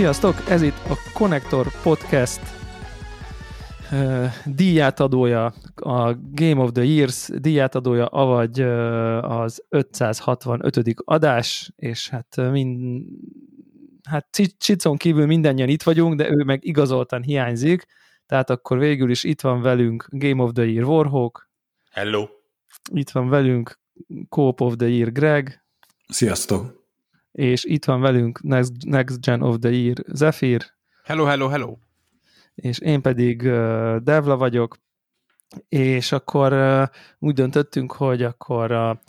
Sziasztok! Ez itt a Connector Podcast uh, díjátadója, a Game of the Years díjátadója, avagy uh, az 565. adás, és hát mind, hát Csicon kívül mindannyian itt vagyunk, de ő meg igazoltan hiányzik, tehát akkor végül is itt van velünk Game of the Year Warhawk. Hello! Itt van velünk Coop of the Year Greg. Sziasztok! És itt van velünk Next, Next Gen of the Year Zephyr. Hello, hello, hello. És én pedig uh, Devla vagyok, és akkor uh, úgy döntöttünk, hogy akkor a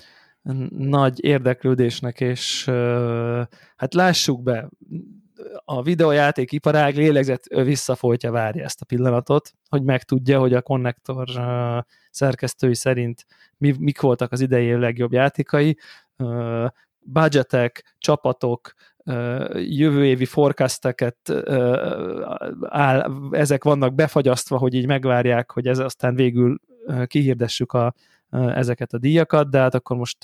nagy érdeklődésnek, és uh, hát lássuk be, a videójáték iparág lélegzett visszafolytja várja ezt a pillanatot, hogy megtudja, hogy a konnektor szerkesztői szerint mi, mik voltak az idei legjobb játékai, budgetek, csapatok, jövő évi forecasteket áll, ezek vannak befagyasztva, hogy így megvárják, hogy ez aztán végül kihirdessük a, ezeket a díjakat, de hát akkor most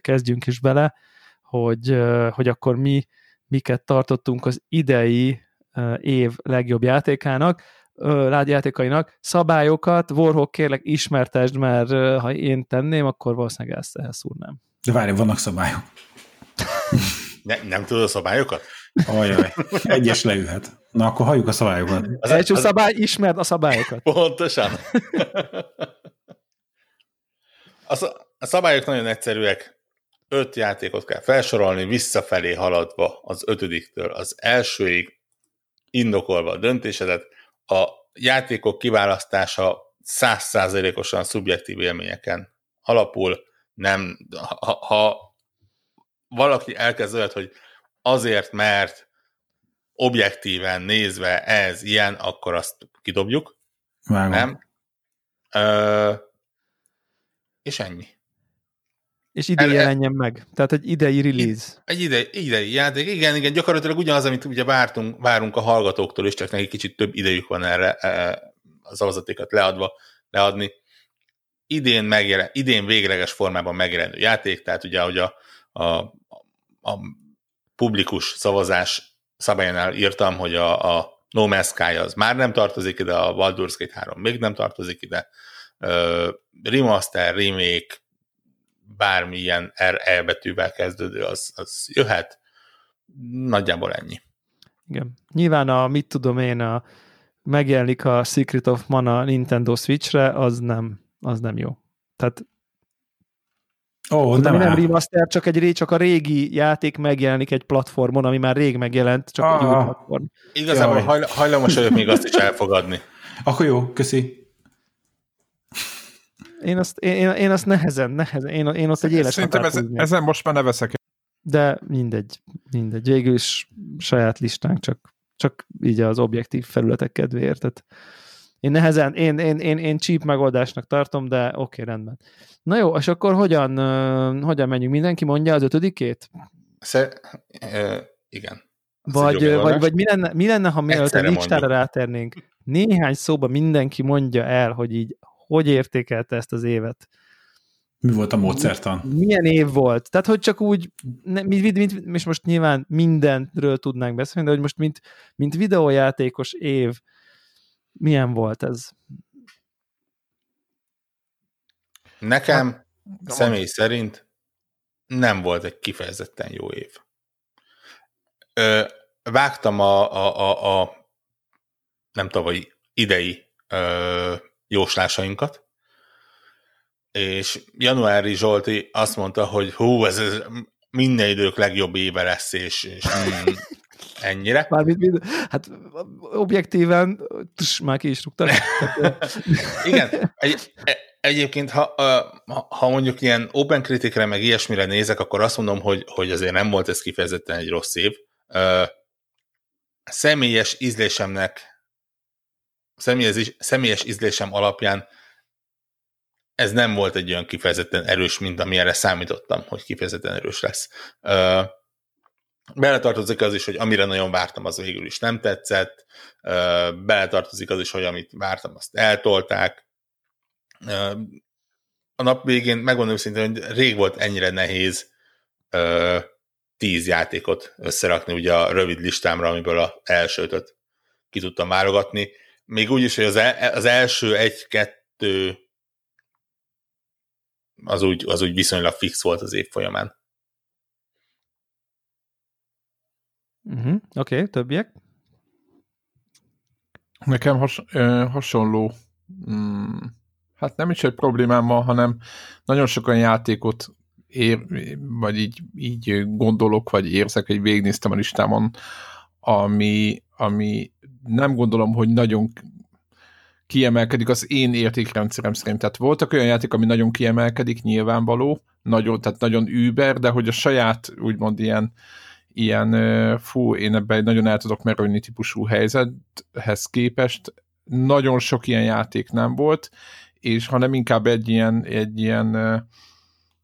kezdjünk is bele, hogy, hogy akkor mi miket tartottunk az idei év legjobb játékának, játékainak, szabályokat, Warhawk kérlek ismertesd, mert ha én tenném, akkor valószínűleg ezt elszúrnám. De várj, vannak szabályok. Ne, nem tudod a szabályokat? Ajaj, egyes leülhet. Na, akkor halljuk a szabályokat. Az első szabály, ismerd a szabályokat. Pontosan. A, a szabályok nagyon egyszerűek. Öt játékot kell felsorolni, visszafelé haladva az ötödiktől az elsőig, indokolva a döntésedet. A játékok kiválasztása százszázalékosan szubjektív élményeken alapul, nem, ha, ha valaki elkezd olyat, hogy azért, mert objektíven nézve ez ilyen, akkor azt kidobjuk. Vágom. Nem? Ö, és ennyi. És ide jelenjen meg. Tehát egy idei release. Egy idei, idei játék. Igen, igen, gyakorlatilag ugyanaz, amit ugye vártunk, várunk a hallgatóktól, és csak neki kicsit több idejük van erre az szavazatékat leadva, leadni idén, megjelen, idén végleges formában megjelenő játék, tehát ugye, ahogy a, a, a publikus szavazás szabályánál írtam, hogy a, a No Man's Sky az már nem tartozik ide, a Baldur's Gate 3 még nem tartozik ide, uh, remaster, remake, bármilyen RE betűvel kezdődő, az, az jöhet. Nagyjából ennyi. Igen. Nyilván a, mit tudom én, a, megjelenik a Secret of Mana Nintendo Switchre, az nem az nem jó. Tehát Oh, nem, nem remaster, csak egy csak a régi játék megjelenik egy platformon, ami már rég megjelent, csak ah, egy új platform. Igazából hajl hajlamos vagyok még azt is elfogadni. Akkor jó, köszi. Én azt, én, én azt nehezen, nehezen, én, én azt egy éles Szerintem ez, ezen most már ne veszek. De mindegy, mindegy. Végül is saját listánk, csak, csak így az objektív felületek kedvéért. Tehát én nehezen, én, én, én, én cheap megoldásnak tartom, de oké, okay, rendben. Na jó, és akkor hogyan, uh, hogyan menjünk? Mindenki mondja az ötödikét? Sze, uh, igen. vagy, vagy, vagy mi lenne, mi lenne ha mielőtt a listára ráternénk? Néhány szóba mindenki mondja el, hogy így hogy értékelte ezt az évet. Mi volt a módszertan? Milyen év volt? Tehát, hogy csak úgy, ne, mint, mint, és most nyilván mindenről tudnánk beszélni, de hogy most mint, mint videójátékos év, milyen volt ez? Nekem hát, személy van. szerint nem volt egy kifejezetten jó év. Ö, vágtam a, a, a, a nem tavalyi, idei ö, jóslásainkat, és januári Zsolti azt mondta, hogy hú, ez, ez minden idők legjobb éve lesz, és, és mm, Ennyire? Mármint, mind, hát objektíven tuss, már ki is rúgtak. Igen, egy, e, egyébként ha, ha mondjuk ilyen open criticre meg ilyesmire nézek, akkor azt mondom, hogy, hogy azért nem volt ez kifejezetten egy rossz év. Személyes ízlésemnek személyes, személyes ízlésem alapján ez nem volt egy olyan kifejezetten erős, mint amilyenre számítottam, hogy kifejezetten erős lesz. Beletartozik az is, hogy amire nagyon vártam, az végül is nem tetszett. Beletartozik az is, hogy amit vártam, azt eltolták. A nap végén megmondom szintén, hogy rég volt ennyire nehéz tíz játékot összerakni ugye a rövid listámra, amiből az elsőt ki tudtam válogatni. Még úgy is, hogy az, el, az első egy-kettő az úgy, az úgy viszonylag fix volt az év folyamán. Uh-huh. Oké, okay, többiek? Nekem has, ö, hasonló, mm, hát nem is egy problémám van, hanem nagyon sokan játékot ér, vagy így, így gondolok, vagy érzek, hogy végignéztem a listámon, ami, ami nem gondolom, hogy nagyon kiemelkedik az én értékrendszerem szerint. Tehát voltak olyan játék, ami nagyon kiemelkedik, nyilvánvaló, nagyon, tehát nagyon über, de hogy a saját úgymond ilyen, ilyen fú, én ebben nagyon el tudok merülni típusú helyzethez képest, nagyon sok ilyen játék nem volt, és hanem inkább egy ilyen, egy ilyen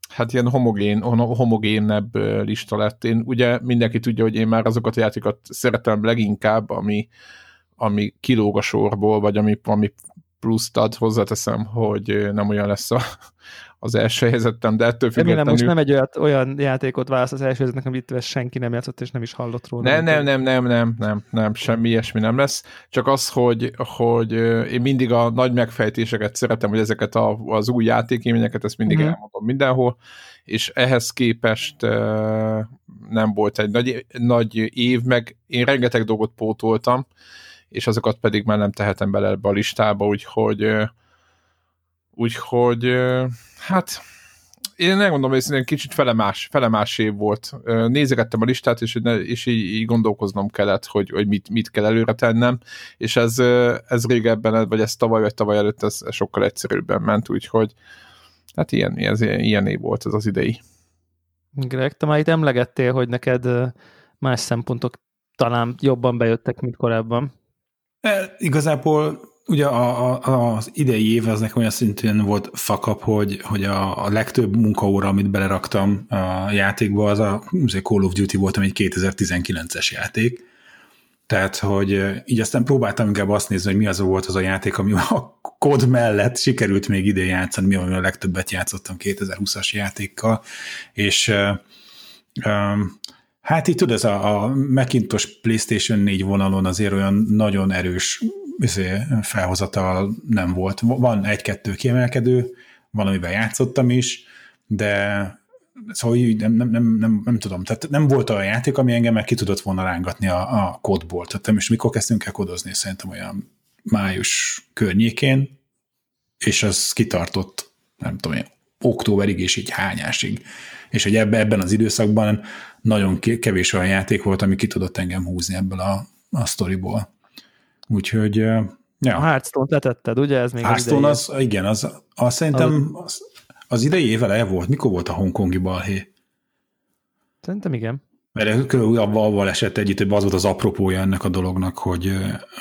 hát ilyen homogén, homogénebb lista lett. Én ugye mindenki tudja, hogy én már azokat a játékokat szeretem leginkább, ami, ami kilóg a sorból, vagy ami, ami pluszt ad, hozzáteszem, hogy nem olyan lesz a, az első helyzetem, de ettől függetlenül... Remélem most nem egy olyat, olyan játékot válasz az első helyzetnek, amit senki nem játszott, és nem is hallott róla. Nem, nem, nem, nem, nem, nem, nem, semmi ilyesmi nem lesz. Csak az, hogy, hogy én mindig a nagy megfejtéseket szeretem, hogy ezeket a, az új játékélményeket, ezt mindig uh-huh. elmondom mindenhol, és ehhez képest nem volt egy nagy, nagy év, meg én rengeteg dolgot pótoltam, és azokat pedig már nem tehetem bele ebbe a listába, úgyhogy úgyhogy hát én nem gondolom, hogy ez kicsit felemás, felemás év volt. Nézegettem a listát, és, és így, így gondolkoznom kellett, hogy, hogy mit, mit kell előre tennem, és ez, ez régebben, vagy ez tavaly, vagy tavaly előtt ez sokkal egyszerűbben ment, úgyhogy hát ilyen, ez, ilyen év volt ez az idei. Greg, te már itt emlegettél, hogy neked más szempontok talán jobban bejöttek, mint korábban. E, igazából ugye a, a, az idei év az nekem olyan szintén volt fakap, hogy, hogy a, a legtöbb munkaóra, amit beleraktam a játékba, az a, az Call of Duty volt, ami egy 2019-es játék. Tehát, hogy így aztán próbáltam inkább azt nézni, hogy mi az volt az a játék, ami a kod mellett sikerült még ide játszani, mi a legtöbbet játszottam 2020-as játékkal, és Hát így tudod, ez a, a Macintosh PlayStation 4 vonalon azért olyan nagyon erős izé, felhozatal nem volt. Van egy-kettő kiemelkedő, van, amiben játszottam is, de szóval nem, nem, nem, nem, nem tudom, tehát nem volt olyan játék, ami engem meg ki tudott volna rángatni a, a kódból. Tehát most mikor kezdtünk el kodozni, szerintem olyan május környékén, és az kitartott, nem tudom én, októberig és így hányásig. És hogy ebbe, ebben az időszakban nagyon kevés olyan játék volt, ami ki tudott engem húzni ebből a, a sztoriból. Úgyhogy Ja. A Hearthstone letetted, ugye? Ez még Hearthstone az, az, igen, az, az szerintem az, az idei év eleje volt. Mikor volt a hongkongi balhé? Szerintem igen. Mert avval, avval esett együtt, az volt az apropója ennek a dolognak, hogy,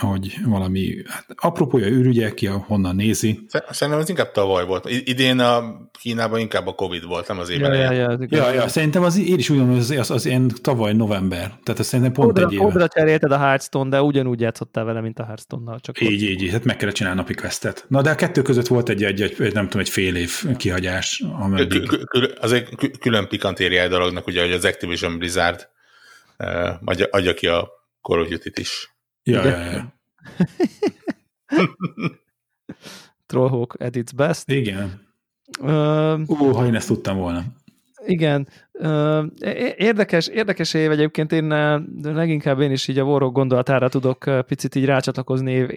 hogy valami, hát apropója űrügyek, ki honnan nézi. Szerintem ez inkább tavaly volt. Idén a Kínában inkább a Covid volt, nem az évben. Ja, ja, ja, ja, ja, szerintem az, én is úgy mondom, az, az, az én tavaly november. Tehát ez szerintem pont Kodra, egy éve. Kodra cserélted a Hearthstone, de ugyanúgy játszottál vele, mint a Hearthstone-nal. Csak így, így, így, hát meg kellett csinálni napi questet. Na, de a kettő között volt egy, egy, egy nem tudom, egy fél év kihagyás. Ameddig... Az egy külön pikantériája dolognak, ugye, hogy az Activision Blizzard adja, adja ki a Call of Duty-t is. Ja, ja, ja. Trollhawk at its best. Igen. Uh, Ú, ha én ezt tudtam volna. Igen. Érdekes, érdekes év egyébként, én leginkább én is így a Warrock gondolatára tudok picit így rácsatlakozni év,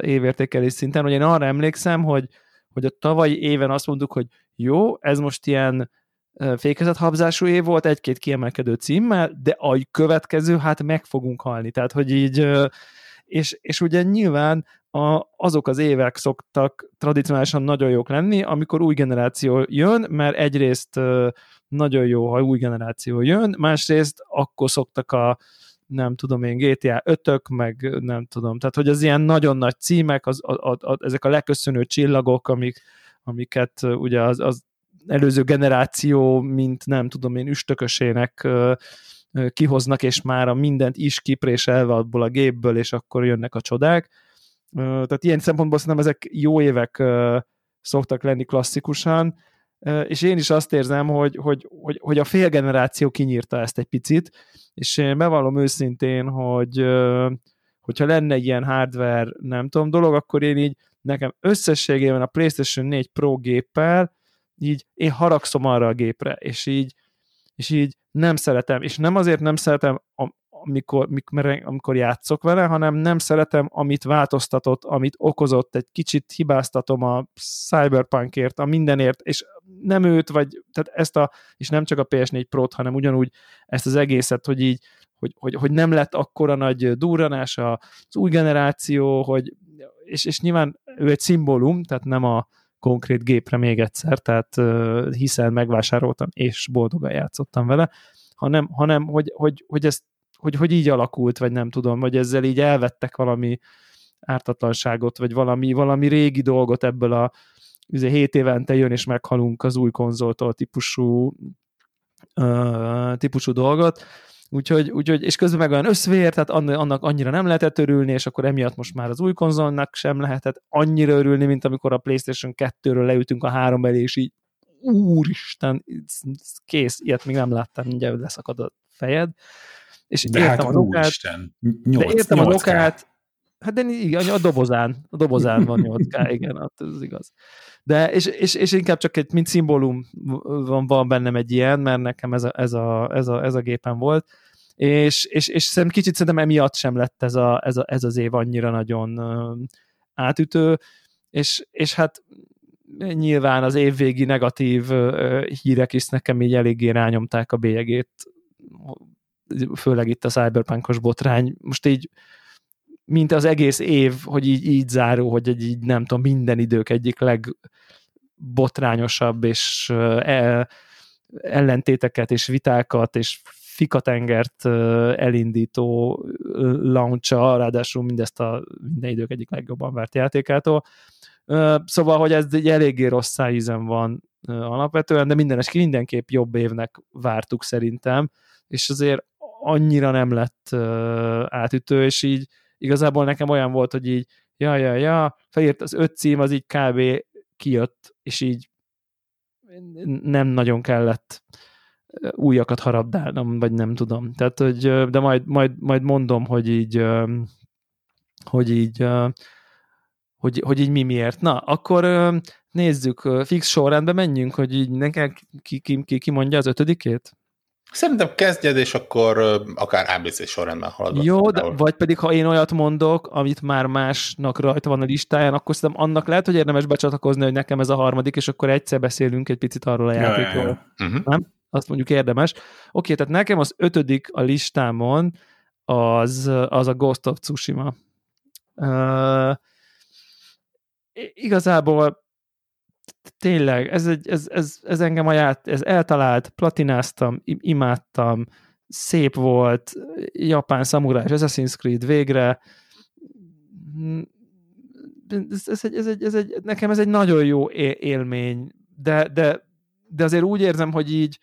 évértékelés szinten, hogy én arra emlékszem, hogy, hogy a tavalyi éven azt mondtuk, hogy jó, ez most ilyen fékezethabzású év volt, egy-két kiemelkedő címmel, de a következő, hát meg fogunk halni. Tehát, hogy így, és, és ugye nyilván a, azok az évek szoktak tradicionálisan nagyon jók lenni, amikor új generáció jön, mert egyrészt nagyon jó, ha új generáció jön, másrészt akkor szoktak a nem tudom én, GTA 5 meg nem tudom, tehát hogy az ilyen nagyon nagy címek, az, a, a, a, ezek a leköszönő csillagok, amik, amiket ugye az, az előző generáció, mint nem tudom én, üstökösének kihoznak, és már a mindent is kipréselve abból a gépből, és akkor jönnek a csodák. Tehát ilyen szempontból szerintem ezek jó évek szoktak lenni klasszikusan, és én is azt érzem, hogy, hogy, hogy, hogy a fél generáció kinyírta ezt egy picit, és én bevallom őszintén, hogy hogyha lenne ilyen hardware, nem tudom, dolog, akkor én így nekem összességében a PlayStation 4 Pro géppel így én haragszom arra a gépre, és így, és így nem szeretem, és nem azért nem szeretem, amikor, amikor játszok vele, hanem nem szeretem, amit változtatott, amit okozott, egy kicsit hibáztatom a Cyberpunkért, a mindenért, és nem őt, vagy tehát ezt a, és nem csak a PS4 Pro-t, hanem ugyanúgy ezt az egészet, hogy így, hogy, hogy, hogy nem lett akkora nagy durranás az új generáció, hogy, és, és nyilván ő egy szimbólum, tehát nem a konkrét gépre még egyszer, tehát hiszen megvásároltam, és boldogan játszottam vele, hanem, hanem hogy, hogy, hogy ezt hogy, hogy így alakult, vagy nem tudom, vagy ezzel így elvettek valami ártatlanságot, vagy valami, valami régi dolgot ebből a 7 izé, évente jön és meghalunk az új konzoltól típusú, típusú dolgot, Úgyhogy, úgyhogy, és közben meg olyan összvér, tehát annak annyira nem lehetett örülni, és akkor emiatt most már az új konzolnak sem lehetett annyira örülni, mint amikor a PlayStation 2-ről leültünk a három elé, és így úristen, kész, ilyet még nem láttam, mindjárt leszakad a fejed. És de értem hát, a dokát, úristen, 8, de értem 8K. a dokát, hát de igen, a dobozán, a dobozán van 8K, igen, hát ez igaz. De, és, és, és inkább csak egy, mint szimbólum van, van bennem egy ilyen, mert nekem ez a, ez a, ez a, ez a gépen volt, és, és, és szerintem kicsit szerintem emiatt sem lett ez, a, ez, a, ez az év annyira nagyon átütő, és, és hát nyilván az évvégi negatív hírek is nekem így eléggé rányomták a bélyegét, főleg itt a cyberpunkos botrány. Most így mint az egész év, hogy így, így záró, hogy egy így nem tudom, minden idők egyik legbotrányosabb és e, ellentéteket és vitákat és fikatengert elindító launcha, ráadásul mindezt a minden idők egyik legjobban várt játékától. Szóval, hogy ez egy eléggé rossz szájízen van alapvetően, de minden mindenképp jobb évnek vártuk szerintem, és azért annyira nem lett átütő, és így igazából nekem olyan volt, hogy így ja, ja, ja, felírt az öt cím, az így kb. kijött, és így nem nagyon kellett újakat harabdálnom, vagy nem tudom. Tehát, hogy, de majd, majd, majd mondom, hogy így, hogy így, hogy, hogy így mi miért. Na, akkor nézzük, fix sorrendben menjünk, hogy így nekem ki, ki, ki, ki mondja az ötödikét? Szerintem kezdjed, és akkor akár ABC sorrendben haladva. Jó, de, vagy pedig ha én olyat mondok, amit már másnak rajta van a listáján, akkor szerintem annak lehet, hogy érdemes becsatlakozni, hogy nekem ez a harmadik, és akkor egyszer beszélünk egy picit arról a játékról. Ja, ja. Uh-huh. Nem? Azt mondjuk érdemes. Oké, tehát nekem az ötödik a listámon az, az a Ghost of Tsushima. Uh, igazából tényleg, ez, egy, ez, ez, ez engem a ját, ez eltalált, platináztam, imádtam, szép volt, japán szamurás, Assassin's Creed végre, ez, ez, egy, ez, egy, ez egy, nekem ez egy nagyon jó élmény, de, de, de azért úgy érzem, hogy így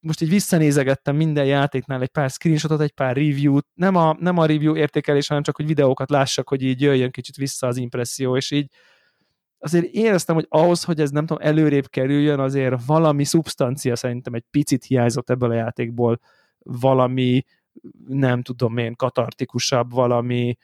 most így visszanézegettem minden játéknál egy pár screenshotot, egy pár review-t, nem a, nem a review értékelés, hanem csak, hogy videókat lássak, hogy így jöjjön kicsit vissza az impresszió, és így azért éreztem, hogy ahhoz, hogy ez nem tudom, előrébb kerüljön, azért valami szubstancia szerintem egy picit hiányzott ebből a játékból, valami nem tudom én, katartikusabb, valami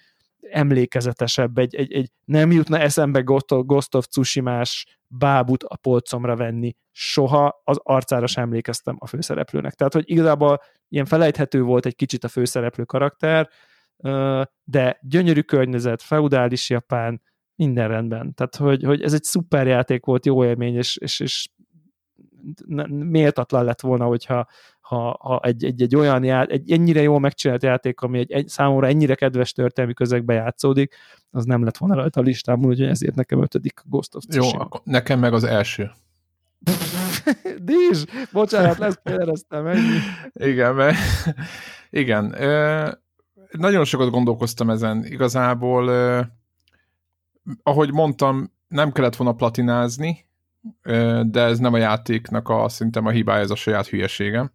emlékezetesebb, egy, egy, egy nem jutna eszembe Ghost of Tsushima-s bábut a polcomra venni. Soha az arcára sem emlékeztem a főszereplőnek. Tehát, hogy igazából ilyen felejthető volt egy kicsit a főszereplő karakter, de gyönyörű környezet, feudális Japán, minden rendben. Tehát, hogy, hogy ez egy szuper játék volt, jó élmény, és, és, és méltatlan lett volna, hogyha ha, ha egy, egy, egy olyan ját, egy ennyire jól megcsinált játék, ami egy, egy számomra ennyire kedves történelmi közegbe játszódik, az nem lett volna rajta a listámon, úgyhogy ezért nekem ötödik Ghost of Tsushima. Jó, akkor nekem meg az első. Dízs! Bocsánat, lesz kérdeztem, ennyi. Igen, mert igen. nagyon sokat gondolkoztam ezen. Igazából ahogy mondtam, nem kellett volna platinázni, de ez nem a játéknak a szerintem a hibája, ez a saját hülyeségem.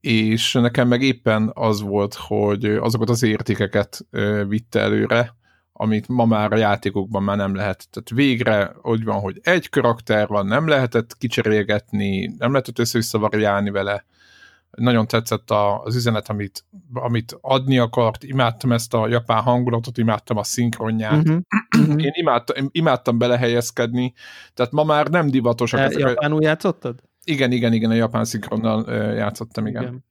És nekem meg éppen az volt, hogy azokat az értékeket vitte előre, amit ma már a játékokban már nem lehet. Tehát végre úgy van, hogy egy karakter van, nem lehetett kicserélgetni, nem lehetett össze vele. Nagyon tetszett az üzenet, amit, amit adni akart, imádtam ezt a japán hangulatot, imádtam a szinkronját. Uh-huh. Én imádtam, imádtam belehelyezkedni, tehát ma már nem divatosak. E, ezek japánul játszottad? Igen, igen, igen, a japán szinkronnal játszottam, igen. igen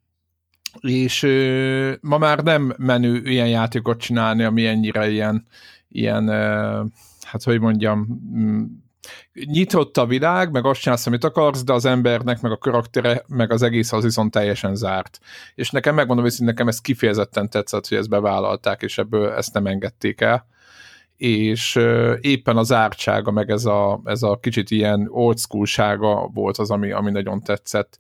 és ö, ma már nem menő ilyen játékot csinálni, ami ennyire ilyen, ilyen ö, hát hogy mondjam, mm, nyitott a világ, meg azt csinálsz, amit akarsz, de az embernek, meg a karaktere, meg az egész az viszont teljesen zárt. És nekem megmondom hogy nekem ez kifejezetten tetszett, hogy ezt bevállalták, és ebből ezt nem engedték el és éppen az ártsága, meg ez a, ez a kicsit ilyen old school volt az, ami, ami nagyon tetszett.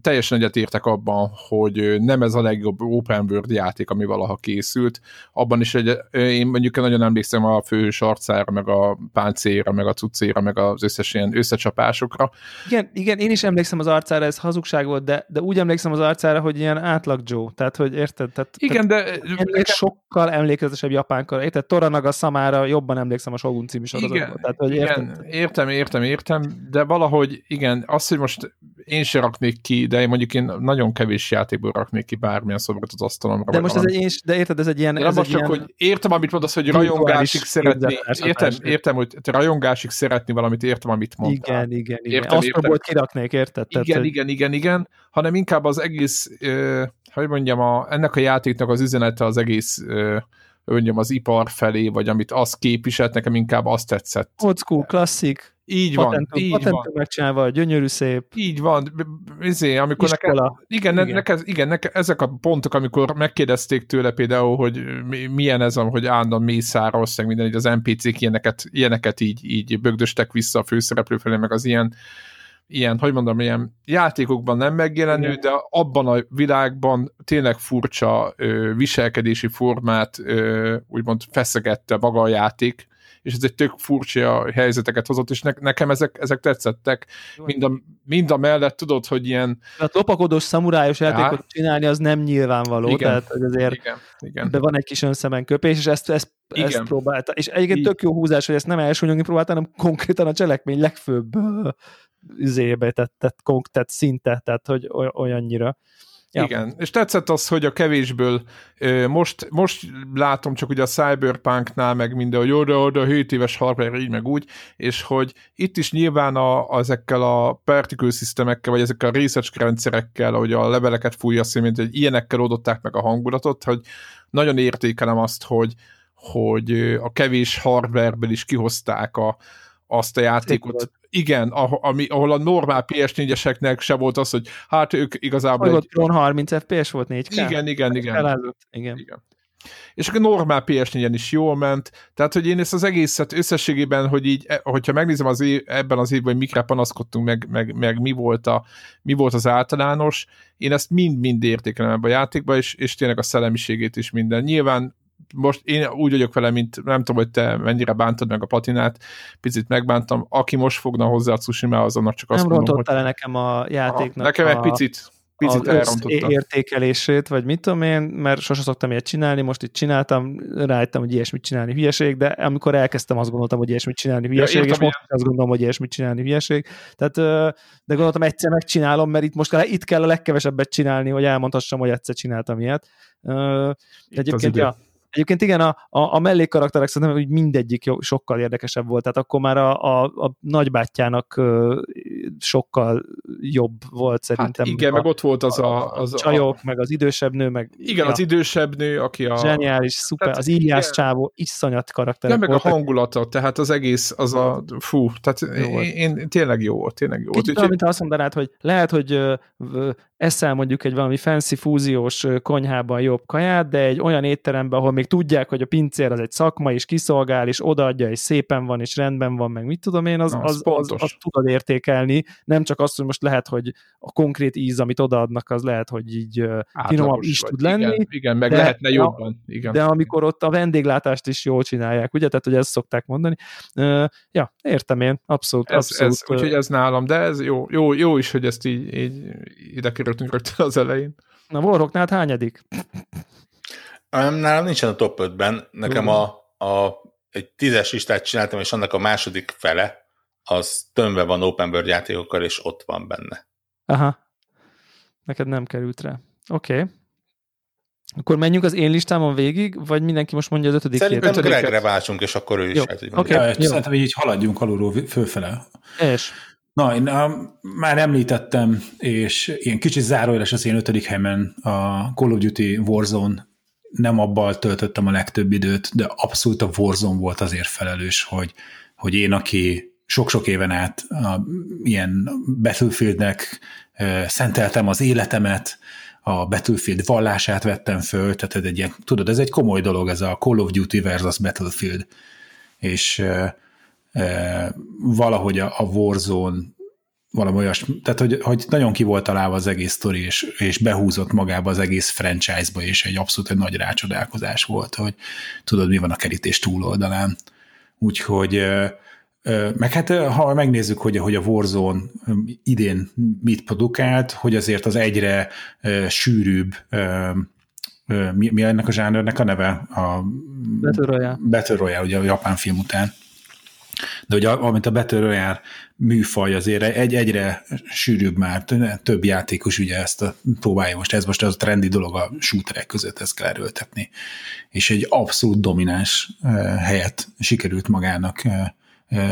Teljesen egyetértek abban, hogy nem ez a legjobb open world játék, ami valaha készült. Abban is egy, én mondjuk nagyon emlékszem a főhős arcára, meg a páncéra, meg a cuccéra, meg az összes ilyen összecsapásokra. Igen, igen, én is emlékszem az arcára, ez hazugság volt, de, de úgy emlékszem az arcára, hogy ilyen átlag Joe, tehát hogy érted? Tehát, igen, tehát de... Sokkal emlékezetesebb japánkor, érted? Toranaga szamára számára jobban emlékszem a Shogun című sorozatból. Tehát, hogy értem. Igen, értem, értem, értem, de valahogy igen, az, hogy most én se raknék ki, de mondjuk én nagyon kevés játékból raknék ki bármilyen szobrot az asztalomra. De most ez egy, de érted, ez egy ilyen... ez most csak, ilyen hogy értem, amit mondasz, hogy rajongásig szeretni, értem, értem, hogy te rajongásig szeretni valamit, értem, amit mondtál. Igen, igen, igen. Értem, volt kiraknék, érted? Igen, Tehát, igen, igen, igen, hanem inkább az egész, uh, hogy mondjam, a, ennek a játéknak az üzenete az egész uh, mondjam, az ipar felé, vagy amit az képviselt, nekem inkább azt tetszett. Old school, klasszik. Így van, patentum, így patentum van. megcsinálva, gyönyörű szép. Így van, izé, amikor nekem, igen, igen. Neke, igen neke, ezek a pontok, amikor megkérdezték tőle például, hogy milyen ez, hogy állandóan mészáros, meg minden, így az NPC-k ilyeneket, ilyeneket így, így bögdöstek vissza a főszereplő felé, meg az ilyen ilyen, hogy mondom, ilyen játékokban nem megjelenő, Igen. de abban a világban tényleg furcsa ö, viselkedési formát ö, úgymond feszegette maga a játék, és ez egy tök furcsa helyzeteket hozott, és ne, nekem ezek, ezek tetszettek. Mind a, mind a mellett tudod, hogy ilyen... Hát lopakodós, szamurájos játékot ja. csinálni az nem nyilvánvaló, igen. tehát hogy azért igen. Igen. de van egy kis önszemen köpés, és ezt, ezt, igen. ezt próbálta. És egyébként tök jó húzás, hogy ezt nem elsúnyogni próbálta, hanem konkrétan a cselekmény legfőbb üzébe tett, tett, tett szinte, tehát hogy olyannyira. Ja. Igen, és tetszett az, hogy a kevésből most, most látom csak ugye a Cyberpunknál, meg minden, hogy oda, oda 7 éves hardware, így meg úgy, és hogy itt is nyilván a, ezekkel a particle systemekkel, vagy ezekkel a research rendszerekkel, hogy a leveleket fújja mint hogy ilyenekkel oldották meg a hangulatot, hogy nagyon értékelem azt, hogy, hogy a kevés hardwareből is kihozták a, azt a játékot, igen, ami, ahol a normál PS4-eseknek se volt az, hogy hát ők igazából... Egy... Tron 30 FPS volt 4K? Igen, igen, igen. Felállott, igen. igen. És akkor normál PS4-en is jól ment, tehát hogy én ezt az egészet összességében, hogy így, e, hogyha megnézem az év, ebben az évben, hogy mikre panaszkodtunk, meg, meg, meg mi, volt a, mi volt az általános, én ezt mind-mind értékelem ebben a játékban, és, és tényleg a szellemiségét is minden. Nyilván most én úgy vagyok vele, mint nem tudom, hogy te mennyire bántad meg a patinát, picit megbántam. Aki most fogna hozzá a tsushima azonnak csak azt nem mondom, hogy... le nekem a játéknak Aha, Nekem a... egy picit picit az értékelését, vagy mit tudom én, mert sose szoktam ilyet csinálni, most itt csináltam, rájöttem, hogy ilyesmit csinálni hülyeség, de amikor elkezdtem, azt gondoltam, hogy ilyesmit csinálni hülyeség, ja, és most azt gondolom, hogy ilyesmit csinálni hülyeség. Tehát, de gondoltam, egyszer megcsinálom, mert itt most kell, itt kell a legkevesebbet csinálni, hogy elmondhassam, hogy egyszer csináltam ilyet. Egyébként, ja, Egyébként igen, a, a, a mellékkarakterek szerintem hogy mindegyik jó, sokkal érdekesebb volt, tehát akkor már a, a, a nagybátyjának uh, sokkal jobb volt hát szerintem. Hát igen, a, meg ott volt az a... Az a csajok, a, meg az idősebb nő, meg... Igen, ja, az idősebb nő, aki a... Zseniális, szuper, tehát, az Iliász csávó, iszonyat karakter. Nem, meg a hangulata, tehát az egész, az a... Fú, tehát én, én, tényleg jó volt, tényleg jó volt. Kicsit mint azt mondanád, hogy lehet, hogy uh, eszel mondjuk egy valami fancy fúziós konyhában jobb kaját, de egy olyan étteremben, ahol még tudják, hogy a pincér az egy szakma, és kiszolgál, és odaadja, és szépen van, és rendben van, meg mit tudom én, az, Na, az, az, az, az tudod értékelni, nem csak azt, hogy most lehet, hogy a konkrét íz, amit odaadnak, az lehet, hogy így finomabb is tud lenni. Igen, igen meg de, lehetne jobban. Igen. De amikor ott a vendéglátást is jól csinálják, ugye? Tehát, hogy ezt szokták mondani. Uh, ja, értem én, abszolút. Ez, abszolút ez, úgyhogy ez nálam, de ez jó, jó, jó is, hogy ezt így, így ide kerültünk rögtön az elején. Na, Warhawknál hányadik? Nálam nincsen a top 5-ben, nekem a a, egy tízes listát csináltam, és annak a második fele, az tömve van open world játékokkal, és ott van benne. Aha. Neked nem került rá. Oké. Okay. Akkor menjünk az én listámon végig, vagy mindenki most mondja az ötödik Szerintem Gregre váltsunk, és akkor ő is. Jó. Hát, hogy Oké. mondja. Ja, szerintem így haladjunk alulról fölfele. És Na, én uh, már említettem, és ilyen kicsit zárójeles az én ötödik helyemen a Call of Duty Warzone nem abban töltöttem a legtöbb időt, de abszolút a Warzone volt azért felelős, hogy, hogy én, aki sok-sok éven át a, ilyen Battlefieldnek uh, szenteltem az életemet, a Battlefield vallását vettem föl, tehát egy ilyen, tudod, ez egy komoly dolog, ez a Call of Duty versus Battlefield. És uh, valahogy a, a Warzone valami olyas, tehát hogy, hogy nagyon ki volt találva az egész sztori, és, és behúzott magába az egész franchise-ba, és egy abszolút egy nagy rácsodálkozás volt, hogy tudod, mi van a kerítés túloldalán. Úgyhogy meg hát ha megnézzük, hogy, hogy a Warzone idén mit produkált, hogy azért az egyre sűrűbb mi, mi ennek a zsánernek a neve? A Battle Royale. Battle Royale, ugye a japán film után. De ugye, amit a Battle Royale műfaj azért egy, egyre sűrűbb már, több játékos ugye ezt a, próbálja most, ez most az a trendi dolog a shooterek között, ezt kell erőltetni. És egy abszolút domináns helyet sikerült magának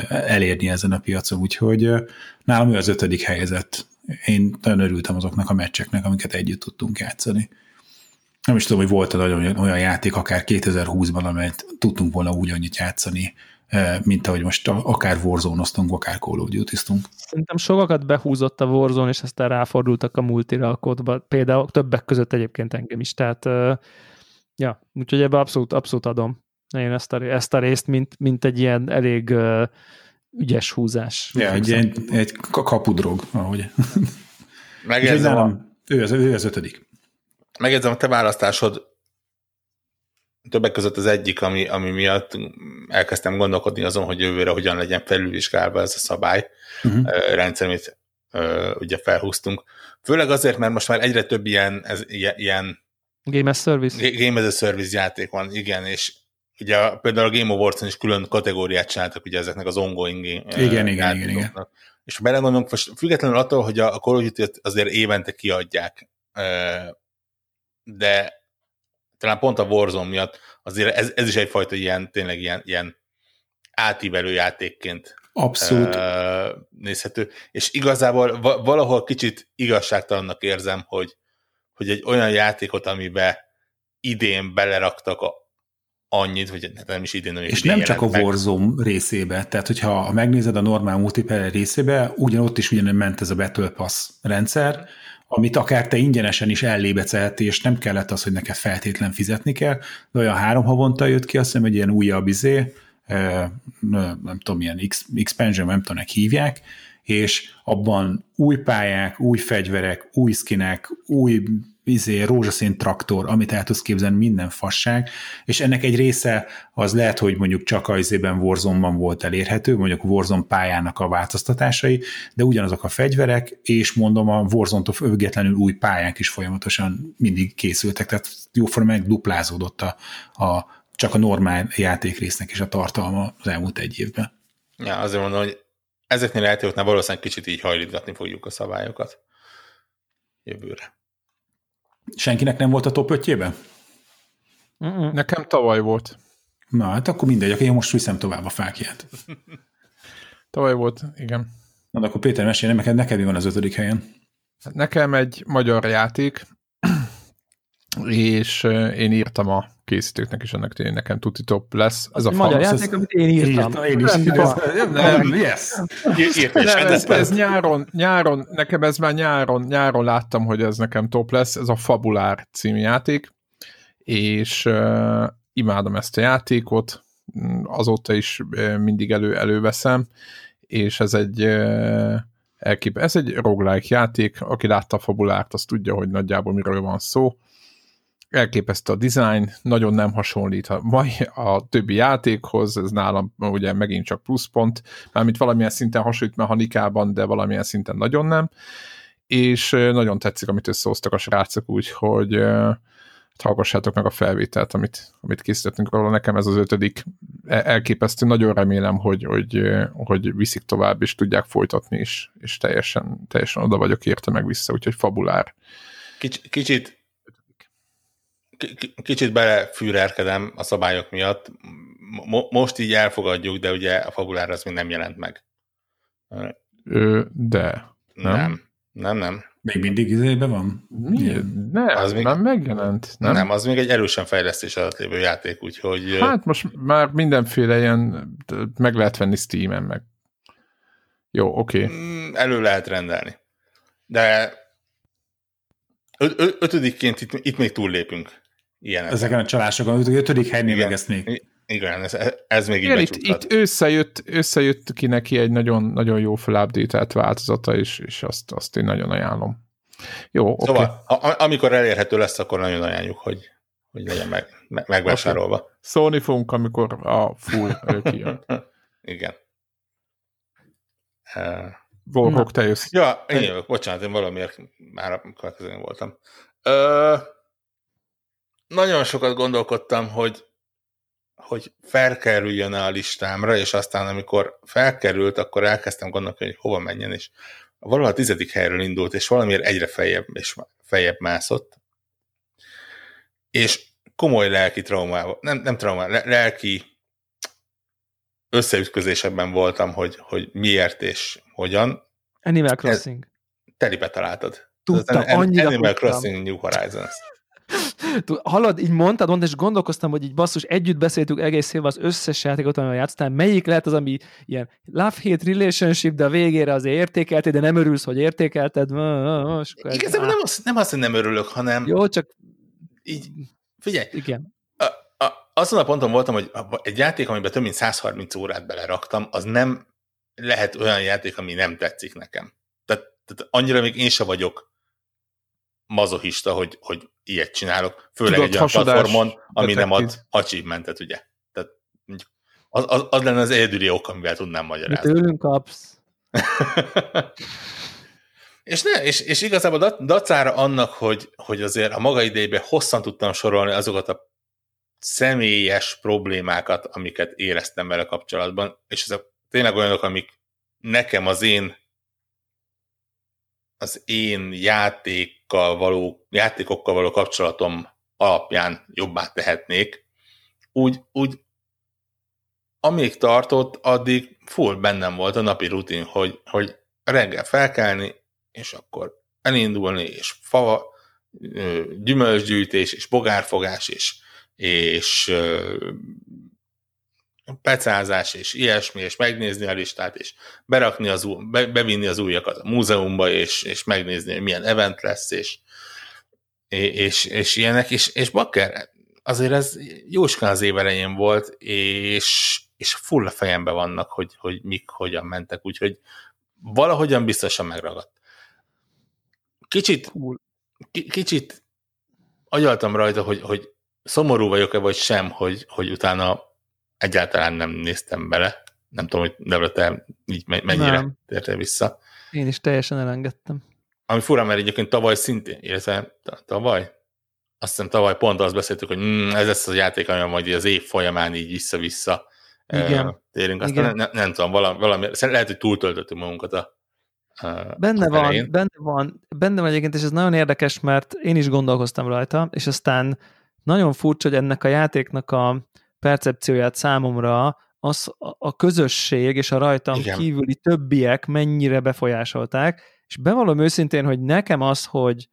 elérni ezen a piacon, úgyhogy nálam ő az ötödik helyezett. Én nagyon örültem azoknak a meccseknek, amiket együtt tudtunk játszani. Nem is tudom, hogy volt nagyon olyan játék, akár 2020-ban, amelyet tudtunk volna úgy annyit játszani, mint ahogy most akár warzone akár Call of duty -ztunk. Szerintem sokakat behúzott a Warzone, és aztán ráfordultak a multira a kódba. Például többek között egyébként engem is. Tehát, ja, úgyhogy ebbe abszolút, abszolút adom én ezt a, ezt a részt, mint, mint egy ilyen elég ügyes húzás. Ja, egy, egy, egy kapudrog, ahogy. Megjegyzem, a, ő, az, ő az ötödik. megjegyzem, a te választásod többek között az egyik, ami, ami miatt elkezdtem gondolkodni azon, hogy jövőre hogyan legyen felülvizsgálva ez a szabály uh-huh. rendszer, amit ugye felhúztunk. Főleg azért, mert most már egyre több ilyen, ez, ilyen Game as Service. Game as a Service játék van, igen, és ugye például a Game Awards-on is külön kategóriát csináltak ugye ezeknek az ongoing igen, igen, igen, igen. És ha belegondolunk, most függetlenül attól, hogy a Call of Duty azért évente kiadják, de talán pont a Warzone miatt azért ez, ez is egyfajta ilyen, tényleg ilyen, ilyen átívelő játékként Abszolút. Uh, nézhető. És igazából va- valahol kicsit igazságtalannak érzem, hogy, hogy egy olyan játékot, amiben idén beleraktak a, annyit, hogy nem is idén, És nem csak a meg. Warzone részébe, tehát hogyha megnézed a normál multiplayer részébe, ugyanott is ugyanúgy ment ez a Battle Pass rendszer, amit akár te ingyenesen is ellébecelhettél, és nem kellett az, hogy neked feltétlen fizetni kell, de olyan három havonta jött ki, azt hiszem, hogy ilyen újabb izé, nem tudom, milyen expansion, nem tudom, hívják, és abban új pályák, új fegyverek, új skinek, új izé, rózsaszín traktor, amit el tudsz képzelni, minden fasság, és ennek egy része az lehet, hogy mondjuk csak a izében Warzone-ban volt elérhető, mondjuk Warzone pályának a változtatásai, de ugyanazok a fegyverek, és mondom, a Warzone-tól függetlenül új pályák is folyamatosan mindig készültek, tehát jóformán duplázódott a, a, csak a normál játékrésznek is a tartalma az elmúlt egy évben. Ja, azért mondom, hogy ezeknél a játékoknál valószínűleg kicsit így hajlítgatni fogjuk a szabályokat jövőre. Senkinek nem volt a top 5 Mm-mm. Nekem tavaly volt. Na, hát akkor mindegy, akkor én most viszem tovább a fákját. Tavaly volt, igen. Na, de akkor Péter, mesélj, neked, neked mi van az ötödik helyen? Nekem egy magyar játék, és én írtam a készítőknek is ennek tényleg nekem tuti top lesz. Ez a magyar játék, amit én írtam. Írtam, én is. Van. Nem, yes. Nem, ez, ez nyáron, nyáron, nekem ez már nyáron, nyáron láttam, hogy ez nekem top lesz, ez a Fabulár című játék, és uh, imádom ezt a játékot, azóta is uh, mindig elő, előveszem, és ez egy uh, elkép, ez egy roguelike játék, aki látta a Fabulárt, az tudja, hogy nagyjából miről van szó, elképesztő a design, nagyon nem hasonlít a, mai, a többi játékhoz, ez nálam ugye megint csak pluszpont, mármint valamilyen szinten hasonlít mechanikában, de valamilyen szinten nagyon nem, és nagyon tetszik, amit összehoztak a srácok úgy, hogy hallgassátok meg a felvételt, amit, amit készítettünk róla. Nekem ez az ötödik e, elképesztő. Nagyon remélem, hogy, hogy, hogy viszik tovább, és tudják folytatni, és, és teljesen, teljesen oda vagyok érte meg vissza, úgyhogy fabulár. Kicsit, kicsit kicsit belefűrerkedem a szabályok miatt. Mo- most így elfogadjuk, de ugye a fabulár az még nem jelent meg. Ö, de. Nem? Nem, nem. nem. Még mindig izében van? Mi? Ne, az még, nem megjelent. Nem? nem, az még egy erősen fejlesztés alatt lévő játék, úgyhogy... Hát most már mindenféle ilyen meg lehet venni Steam-en meg. Jó, oké. Okay. Mm, elő lehet rendelni. De ötödikként itt, itt még túllépünk. Ilyenek. Ezeken a csalásokon, ötödik helynél még. Igen, ez, ez még Igen, itt, itt összejött, összejött ki neki egy nagyon, nagyon jó felupdate változata, és, és azt, azt én nagyon ajánlom. Jó, Szóval, okay. a, amikor elérhető lesz, akkor nagyon ajánljuk, hogy, hogy legyen meg, meg, megvásárolva. Okay. Szólni fogunk, amikor a full kijön. Igen. Uh, Warhawk, te jössz. Ja, én jövök, bocsánat, én valamiért már a következőn voltam. Uh, nagyon sokat gondolkodtam, hogy hogy felkerüljön a listámra, és aztán amikor felkerült, akkor elkezdtem gondolkodni, hogy hova menjen, és valahol a tizedik helyről indult, és valamiért egyre feljebb és feljebb mászott. És komoly lelki traumával, nem, nem trauma, lelki összeütközésekben voltam, hogy, hogy miért és hogyan. Animal Crossing. Telibe találtad. Tudtam, annyira Animal tudtam. Crossing New Horizons. Hallod, így mondtad, mondtad, és gondolkoztam, hogy így basszus, együtt beszéltük egész évben az összes játékot, amivel játsztál, melyik lehet az, ami ilyen love-hate relationship, de a végére azért értékelted, de nem örülsz, hogy értékelted. Igazából nem azt, nem azt, hogy nem örülök, hanem... Jó, csak... Így, figyelj, Igen. A, a, azon a ponton voltam, hogy egy játék, amiben több mint 130 órát beleraktam, az nem lehet olyan játék, ami nem tetszik nekem. Tehát, tehát annyira még én se vagyok mazohista, hogy, hogy ilyet csinálok, főleg Tudod, egy olyan platformon, ami nem ad achievementet, ugye. Tehát az, az, az lenne az egyedüli ok, amivel tudnám magyarázni. tőlünk kapsz. és, ne, és, és igazából dacára annak, hogy, hogy azért a maga idejében hosszan tudtam sorolni azokat a személyes problémákat, amiket éreztem vele kapcsolatban, és ezek tényleg olyanok, amik nekem az én az én játékkal való, játékokkal való kapcsolatom alapján jobbá tehetnék, úgy, úgy amíg tartott, addig full bennem volt a napi rutin, hogy, hogy reggel felkelni, és akkor elindulni, és fava, gyümölcsgyűjtés, és bogárfogás, és, és pecázás és ilyesmi, és megnézni a listát, és berakni az, be, bevinni az újakat a múzeumba, és, és megnézni, hogy milyen event lesz, és, és, és ilyenek, és, és bakker, azért ez jóskán az év elején volt, és, és full a fejembe vannak, hogy, hogy mik, hogyan mentek, úgyhogy valahogyan biztosan megragadt. Kicsit, kicsit agyaltam rajta, hogy, hogy szomorú vagyok-e, vagy sem, hogy, hogy utána egyáltalán nem néztem bele. Nem tudom, hogy Debra, te így mennyire nem. tértél vissza. Én is teljesen elengedtem. Ami fura, mert egyébként tavaly szintén, illetve tavaly? Azt hiszem tavaly pont azt beszéltük, hogy mm, ez lesz az játék, ami majd az év folyamán így vissza-vissza Igen. térünk. Aztán Igen. Nem, nem tudom, valami, valami, lehet, hogy túltöltöttünk magunkat a, Benne van, benne van, benne van egyébként, és ez nagyon érdekes, mert én is gondolkoztam rajta, és aztán nagyon furcsa, hogy ennek a játéknak a, percepcióját számomra az a közösség és a rajtam Igen. kívüli többiek mennyire befolyásolták, és bevallom őszintén, hogy nekem az, hogy,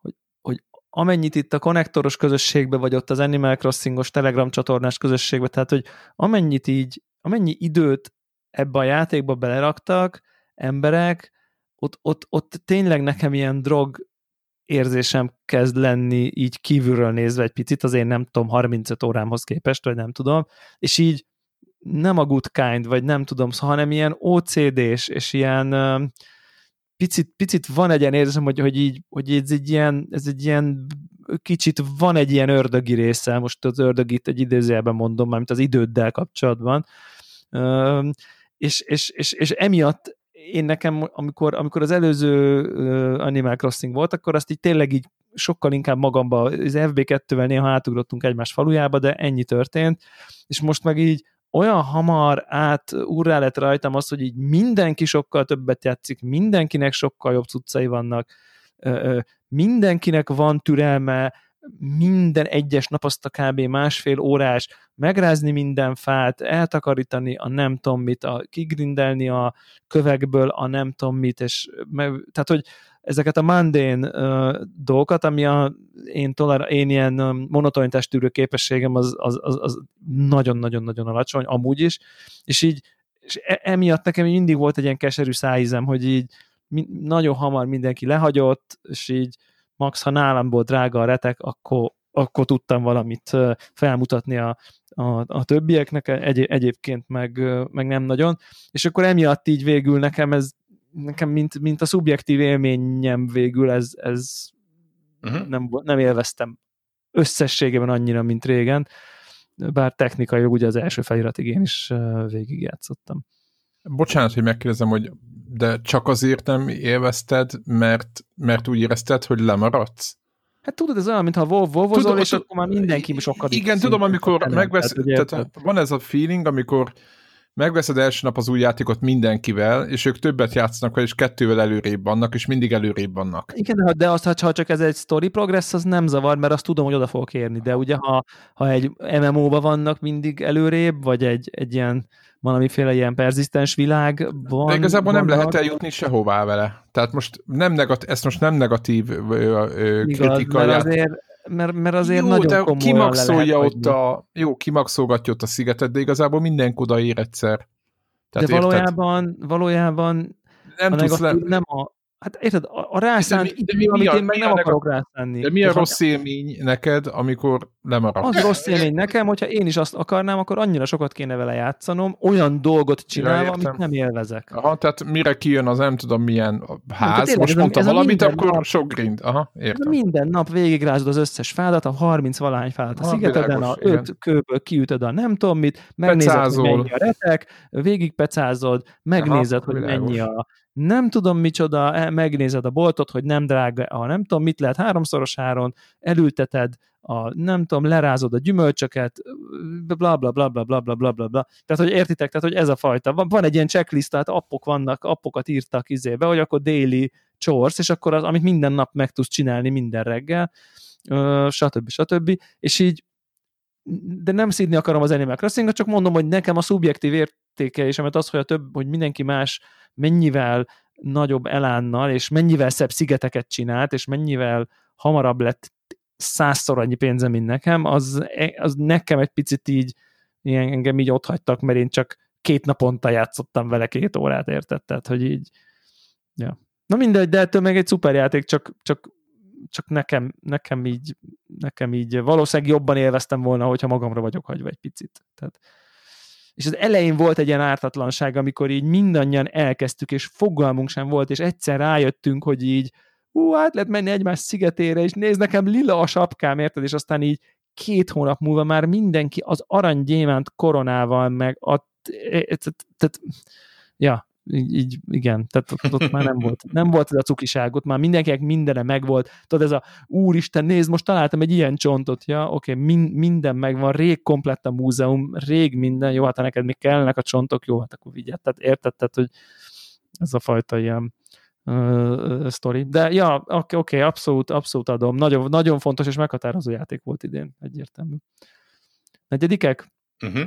hogy, hogy amennyit itt a konnektoros közösségbe, vagy ott az Animal Crossingos Telegram csatornás közösségbe, tehát, hogy amennyit így, amennyi időt ebbe a játékba beleraktak emberek, ott, ott, ott tényleg nekem ilyen drog érzésem kezd lenni így kívülről nézve egy picit, az én nem tudom, 35 órámhoz képest, vagy nem tudom, és így nem a good kind, vagy nem tudom, hanem ilyen OCD-s, és ilyen picit, picit van egy ilyen érzésem, hogy, hogy, így, hogy ez egy ilyen, ez egy ilyen kicsit van egy ilyen ördögi része, most az ördögit egy idézőjelben mondom, mármint az időddel kapcsolatban, és, és, és, és emiatt én nekem, amikor, amikor az előző Animal Crossing volt, akkor azt így tényleg így sokkal inkább magamba, az FB2-vel néha átugrottunk egymás falujába, de ennyi történt, és most meg így olyan hamar át úrrá lett rajtam az, hogy így mindenki sokkal többet játszik, mindenkinek sokkal jobb cuccai vannak, mindenkinek van türelme, minden egyes nap azt a kb. másfél órás megrázni minden fát, eltakarítani a nem tudom mit, a kigrindelni a kövekből a nem tudom mit, és tehát, hogy ezeket a mundane uh, dolgokat, ami a én, toler, én ilyen um, monotonitás képességem az, az, az, az nagyon-nagyon-nagyon alacsony, amúgy is, és így és e, emiatt nekem mindig volt egy ilyen keserű szájízem, hogy így mi, nagyon hamar mindenki lehagyott, és így max, ha nálam volt drága a retek, akkor, akkor tudtam valamit felmutatni a, a, a többieknek, egy, egyébként meg, meg nem nagyon, és akkor emiatt így végül nekem ez nekem mint, mint a szubjektív élményem végül ez, ez uh-huh. nem, nem élveztem összességében annyira, mint régen, bár technikai ugye az első feliratig én is végigjátszottam. Bocsánat, hogy megkérdezem, hogy de csak azért nem élvezted, mert, mert úgy érezted, hogy lemaradsz? Hát tudod, ez olyan, mintha volvozol, és akkor már mindenki sokkal Igen, tudom, amikor megvesz, tehát, tehát van ez a feeling, amikor megveszed első nap az új játékot mindenkivel, és ők többet játszanak és kettővel előrébb vannak, és mindig előrébb vannak. Igen, de azt, ha csak ez egy story progress, az nem zavar, mert azt tudom, hogy oda fogok érni, de ugye ha, ha egy MMO-ba vannak mindig előrébb, vagy egy, egy ilyen valamiféle ilyen perzisztens világ van. De igazából van nem lehet eljutni sehová vele. Tehát most nem negatív, ezt most nem negatív kritika. Mert azért, mert, mert azért jó, nagyon de kimaxolja ott a, jó, kimaxolgatja ott a szigetet, de igazából minden oda ér egyszer. Tehát de valójában, érted? valójában nem, a negatív, le... nem a, Hát érted, a, a rászánt de mi, de mi, amit mi a, én meg nem a, akarok rászánni. De mi a rossz élmény neked, amikor lemaradsz? Az rossz élmény nekem, hogyha én is azt akarnám, akkor annyira sokat kéne vele játszanom, olyan dolgot csinálva, ja, amit nem élvezek. Aha, tehát mire kijön az nem tudom milyen ház, nem, most mondta valamit, akkor nap, sok grind. Aha, értem. Minden nap végigrázod az összes fádat, a 30 valahány fádat a szigeteden, a 5 kőből kiütöd a nem tudom mit, megnézed, Pecázol. hogy mennyi a retek, végigpecázod, megnézed, Aha, hogy mennyi a nem tudom micsoda, e, megnézed a boltot, hogy nem drága, ha nem tudom, mit lehet háromszoros áron, elülteted, a, nem tudom, lerázod a gyümölcsöket, bla bla bla bla bla bla bla bla bla. Tehát, hogy értitek, tehát, hogy ez a fajta. Van, van egy ilyen checklist, tehát appok vannak, appokat írtak izébe, hogy akkor daily chores, és akkor az, amit minden nap meg tudsz csinálni minden reggel, stb. stb. És így de nem szídni akarom az Animal crossing csak mondom, hogy nekem a szubjektív értékelésemet az, hogy a több, hogy mindenki más mennyivel nagyobb elánnal, és mennyivel szebb szigeteket csinált, és mennyivel hamarabb lett százszor annyi pénze, mint nekem, az, az nekem egy picit így ilyen, engem így ott hagytak, mert én csak két naponta játszottam vele két órát, érted? Tehát, hogy így ja. Na mindegy, de ettől meg egy szuper játék, csak, csak, csak nekem, nekem így nekem így valószínűleg jobban élveztem volna, hogyha magamra vagyok hagyva egy picit. Tehát, és az elején volt egy ilyen ártatlanság, amikor így mindannyian elkezdtük, és fogalmunk sem volt, és egyszer rájöttünk, hogy így ú, át lehet menni egymás szigetére, és nézd, nekem lila a sapkám, érted? És aztán így két hónap múlva már mindenki az aranygyémánt koronával, meg a tehát, ja, így, így igen, tehát ott, ott már nem volt, nem volt ez a cukiságot, már mindenkinek mindene megvolt, tudod, ez a úristen, nézd, most találtam egy ilyen csontot, ja, oké, okay, min, minden megvan, rég komplett a múzeum, rég minden, jó, hát ha neked még kellene a csontok, jó, hát akkor vigyed, tehát érted, tehát, hogy ez a fajta ilyen uh, sztori. De ja, oké, okay, okay, abszolút, abszolút adom. Nagyon, nagyon fontos és meghatározó játék volt idén, egyértelmű. Negyedikek? Uh-huh.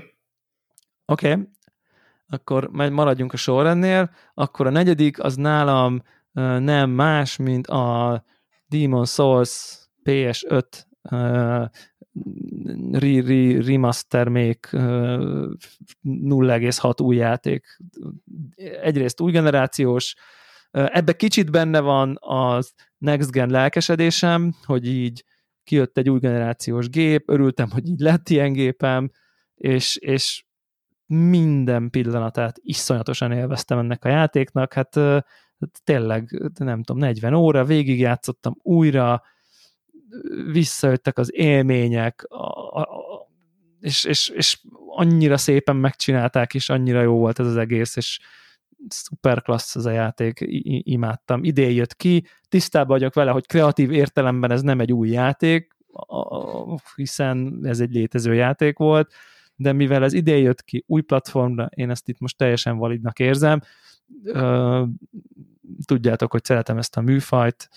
Oké, okay akkor maradjunk a sorrendnél, akkor a negyedik az nálam nem más, mint a Demon Souls PS5 uh, re, re, remaster még uh, 0,6 új játék. Egyrészt új generációs, ebbe kicsit benne van az Next Gen lelkesedésem, hogy így kijött egy új generációs gép, örültem, hogy így lett ilyen gépem, és, és minden pillanatát iszonyatosan élveztem ennek a játéknak, hát, hát tényleg, nem tudom, 40 óra, végigjátszottam újra, visszajöttek az élmények, a, a, és, és, és annyira szépen megcsinálták, és annyira jó volt ez az egész, és szuper klassz ez a játék, imádtam. Idén jött ki, tisztában vagyok vele, hogy kreatív értelemben ez nem egy új játék, hiszen ez egy létező játék volt, de mivel ez idén jött ki új platformra, én ezt itt most teljesen validnak érzem, tudjátok, hogy szeretem ezt a műfajt,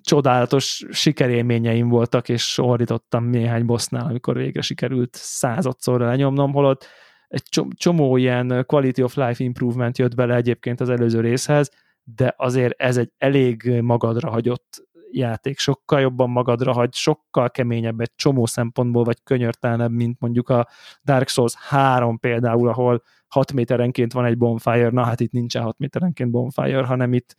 csodálatos sikerélményeim voltak, és ordítottam néhány bossnál, amikor végre sikerült századszorra lenyomnom, holott egy csomó ilyen quality of life improvement jött bele egyébként az előző részhez, de azért ez egy elég magadra hagyott játék, sokkal jobban magadra hagy, sokkal keményebb egy csomó szempontból, vagy könyörtelenebb, mint mondjuk a Dark Souls 3 például, ahol 6 méterenként van egy bonfire, na hát itt nincsen 6 méterenként bonfire, hanem itt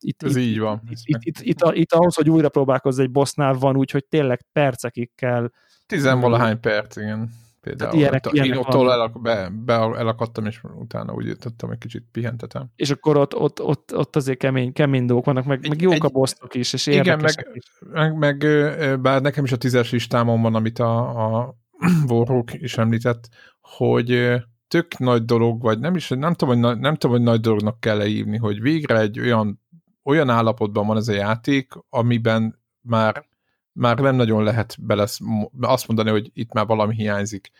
itt, Ez itt, így van. Itt, itt, itt, itt, itt, itt ahhoz, hogy újra próbálkozz egy bossnál van úgy, hogy tényleg percekig kell. Tizenvalahány perc, igen. Például. Hát ilyenek, ilyenek én ott elak, be, be, elakadtam, és utána úgy jöttem, egy kicsit pihentetem. És akkor ott, ott, ott, ott azért kemény, kemény dolgok vannak, meg, meg jók egy, a bosztok is, és Igen, meg, is. Meg, meg, bár nekem is a tízes listámon van, amit a, a Warhawk is említett, hogy tök nagy dolog, vagy nem is, nem tudom, hogy, nem tudom, hogy nagy dolognak kell leívni, hogy végre egy olyan olyan állapotban van ez a játék, amiben már, már nem nagyon lehet bele azt mondani, hogy itt már valami hiányzik.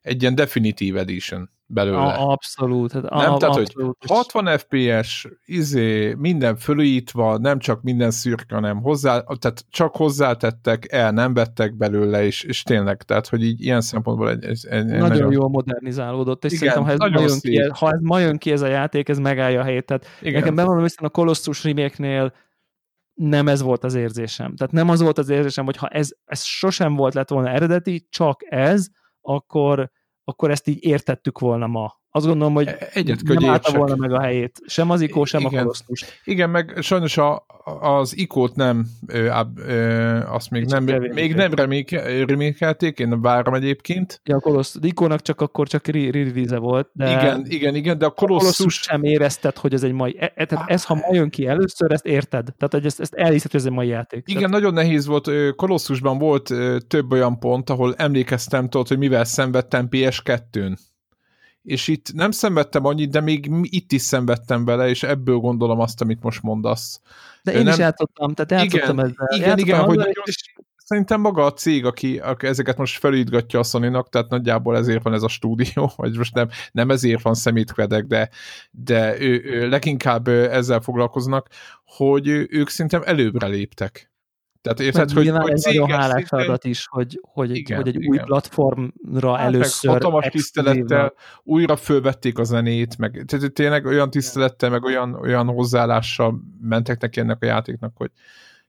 Egy ilyen definitív edition belőle. A, abszolút. Hát nem, a, tehát, abszolút. hogy 60 FPS, izé, minden fölújítva, nem csak minden szürke, hanem hozzá, tehát csak hozzátettek, el nem vettek belőle, és, és tényleg, tehát, hogy így ilyen szempontból egy, egy, egy nagyon, nagyon jól modernizálódott, és Igen, szerintem, ha ez, ma jön ki, ha ez ma jön ki ez a játék, ez megállja a helyét. Tehát Igen. nekem bevallom, hogy a Colossus remake nem ez volt az érzésem. Tehát nem az volt az érzésem, hogy ha ez, ez sosem volt lett volna eredeti, csak ez, akkor akkor ezt így értettük volna ma. Azt gondolom, hogy e, Egyet nem állta volna meg a helyét. Sem az ikó, sem Igen. a kolosztus. Igen, meg sajnos a, az ikót nem, ö, ö, azt még nem, még nem remékelték, én várom egyébként. Ja, a kolosz, ikónak csak akkor csak release volt. De igen, igen, igen, de a kolosszus... sem érezted, hogy ez egy mai, e, e, tehát ez, ha ma jön ki először, ezt érted. Tehát, hogy ezt, ezt elhiszed, hogy ez egy mai játék. Igen, tehát... nagyon nehéz volt, kolosszusban volt több olyan pont, ahol emlékeztem, tudod, hogy mivel szenvedtem PS2-n és itt nem szenvedtem annyit, de még itt is szenvedtem vele, és ebből gondolom azt, amit most mondasz. De én nem... is játszottam, tehát játszottam igen, ezzel. Igen, játszottam igen, hogy és szerintem maga a cég, aki, aki ezeket most felütgatja a sony tehát nagyjából ezért van ez a stúdió, vagy most nem, nem ezért van szemétkvedek, de, de ő, ő leginkább ezzel foglalkoznak, hogy ők szerintem előbbre léptek. Tehát érted, hogy, hogy egy nagyon hálás feladat is, hogy, hogy, igen, hogy egy igen. új platformra hát először hatalmas tisztelettel újra fölvették a zenét, meg tehát tényleg olyan tisztelettel, meg olyan, olyan hozzáállással mentek neki ennek a játéknak, hogy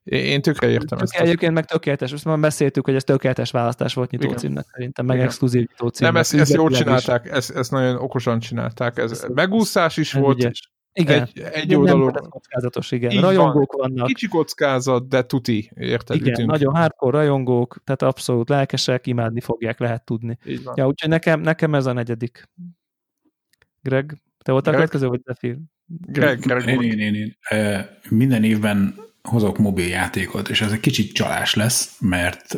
én tökre értem ezt. Egyébként meg tökéletes, most már beszéltük, hogy ez tökéletes választás volt nyitócímnek szerintem, meg Igen. exkluzív nyitócímnek. Nem, ezt, ezt jól csinálták, ezt, ezt nagyon okosan csinálták. Ez, ez megúszás is volt, ügyes. Igen. Egy, egy oldalon. Nem kockázatos, igen. Így rajongók van. vannak. Kicsi kockázat, de tuti, érted? Igen, ütünk. nagyon hardcore rajongók, tehát abszolút lelkesek, imádni fogják, lehet tudni. Így van. Ja, úgyhogy nekem, nekem ez a negyedik. Greg, te voltál a következő, vagy Zephyr? Greg, Greg én, én, én, én. Minden évben hozok mobil játékot, és ez egy kicsit csalás lesz, mert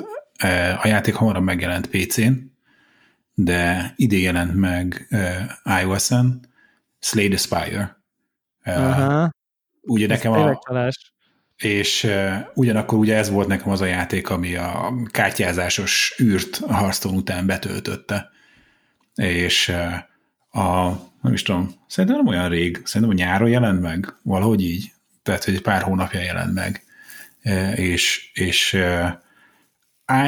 a játék hamarabb megjelent PC-n, de idén jelent meg iOS-en, Slay the Spire Aha. Ugye nekem a... És uh, ugyanakkor ugye ez volt nekem az a játék, ami a kártyázásos űrt a Hearthstone után betöltötte. És uh, a, nem is tudom, szerintem nem olyan rég, szerintem a nyáron jelent meg, valahogy így. Tehát, hogy egy pár hónapja jelent meg. Uh, és és uh,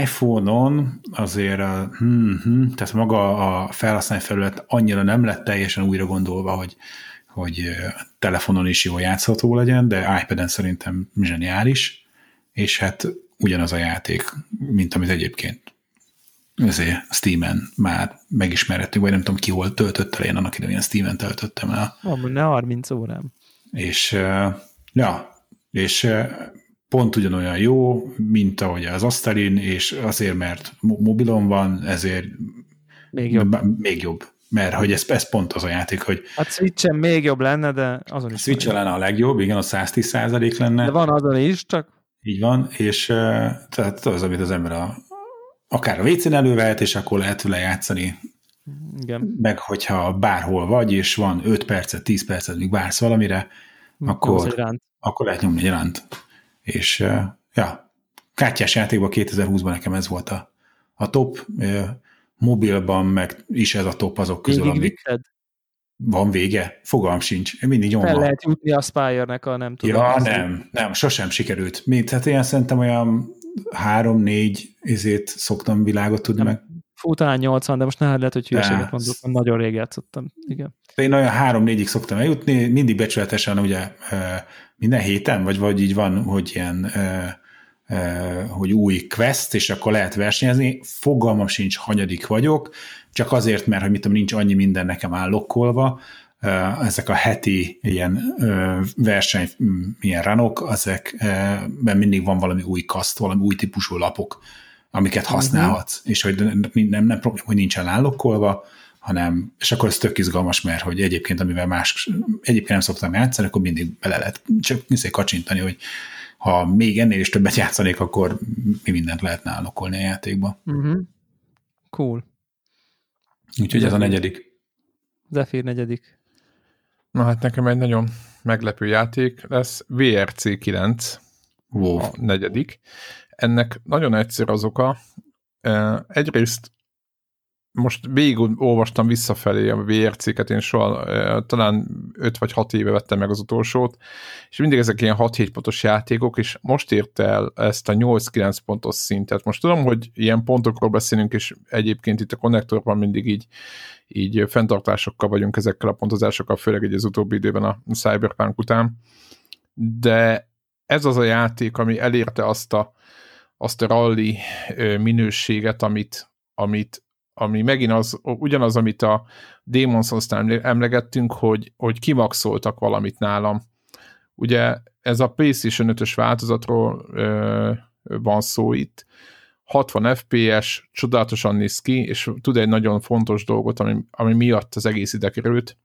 iPhone-on azért a, hmm, hmm, tehát maga a felhasználói felület annyira nem lett teljesen újra gondolva, hogy, hogy telefonon is jól játszható legyen, de iPad-en szerintem zseniális, és hát ugyanaz a játék, mint amit egyébként ezért Steam-en már megismerhetünk, vagy nem tudom ki hol töltött el, én annak idején Steam-en töltöttem el. Van, ne 30 órám. És ja, és pont ugyanolyan jó, mint ahogy az asztalin, és azért, mert mobilon van, ezért még jobb. Még jobb mert hogy ez, ez pont az a játék, hogy... A Switch-en még jobb lenne, de azon is... switch lenne a legjobb, igen, a 110 százalék lenne. De van azon is, csak... Így van, és tehát az, amit az ember a, akár a WC-n elővehet, és akkor lehet vele játszani Igen. meg hogyha bárhol vagy, és van 5 percet, 10 percet, míg vársz valamire, akkor, akkor lehet nyomni egy ránt. És ja, kártyás játékban 2020-ban nekem ez volt a, a top, mobilban meg is ez a top azok közül, Végig amik... vitted? Van vége? Fogalm sincs. Mindig nyomva. Fel lehet jutni a Spire-nek a nem tudom. Ja, azt- nem, nem, sosem sikerült. Mint, hát én szerintem olyan három-négy izét szoktam világot tudni Nem. meg. Fú, talán 80, de most ne lehet, hogy hülyeséget mondok, mert nagyon rég játszottam. Igen. Én olyan három-négyig szoktam eljutni, mindig becsületesen ugye ö, minden héten, vagy vagy így van, hogy ilyen ö, hogy új quest, és akkor lehet versenyezni. Fogalmam sincs, hanyadik vagyok, csak azért, mert hogy mit tudom, nincs annyi minden nekem állokkolva, Ö, ezek a heti ilyen ö, verseny, mm, ilyen ranok, ezekben mindig van valami új kaszt, valami új típusú lapok, amiket használhatsz, és hogy nem, nem, probléma, hogy nincsen állokkolva, hanem, és akkor ez tök izgalmas, mert hogy egyébként, amivel más, egyébként nem szoktam játszani, akkor mindig bele lehet csak kacsintani, hogy ha még ennél is többet játszanék, akkor mi mindent lehetne állokkolni a játékba. Uh-huh. Cool. Úgyhogy ez a negyedik. Zephyr negyedik. Na hát nekem egy nagyon meglepő játék lesz, VRC 9, Wow. a negyedik. Ennek nagyon egyszerű az oka. Egyrészt most végig olvastam visszafelé a VRC-ket, én soha talán 5 vagy 6 éve vettem meg az utolsót, és mindig ezek ilyen 6-7 pontos játékok, és most ért el ezt a 8-9 pontos szintet. Most tudom, hogy ilyen pontokról beszélünk, és egyébként itt a konnektorban mindig így, így fenntartásokkal vagyunk ezekkel a pontozásokkal, főleg így az utóbbi időben a Cyberpunk után, de ez az a játék, ami elérte azt a, azt a rally minőséget, amit, amit ami megint az, ugyanaz, amit a Demon's Souls-nál emlegettünk, hogy, hogy kimaxoltak valamit nálam. Ugye ez a PlayStation 5-ös változatról ö, van szó itt, 60 FPS, csodálatosan néz ki, és tud egy nagyon fontos dolgot, ami, ami miatt az egész ide került.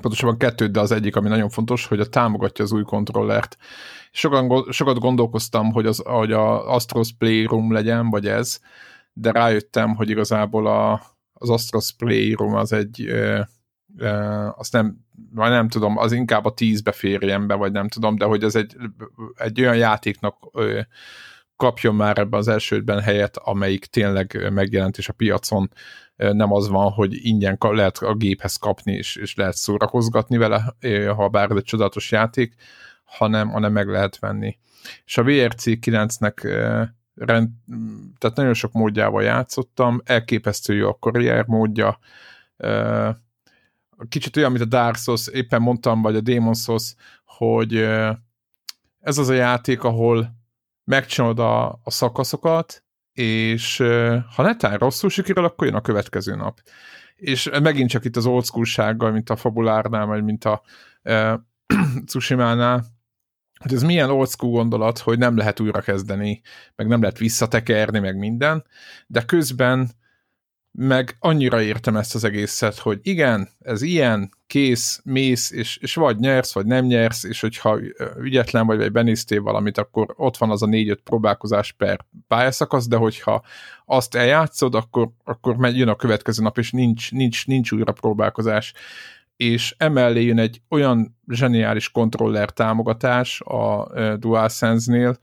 Pontosabban kettőt, de az egyik, ami nagyon fontos, hogy a támogatja az új kontrollert. Sokan, sokat gondolkoztam, hogy az, hogy a Astros Playroom legyen, vagy ez, de rájöttem, hogy igazából a, az Astros Playroom az egy, ö, ö, azt nem, vagy nem tudom, az inkább a tízbe férjen be, vagy nem tudom, de hogy ez egy, egy olyan játéknak ö, kapjon már ebben az elsődben helyet, amelyik tényleg megjelent, és a piacon nem az van, hogy ingyen lehet a géphez kapni, és, és lehet szórakozgatni vele, ha bár ez egy csodálatos játék, hanem, hanem meg lehet venni. És a VRC 9-nek rend, tehát nagyon sok módjával játszottam, elképesztő jó a karrier módja, kicsit olyan, mint a Dark Souls, éppen mondtam, vagy a Demon's Souls, hogy ez az a játék, ahol megcsinálod a, a szakaszokat, és ha netán rosszul sikerül, akkor jön a következő nap. És megint csak itt az old mint a Fabulárnál, vagy mint a e, Tsushima-nál, hogy ez milyen old school gondolat, hogy nem lehet újra kezdeni, meg nem lehet visszatekerni, meg minden, de közben meg annyira értem ezt az egészet, hogy igen, ez ilyen, kész, mész, és, és vagy nyersz, vagy nem nyersz, és hogyha ügyetlen vagy, vagy benéztél valamit, akkor ott van az a négy-öt próbálkozás per pályaszakasz, de hogyha azt eljátszod, akkor, akkor megy, jön a következő nap, és nincs, nincs, nincs újra próbálkozás. És emellé jön egy olyan zseniális kontroller támogatás a DualSense-nél,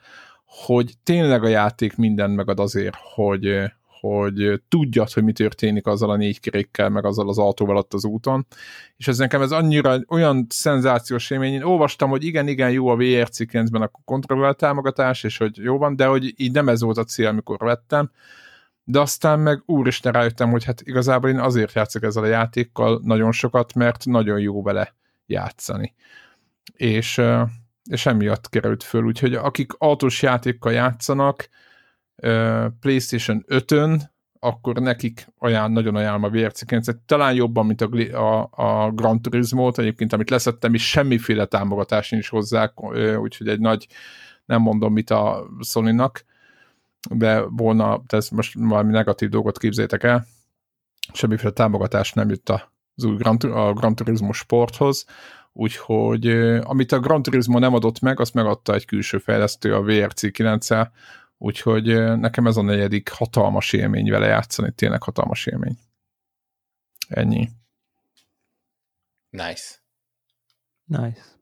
hogy tényleg a játék mindent megad azért, hogy, hogy tudjad, hogy mi történik azzal a négy kerékkel, meg azzal az autóval ott az úton. És ez nekem ez annyira olyan szenzációs élmény. Én olvastam, hogy igen, igen, jó a VRC 9-ben a kontroller támogatás, és hogy jó van, de hogy így nem ez volt a cél, amikor vettem. De aztán meg úristen rájöttem, hogy hát igazából én azért játszok ezzel a játékkal nagyon sokat, mert nagyon jó vele játszani. És, és emiatt került föl, úgyhogy akik autós játékkal játszanak, PlayStation 5-ön, akkor nekik ajánl, nagyon ajánlom a VRC 9 talán jobban, mint a, a, a Gran Turismo-t, egyébként amit leszettem, és semmiféle támogatás nincs hozzá, úgyhogy egy nagy, nem mondom mit a sony de volna, ez most valami negatív dolgot képzétek el, semmiféle támogatás nem jött az új Gran, a Gran Turismo sporthoz, úgyhogy amit a Gran Turismo nem adott meg, azt megadta egy külső fejlesztő a VRC 9 -el, Úgyhogy nekem ez a negyedik hatalmas élmény vele játszani, tényleg hatalmas élmény. Ennyi. Nice. Nice.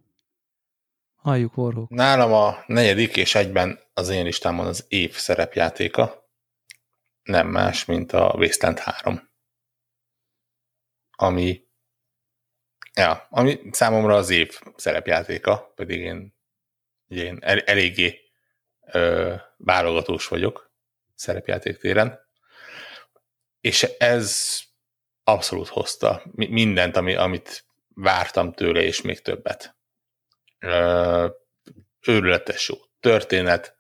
Halljuk, Warhawk. Nálam a negyedik és egyben az én listámon az év szerepjátéka nem más, mint a Wasteland 3. Ami, ja, ami számomra az év szerepjátéka, pedig én, én el, eléggé ö, válogatós vagyok szerepjáték téren, és ez abszolút hozta mindent, ami, amit vártam tőle, és még többet. Őrületes jó történet,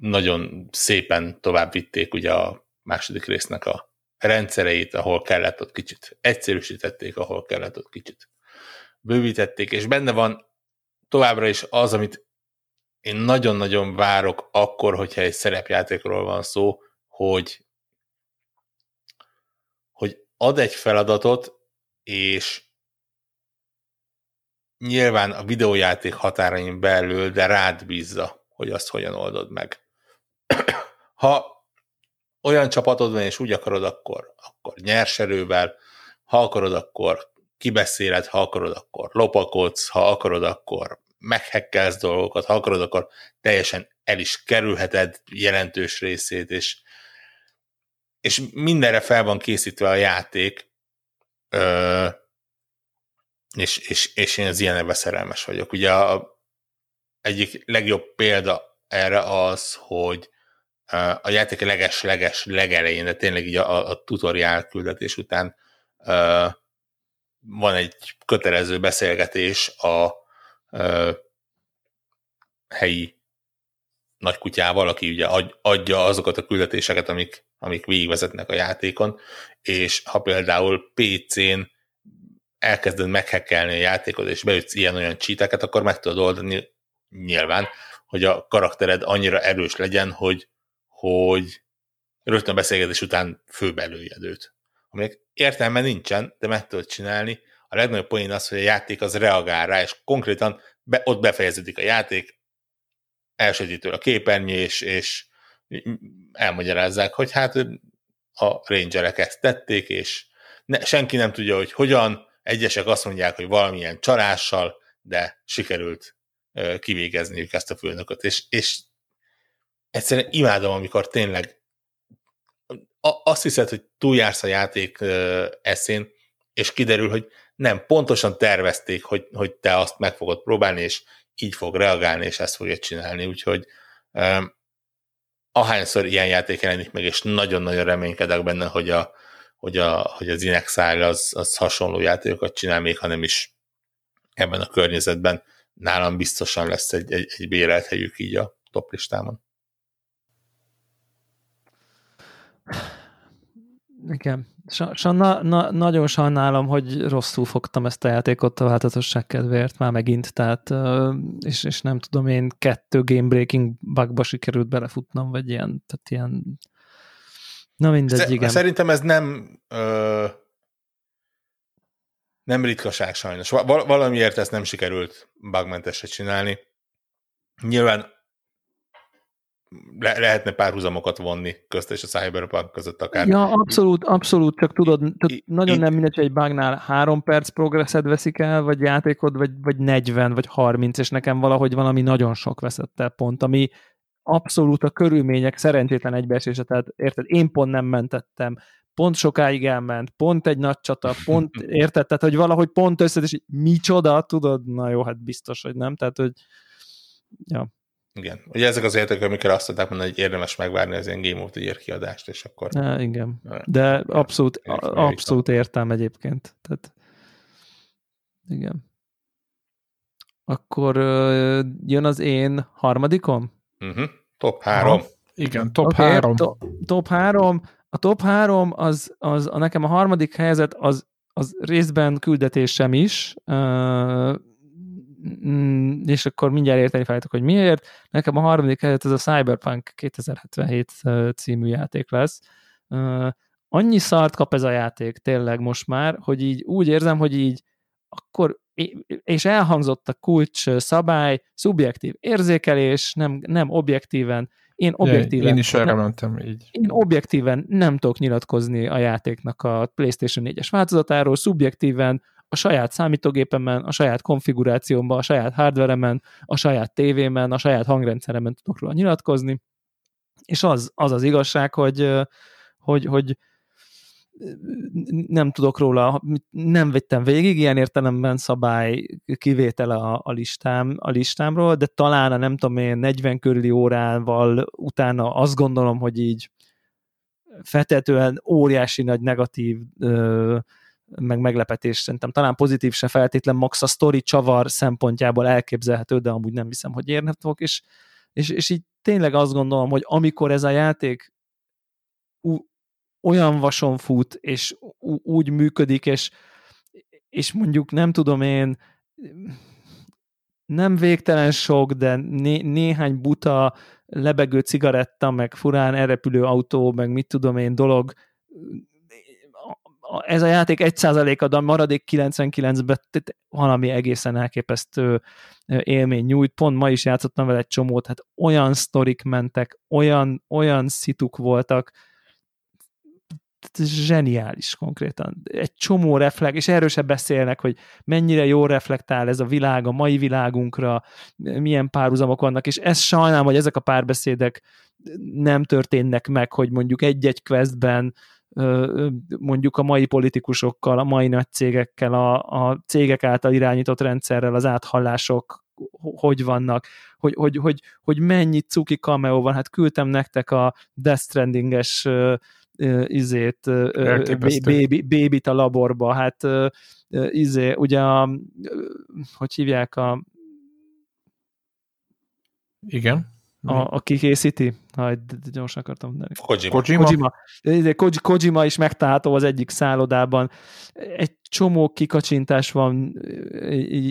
nagyon szépen tovább vitték ugye a második résznek a rendszereit, ahol kellett, ott kicsit egyszerűsítették, ahol kellett, ott kicsit bővítették, és benne van továbbra is az, amit én nagyon-nagyon várok akkor, hogyha egy szerepjátékról van szó, hogy hogy ad egy feladatot, és nyilván a videójáték határain belül, de rád bízza, hogy azt hogyan oldod meg. ha olyan csapatod van, és úgy akarod, akkor, akkor nyers erővel, ha akarod, akkor kibeszéled, ha akarod, akkor lopakodsz, ha akarod, akkor meghekkelsz dolgokat, ha akarod, akkor teljesen el is kerülheted jelentős részét, és, és mindenre fel van készítve a játék, ö, és, és, és én az ilyenebe szerelmes vagyok. Ugye a, egyik legjobb példa erre az, hogy a játék leges-leges legelején, de tényleg így a, a tutoriál küldetés után uh, van egy kötelező beszélgetés a uh, helyi nagykutyával, aki ugye adja azokat a küldetéseket, amik, amik végigvezetnek a játékon, és ha például PC-n elkezded meghekkelni a játékot, és beütsz ilyen-olyan csíteket, akkor meg tudod oldani nyilván, hogy a karaktered annyira erős legyen, hogy hogy rögtön beszélgetés után főbelőjed őt. Aminek értelme nincsen, de meg tudod csinálni. A legnagyobb poén az, hogy a játék az reagál rá, és konkrétan be, ott befejeződik a játék, elsötítől a képernyő, és, és elmagyarázzák, hogy hát a rangerek ezt tették, és ne, senki nem tudja, hogy hogyan, egyesek azt mondják, hogy valamilyen csalással, de sikerült kivégezniük ezt a főnököt, és, és egyszerűen imádom, amikor tényleg azt hiszed, hogy túljársz a játék eszén, és kiderül, hogy nem, pontosan tervezték, hogy, hogy te azt meg fogod próbálni, és így fog reagálni, és ezt fogja csinálni, úgyhogy um, ahányszor ilyen játék jelenik meg, és nagyon-nagyon reménykedek benne, hogy, a, hogy, a, hogy az Inexile az, az hasonló játékokat csinál, még ha nem is ebben a környezetben, nálam biztosan lesz egy, egy, egy bérelt helyük így a top listámon. Igen. Sa, na, na, nagyon sajnálom, hogy rosszul fogtam ezt a játékot a változatosság kedvéért már megint, tehát és, és nem tudom, én kettő game breaking bugba sikerült belefutnom, vagy ilyen, tehát ilyen na mindegy, igen. Szerintem ez nem ö, nem ritkaság sajnos. Val- valamiért ezt nem sikerült bugmentesre csinálni. Nyilván le, lehetne párhuzamokat vonni közt és a Cyberpunk között akár. Ja, abszolút, abszolút, csak tudod, I, nagyon I, nem mindegy, hogy egy bugnál három perc progresszed veszik el, vagy játékod, vagy, vagy 40, vagy 30, és nekem valahogy valami nagyon sok veszett el pont, ami abszolút a körülmények szerencsétlen egybeesése, tehát érted, én pont nem mentettem, pont sokáig elment, pont egy nagy csata, pont, érted, tehát hogy valahogy pont összed, és micsoda, tudod, na jó, hát biztos, hogy nem, tehát hogy ja. Igen. Ugye ezek az értek, amikor azt mondták mondani, hogy érdemes megvárni az ilyen Game of the Year kiadást, és akkor... Ja, igen. De abszolút, abszolút értem egyébként. Tehát, igen. Akkor jön az én harmadikom? Uh-huh. Top három. Igen, top okay, három. To, top három. A top három, az, az a nekem a harmadik helyzet, az, az részben küldetésem is, uh, és akkor mindjárt érteni fogjátok, hogy miért. Nekem a harmadik helyet ez a Cyberpunk 2077 című játék lesz. Annyi szart kap ez a játék tényleg most már, hogy így úgy érzem, hogy így akkor és elhangzott a kulcs szabály, szubjektív érzékelés, nem, nem objektíven én objektíven... Én is erre mentem így. Én objektíven nem tudok nyilatkozni a játéknak a PlayStation 4-es változatáról, szubjektíven a saját számítógépemen, a saját konfigurációmban, a saját hardveremen, a saját tévémen, a saját hangrendszeremen tudok róla nyilatkozni, és az az, az igazság, hogy, hogy, hogy nem tudok róla, nem vettem végig, ilyen értelemben szabály kivétele a, a, listám, a listámról, de talán a nem tudom én 40 körüli órával utána azt gondolom, hogy így feltetően óriási nagy negatív ö, meg meglepetés, szerintem. Talán pozitív se feltétlen, max a story csavar szempontjából elképzelhető, de amúgy nem hiszem, hogy fog, és, és, és így tényleg azt gondolom, hogy amikor ez a játék olyan vason fut, és úgy működik, és, és mondjuk nem tudom én, nem végtelen sok, de né, néhány buta lebegő cigaretta, meg furán elrepülő autó, meg mit tudom én dolog, ez a játék 1%-a, de a maradék 99-ben valami egészen elképesztő élmény nyújt. Pont ma is játszottam vele egy csomót, hát olyan sztorik mentek, olyan, olyan szituk voltak, zseniális konkrétan. Egy csomó reflekt, és erről se beszélnek, hogy mennyire jó reflektál ez a világ a mai világunkra, milyen párhuzamok vannak, és ez sajnálom, hogy ezek a párbeszédek nem történnek meg, hogy mondjuk egy-egy questben mondjuk a mai politikusokkal, a mai nagy cégekkel, a, a cégek által irányított rendszerrel az áthallások hogy vannak, hogy, hogy, hogy, hogy mennyi cuki cameo van, hát küldtem nektek a Death Stranding-es izét, baby, baby a laborba, hát izé, ugye a, hogy hívják a igen a, a kikészíti? Ha gyorsan akartam mondani. Kojima. Kojima. Kojima. Kojima. Kojima is megtalálható az egyik szállodában. Egy csomó kikacsintás van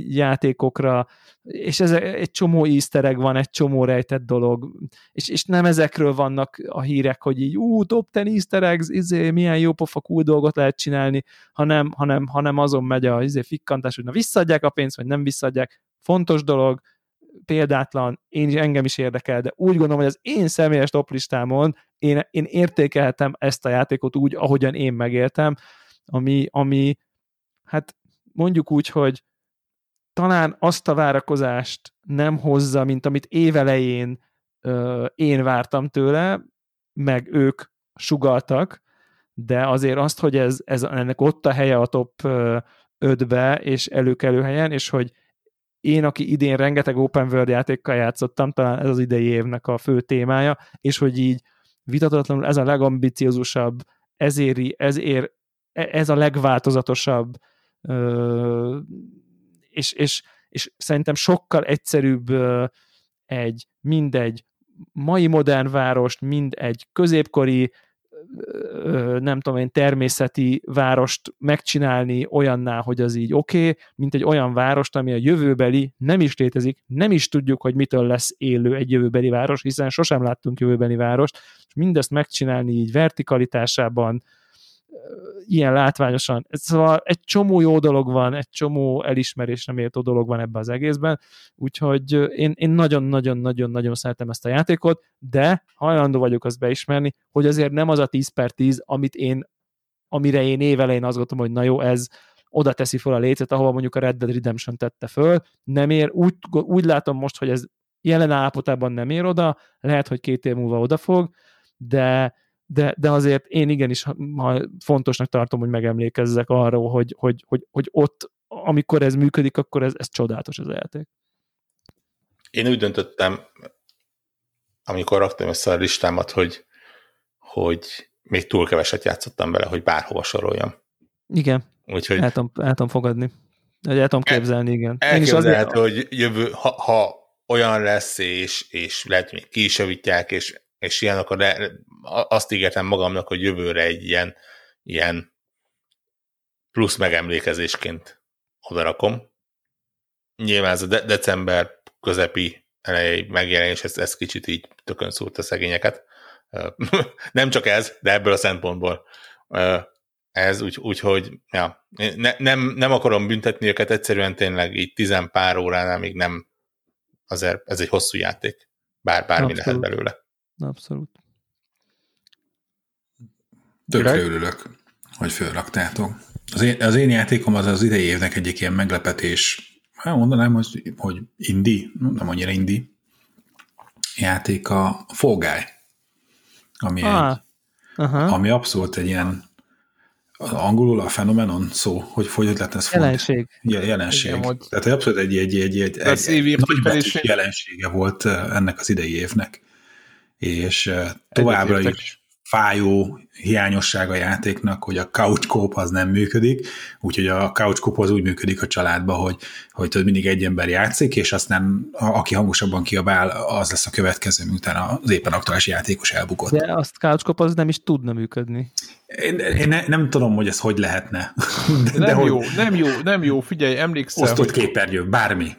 játékokra, és ez egy csomó easter van, egy csomó rejtett dolog, és, és nem ezekről vannak a hírek, hogy így ú, top 10 easter eggs, izé, milyen jó pofa cool dolgot lehet csinálni, hanem, hanem, hanem azon megy a izé, fikkantás, hogy na visszaadják a pénzt, vagy nem visszaadják. Fontos dolog, példátlan, én is, engem is érdekel, de úgy gondolom, hogy az én személyes toplistámon én, én értékeltem ezt a játékot úgy, ahogyan én megéltem, ami, ami hát mondjuk úgy, hogy talán azt a várakozást nem hozza, mint amit évelején ö, én vártam tőle, meg ők sugaltak, de azért azt, hogy ez, ez ennek ott a helye a top 5-be, és előkelő helyen, és hogy én, aki idén rengeteg open world játékkal játszottam, talán ez az idei évnek a fő témája, és hogy így vitatotlanul ez a legambiciózusabb, ezért, ezért ez a legváltozatosabb, és, és, és szerintem sokkal egyszerűbb egy mindegy mai modern várost, mind egy középkori nem tudom én, természeti várost megcsinálni olyanná, hogy az így oké, okay, mint egy olyan várost, ami a jövőbeli nem is létezik, nem is tudjuk, hogy mitől lesz élő egy jövőbeli város, hiszen sosem láttunk jövőbeli várost, és mindezt megcsinálni így vertikalitásában, ilyen látványosan. Szóval egy csomó jó dolog van, egy csomó elismerésre méltó dolog van ebben az egészben, úgyhogy én, én nagyon-nagyon-nagyon-nagyon szeretem ezt a játékot, de hajlandó vagyok azt beismerni, hogy azért nem az a 10 per 10, amit én, amire én évelején azt gondolom, hogy na jó, ez oda teszi fel a lécet, ahova mondjuk a Red Dead Redemption tette föl, nem ér, úgy, úgy látom most, hogy ez jelen állapotában nem ér oda, lehet, hogy két év múlva odafog, de de, de azért én igenis ha fontosnak tartom, hogy megemlékezzek arról, hogy, hogy, hogy, hogy ott, amikor ez működik, akkor ez, ez csodálatos az játék. Én úgy döntöttem, amikor raktam össze a listámat, hogy, hogy még túl keveset játszottam vele, hogy bárhova soroljam. Igen, Úgyhogy el, tudom, el tudom fogadni. El, el tudom képzelni, igen. Is azért... hogy jövő, ha, ha olyan lesz, és, és lehet, hogy javítják, és, és ilyen, akkor de, azt ígértem magamnak, hogy jövőre egy ilyen, ilyen plusz megemlékezésként odarakom. Nyilván ez a de- december közepi elejé megjelenés, ez, ez kicsit így tökön szúrt a szegényeket. nem csak ez, de ebből a szempontból ez, úgy, úgyhogy ja, ne, nem, nem akarom büntetni őket, egyszerűen tényleg így tizen pár óránál még nem, azért ez egy hosszú játék, bár bármi Abszolút. lehet belőle. Abszolút. Tökre örülök, hogy fölraktátok. Az én, az én játékom az az idei évnek egyik ilyen meglepetés, hát mondanám, hogy, hogy indi, nem annyira indi játék a Fall Guy, ami, ah, egy, uh-huh. ami abszolút egy ilyen az angolul a fenomenon szó, hogy hogy lehet ez Jelenség. Ja, jelenség. Igen. Tehát abszolút egy, egy, egy, egy, egy, egy nagy jelensége volt ennek az idei évnek. És továbbra is fájó hiányosság a játéknak, hogy a couch coop az nem működik, úgyhogy a couch coop az úgy működik a családba, hogy, hogy tudod, mindig egy ember játszik, és aztán aki hangosabban kiabál, az lesz a következő, miután az éppen aktuális játékos elbukott. De azt couch coop az nem is tudna működni. Én, én ne, nem tudom, hogy ez hogy lehetne. De, nem de jó, hogy... nem jó, nem jó, figyelj, emlékszel, Osztott hogy... képernyő, bármi.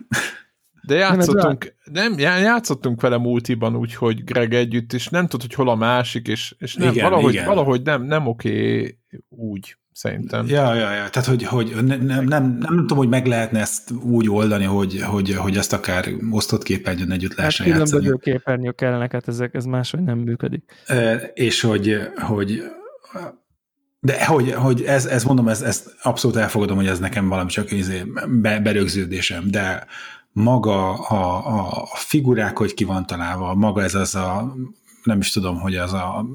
De játszottunk, nem, játszottunk vele multiban úgy, hogy Greg együtt, és nem tudod, hogy hol a másik, és, és nem, igen, valahogy, igen. valahogy nem, nem oké úgy, szerintem. Ja, ja, ja. Tehát, hogy, hogy nem, nem, nem, nem tudom, hogy meg lehetne ezt úgy oldani, hogy, hogy, hogy ezt akár osztott képernyőn együtt hát lehessen hát játszani. Különböző képernyők kellenek, hát ezek, ez máshogy nem működik. E, és hogy, hogy de hogy, hogy ez, ez mondom, ez, ezt abszolút elfogadom, hogy ez nekem valami csak izé be, berögződésem, de maga a, a figurák, hogy ki van találva, maga ez az a, nem is tudom, hogy az a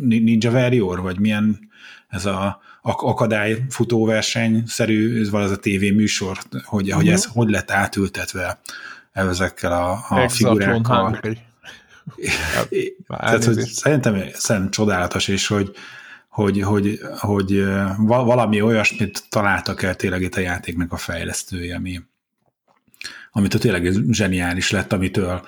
Ninja Warrior, vagy milyen ez a akadály futóverseny-szerű, ez az a tévéműsor, hogy, mm. hogy ez hogy lett átültetve ezekkel a, a figurákkal. Tehát, hogy szerintem, szerintem csodálatos, és hogy, hogy, hogy, hogy valami olyasmit találtak el tényleg itt a játéknak a fejlesztői, ami, amitől tényleg zseniális lett, amitől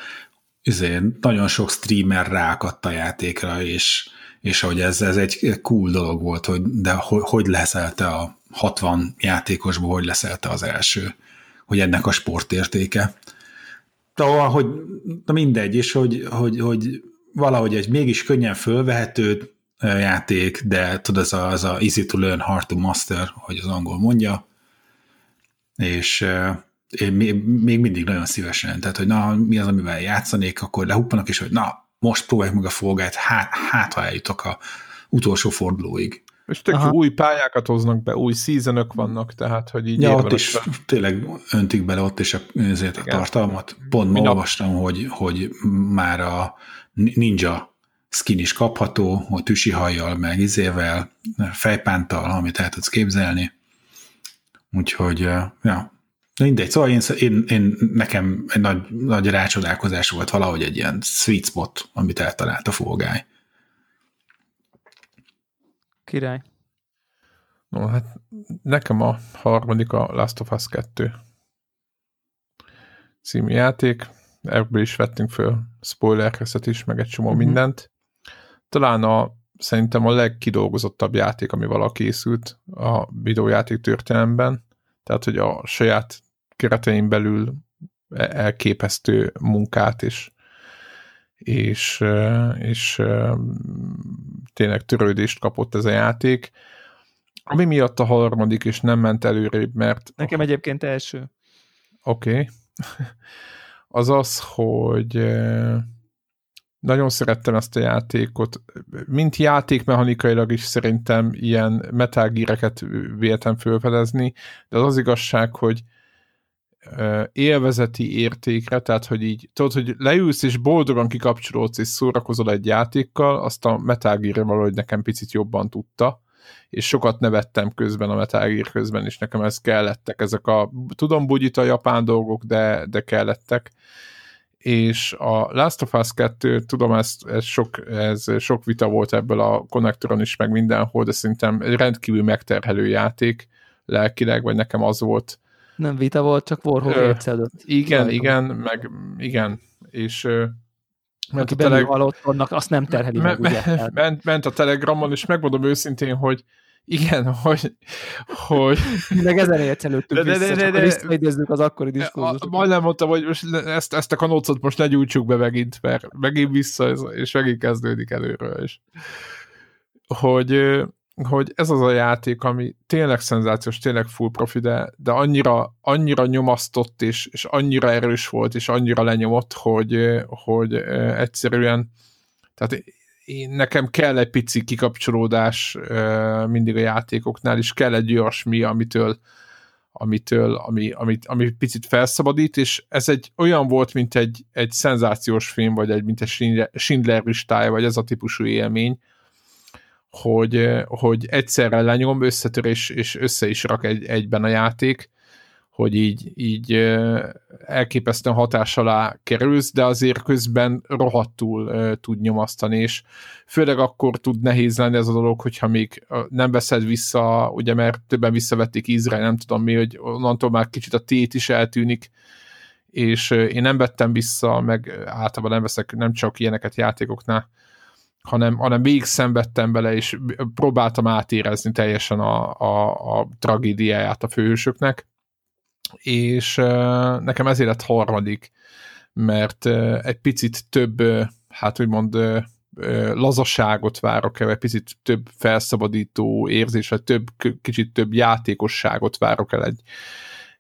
azért nagyon sok streamer ráakadt a játékra, és, és hogy ez, ez egy cool dolog volt, hogy de hogy, hogy leszelte a 60 játékosból, hogy leszelte az első, hogy ennek a sportértéke. De hogy na mindegy, és hogy, hogy, hogy valahogy egy mégis könnyen fölvehető játék, de tudod, az a, az a easy to learn, hard to master, hogy az angol mondja, és én még, mindig nagyon szívesen, tehát hogy na, mi az, amivel játszanék, akkor lehuppanak, és hogy na, most próbáljuk meg a folgát, hát, hát ha eljutok a utolsó fordulóig. És tök Aha. új pályákat hoznak be, új seasonök vannak, tehát, hogy így Ja, ott is fel. tényleg öntik bele ott is a, ezért a tartalmat. Pont ma olvastam, hogy, hogy már a ninja skin is kapható, hogy tüsi hajjal, meg izével, fejpántal, amit el tudsz képzelni. Úgyhogy, ja, Mindegy, szóval én, én, én, nekem egy nagy, nagy rácsodálkozás volt valahogy egy ilyen sweet spot, amit eltalált a Fall Király. No, hát nekem a harmadik a Last of Us 2 című játék. Ebből is vettünk föl spoilerkezet is, meg egy csomó uh-huh. mindent. Talán a, szerintem a legkidolgozottabb játék, ami valaki készült a videójáték történelemben. Tehát, hogy a saját keretein belül elképesztő munkát és, és, és tényleg törődést kapott ez a játék. Ami miatt a harmadik és nem ment előrébb, mert... Nekem egyébként első. Oké. Okay. Az az, hogy nagyon szerettem ezt a játékot. Mint játékmechanikailag is szerintem ilyen metágíreket véltem felfedezni, de az az igazság, hogy élvezeti értékre, tehát hogy így, tudod, hogy leülsz és boldogan kikapcsolódsz és szórakozol egy játékkal, azt a Metal Gear valahogy nekem picit jobban tudta, és sokat nevettem közben a Metal Gear közben, és nekem ez kellettek, ezek a, tudom, bugyit a japán dolgok, de, de kellettek, és a Last of Us 2, tudom, ez, ez, sok, ez sok vita volt ebből a konnektoron is, meg mindenhol, de szerintem egy rendkívül megterhelő játék lelkileg, vagy nekem az volt, nem vita volt, csak Warhol ércedett. Igen, Lajtom. igen, meg igen, és mert Aki a teleg... halott, annak azt nem terheli me- meg, ugye? Ment, ment a Telegramon, és megmondom őszintén, hogy igen, hogy... hogy... Meg ezen érts előttük de, vissza, de, de, de, visszaidézzük az akkori diskurzusokat. Majdnem mondtam, hogy most ezt, ezt a kanócot most ne gyújtsuk be megint, mert megint vissza, és megint kezdődik előről. És hogy hogy ez az a játék, ami tényleg szenzációs, tényleg full profi, de, de annyira, annyira nyomasztott, és, és annyira erős volt, és annyira lenyomott, hogy, hogy egyszerűen Tehát én, nekem kell egy pici kikapcsolódás mindig a játékoknál, és kell egy olyasmi, amitől, amitől ami, amit, ami picit felszabadít, és ez egy olyan volt, mint egy, egy szenzációs film, vagy egy, mint egy Schindler listája, vagy ez a típusú élmény, hogy, hogy egyszerre lenyom, összetör és, össze is rak egy, egyben a játék, hogy így, így elképesztően hatás alá kerülsz, de azért közben rohadtul tud nyomasztani, és főleg akkor tud nehéz lenni ez a dolog, hogyha még nem veszed vissza, ugye mert többen visszavették Izrael, nem tudom mi, hogy onnantól már kicsit a tét is eltűnik, és én nem vettem vissza, meg általában nem veszek nem csak ilyeneket játékoknál, hanem, hanem végig szenvedtem bele, és próbáltam átérezni teljesen a, a, a tragédiáját a főhősöknek, és nekem ezért lett harmadik, mert egy picit több, hát úgymond lazaságot várok el, egy picit több felszabadító érzés, vagy több, kicsit több játékosságot várok el egy,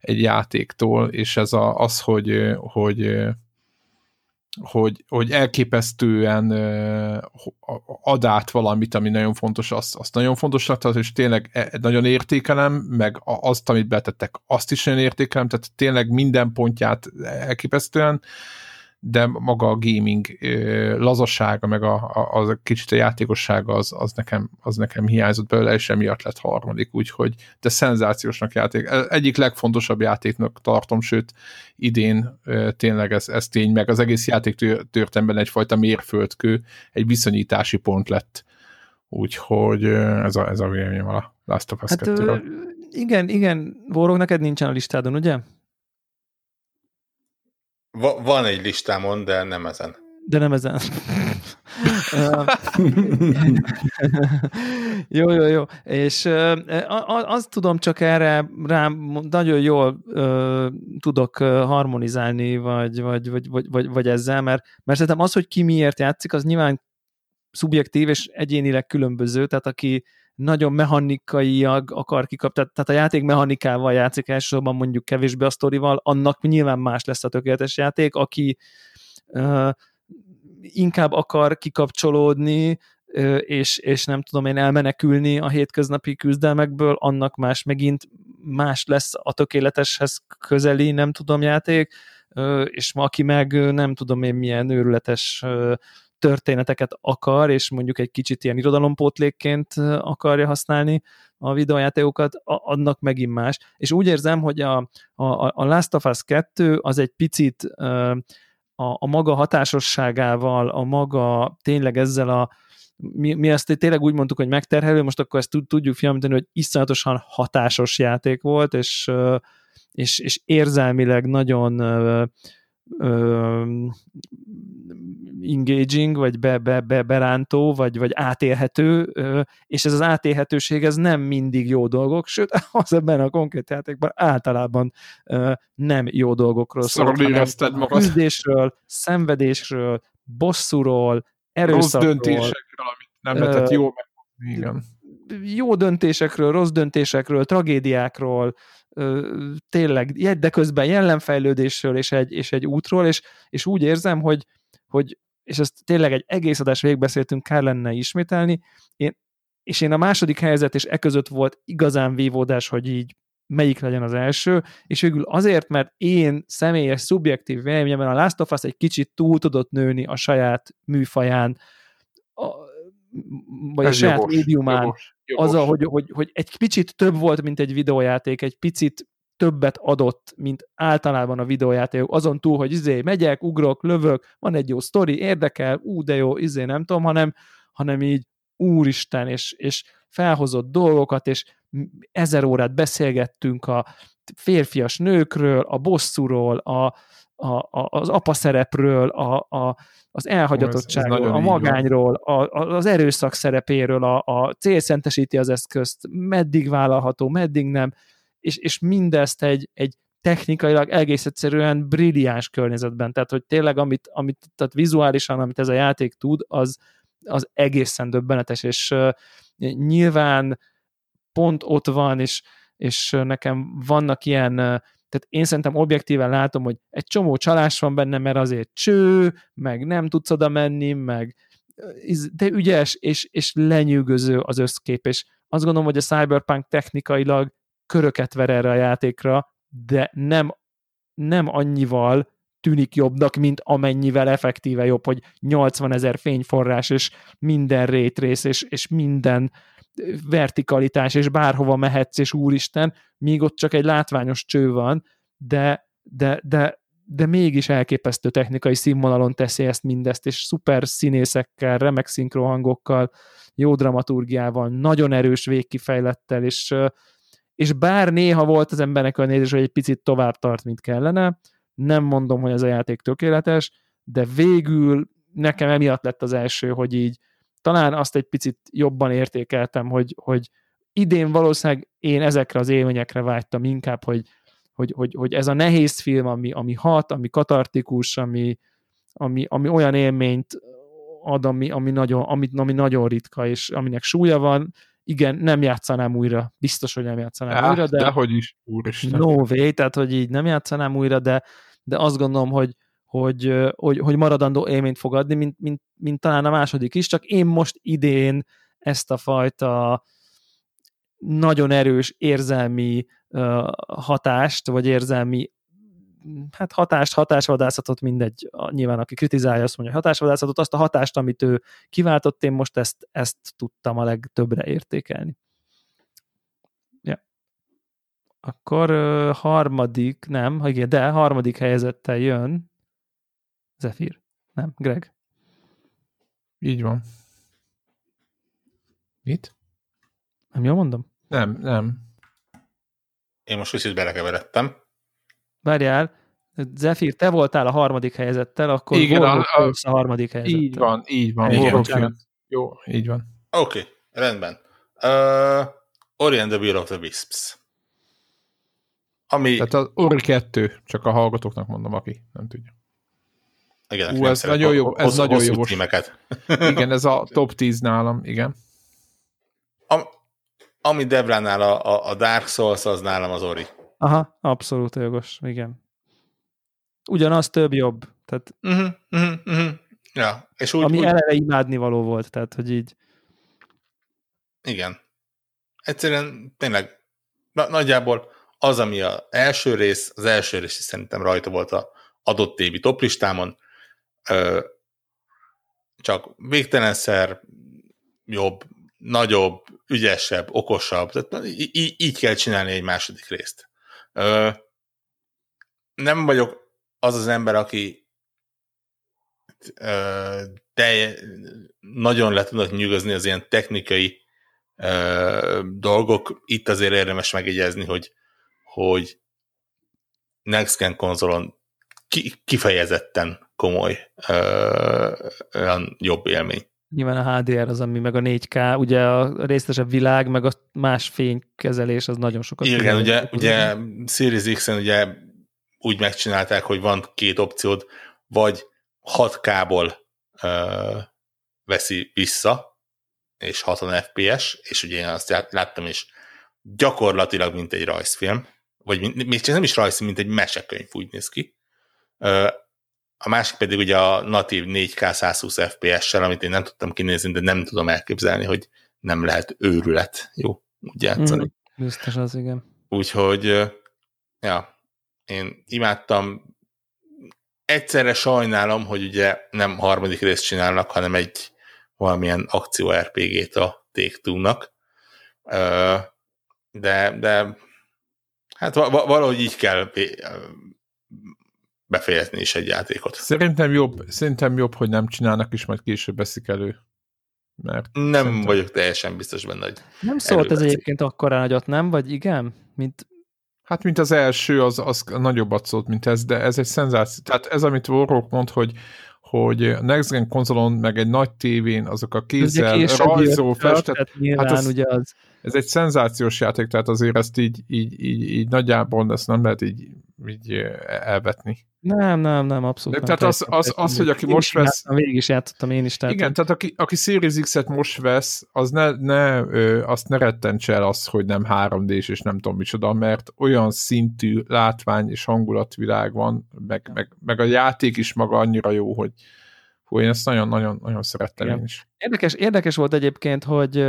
egy játéktól, és ez a, az, hogy, hogy hogy, hogy elképesztően ad át valamit, ami nagyon fontos, azt, azt nagyon fontosnak tartom, és tényleg e, nagyon értékelem, meg azt, amit betettek, azt is nagyon értékelem, tehát tényleg minden pontját elképesztően de maga a gaming lazasága, meg a, a, az kicsit a játékossága az, az, nekem, az nekem hiányzott belőle, és emiatt lett harmadik, úgyhogy de szenzációsnak játék. Egyik legfontosabb játéknak tartom, sőt idén tényleg ez, ez tény, meg az egész játék történetben egyfajta mérföldkő, egy viszonyítási pont lett. Úgyhogy ez a, ez a véleményem a Last of Us hát, 2 Igen, igen, Vorog, neked nincsen a listádon, ugye? Va- van egy listámon, de nem ezen. De nem ezen. jó, jó, jó. És azt tudom csak erre rám nagyon jól tudok harmonizálni, vagy, vagy, vagy, vagy, vagy, vagy ezzel, mert, mert szerintem az, hogy ki miért játszik, az nyilván szubjektív és egyénileg különböző, tehát aki nagyon mechanikaiak akar kikap, tehát, tehát a játék mechanikával játszik elsősorban mondjuk kevésbé a sztorival, annak nyilván más lesz a tökéletes játék, aki uh, inkább akar kikapcsolódni, és, és nem tudom én elmenekülni a hétköznapi küzdelmekből, annak más megint más lesz a tökéleteshez közeli, nem tudom, játék, és aki meg nem tudom én milyen őrületes történeteket akar, és mondjuk egy kicsit ilyen irodalompótlékként akarja használni a videójátékokat, annak megint más. És úgy érzem, hogy a, a, a Last of Us 2 az egy picit a, a maga hatásosságával, a maga tényleg ezzel a mi, mi ezt tényleg úgy mondtuk, hogy megterhelő, most akkor ezt tudjuk fiamítani, hogy iszonyatosan hatásos játék volt, és, és, és érzelmileg nagyon engaging, vagy be, be, be, berántó, vagy, vagy átélhető, és ez az átélhetőség ez nem mindig jó dolgok, sőt, az ebben a konkrét játékban általában nem jó dolgokról szól, hanem küzdésről, szenvedésről, bosszúról, erőszakról. Rossz döntésekről, amit nem lehetett jól meg. Igen. Jó döntésekről, rossz döntésekről, tragédiákról, tényleg, de közben jelenfejlődésről és egy, és egy útról, és, és úgy érzem, hogy, hogy és ezt tényleg egy egész adás végigbeszéltünk, kár lenne ismételni, én, és én a második helyzet és e között volt igazán vívódás, hogy így melyik legyen az első, és végül azért, mert én személyes, szubjektív véleményemben a Last of Us egy kicsit túl tudott nőni a saját műfaján, a, vagy Ez a saját jogos, médiumán, jogos, jogos. azzal, hogy, hogy, hogy egy picit több volt, mint egy videójáték, egy picit többet adott, mint általában a videójátékok, azon túl, hogy izé, megyek, ugrok, lövök, van egy jó sztori, érdekel, ú, de jó, izé, nem tudom, hanem, hanem így úristen, és, és felhozott dolgokat, és ezer órát beszélgettünk a férfias nőkről, a bosszúról, a, a, a, az apa szerepről, a, a, az elhagyatottságról, ez, ez a magányról, a, az erőszak szerepéről, a, a célszentesíti az eszközt, meddig vállalható, meddig nem, és, és mindezt egy, egy technikailag egész egyszerűen brilliáns környezetben, tehát hogy tényleg amit, amit tehát vizuálisan, amit ez a játék tud, az, az egészen döbbenetes, és uh, nyilván pont ott van, és, és nekem vannak ilyen, uh, tehát én szerintem objektíven látom, hogy egy csomó csalás van benne, mert azért cső, meg nem tudsz oda menni, meg de ügyes, és, és lenyűgöző az összkép, és azt gondolom, hogy a Cyberpunk technikailag köröket ver erre a játékra, de nem, nem annyival tűnik jobbnak, mint amennyivel effektíve jobb, hogy 80 ezer fényforrás, és minden rétrész, és, és minden vertikalitás, és bárhova mehetsz, és úristen, míg ott csak egy látványos cső van, de, de, de, de mégis elképesztő technikai színvonalon teszi ezt mindezt, és szuper színészekkel, remek szinkrohangokkal, jó dramaturgiával, nagyon erős végkifejlettel, és, és bár néha volt az embernek a nézés, hogy egy picit tovább tart, mint kellene, nem mondom, hogy ez a játék tökéletes, de végül nekem emiatt lett az első, hogy így talán azt egy picit jobban értékeltem, hogy, hogy idén valószínűleg én ezekre az élményekre vágytam inkább, hogy, hogy, hogy, hogy ez a nehéz film, ami, ami hat, ami katartikus, ami, ami, ami olyan élményt ad, ami, ami, nagyon, ami, ami nagyon ritka, és aminek súlya van, igen, nem játszanám újra, biztos, hogy nem játszanám Á, újra, de... Dehogy is, úristen. No way, tehát, hogy így nem játszanám újra, de, de azt gondolom, hogy, hogy, hogy, hogy maradandó élményt fog adni, mint, mint, mint talán a második is, csak én most idén ezt a fajta nagyon erős érzelmi uh, hatást, vagy érzelmi hát hatást, hatásvadászatot, mindegy, nyilván aki kritizálja, azt mondja, hatásvadászatot, azt a hatást, amit ő kiváltott, én most ezt, ezt tudtam a legtöbbre értékelni. Ja. Akkor uh, harmadik, nem, igen, de harmadik helyezettel jön Zephyr. Nem, Greg. Így van. Mit? Nem jól mondom? Nem, nem. Én most kicsit belekeveredtem. Várjál, Zephyr, te voltál a harmadik helyezettel, akkor Igen, a- a- a harmadik helyezettel. Így van, így van. Igen. Jó, így van. Oké, okay, rendben. Uh, Ori and the Will of the Wisps. Ami, Tehát az Ori 2, csak a hallgatóknak mondom, aki nem tudja. Igen, Ú, ez nagyon jó- ez hosszú- nagyon jó. címeket. Igen, ez a top 10 nálam, igen. Am, ami Debránál a, a, a Dark Souls, az nálam az Ori. Aha, abszolút jogos, igen. Ugyanaz több jobb, tehát Uh-huh, uh-huh, uh-huh. Ja, és úgy, ami úgy eleve imádni való volt, tehát hogy így igen. Egyszerűen tényleg na, nagyjából az, ami az első rész, az első rész is szerintem rajta volt a adott évi toplistámon, csak végtelenszer jobb, nagyobb, ügyesebb, okosabb, tehát í- í- így kell csinálni egy második részt. Ö, nem vagyok az az ember, aki ö, de nagyon le tudnak nyugozni az ilyen technikai ö, dolgok. Itt azért érdemes megjegyezni, hogy, hogy Next Gen konzolon ki, kifejezetten komoly ö, olyan jobb élmény. nyilván a HDR az, ami meg a 4K, ugye a részletesebb világ, meg a más fénykezelés, az nagyon sokat. Igen, ugye, ugye Series X-en ugye úgy megcsinálták, hogy van két opciód, vagy 6K-ból ö, veszi vissza, és 60 FPS, és ugye én azt lát- láttam, és gyakorlatilag mint egy rajzfilm, vagy mint, még csak nem is rajzfilm, mint egy mesekönyv úgy néz ki. Ö, a másik pedig ugye a natív 4K 120 FPS-sel, amit én nem tudtam kinézni, de nem tudom elképzelni, hogy nem lehet őrület jó úgy játszani. Mm, biztos az, igen. Úgyhogy, ja, én imádtam. Egyszerre sajnálom, hogy ugye nem harmadik részt csinálnak, hanem egy valamilyen akció RPG-t a. Ö, De, de hát va- va- valahogy így kell befejezni is egy játékot. Szerintem jobb, szerintem jobb, hogy nem csinálnak, és majd később veszik elő. Mert Nem szerintem- vagyok teljesen biztos benne, hogy Nem szólt ez egyébként akkora nagyot, nem? Vagy igen? Mint, Hát, mint az első, az, az nagyobbat szólt, mint ez, de ez egy szenzáció. Tehát ez, amit Warhawk mond, hogy hogy Next Gen konzolon, meg egy nagy tévén, azok a kézzel rajzó, festett, tehát nyilván hát az- ugye az, ez egy szenzációs játék, tehát azért ezt így, így, így, így nagyjából ezt nem lehet így, így elvetni. nem, nem, nem, abszolút De nem. tehát az- az- az, hogy aki Én most vesz- játszottam, Végig is játszottam én is. Tehát Igen, tehát aki, aki Series X-et most vesz, az ne, ne ö, azt ne rettentse el azt, hogy nem 3D-s és nem tudom micsoda, mert olyan szintű látvány és hangulatvilág van, meg, meg, meg a játék is maga annyira jó, hogy, Hú, én ezt nagyon-nagyon szerettem Igen. én is. Érdekes, érdekes volt egyébként, hogy,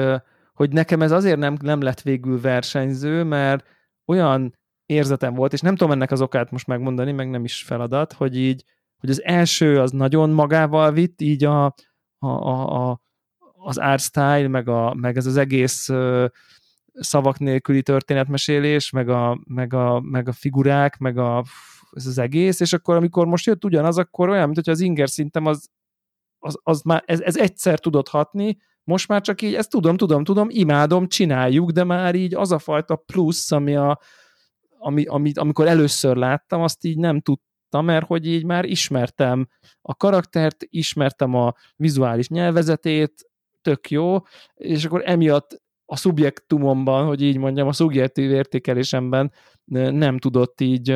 hogy nekem ez azért nem, nem lett végül versenyző, mert olyan érzetem volt, és nem tudom ennek az okát most megmondani, meg nem is feladat, hogy így, hogy az első az nagyon magával vitt, így a, a, a, a az art style, meg, a, meg ez az egész ö, szavak nélküli történetmesélés, meg a, meg a, meg a figurák, meg a, ez az egész, és akkor amikor most jött ugyanaz, akkor olyan, mint hogy az inger szintem az, az, az már, ez, ez egyszer tudott hatni, most már csak így, ezt tudom, tudom, tudom, imádom, csináljuk, de már így az a fajta plusz, ami a, ami, amit, amikor először láttam, azt így nem tudtam, mert hogy így már ismertem a karaktert, ismertem a vizuális nyelvezetét, tök jó, és akkor emiatt a szubjektumomban, hogy így mondjam, a szubjektív értékelésemben nem tudott így,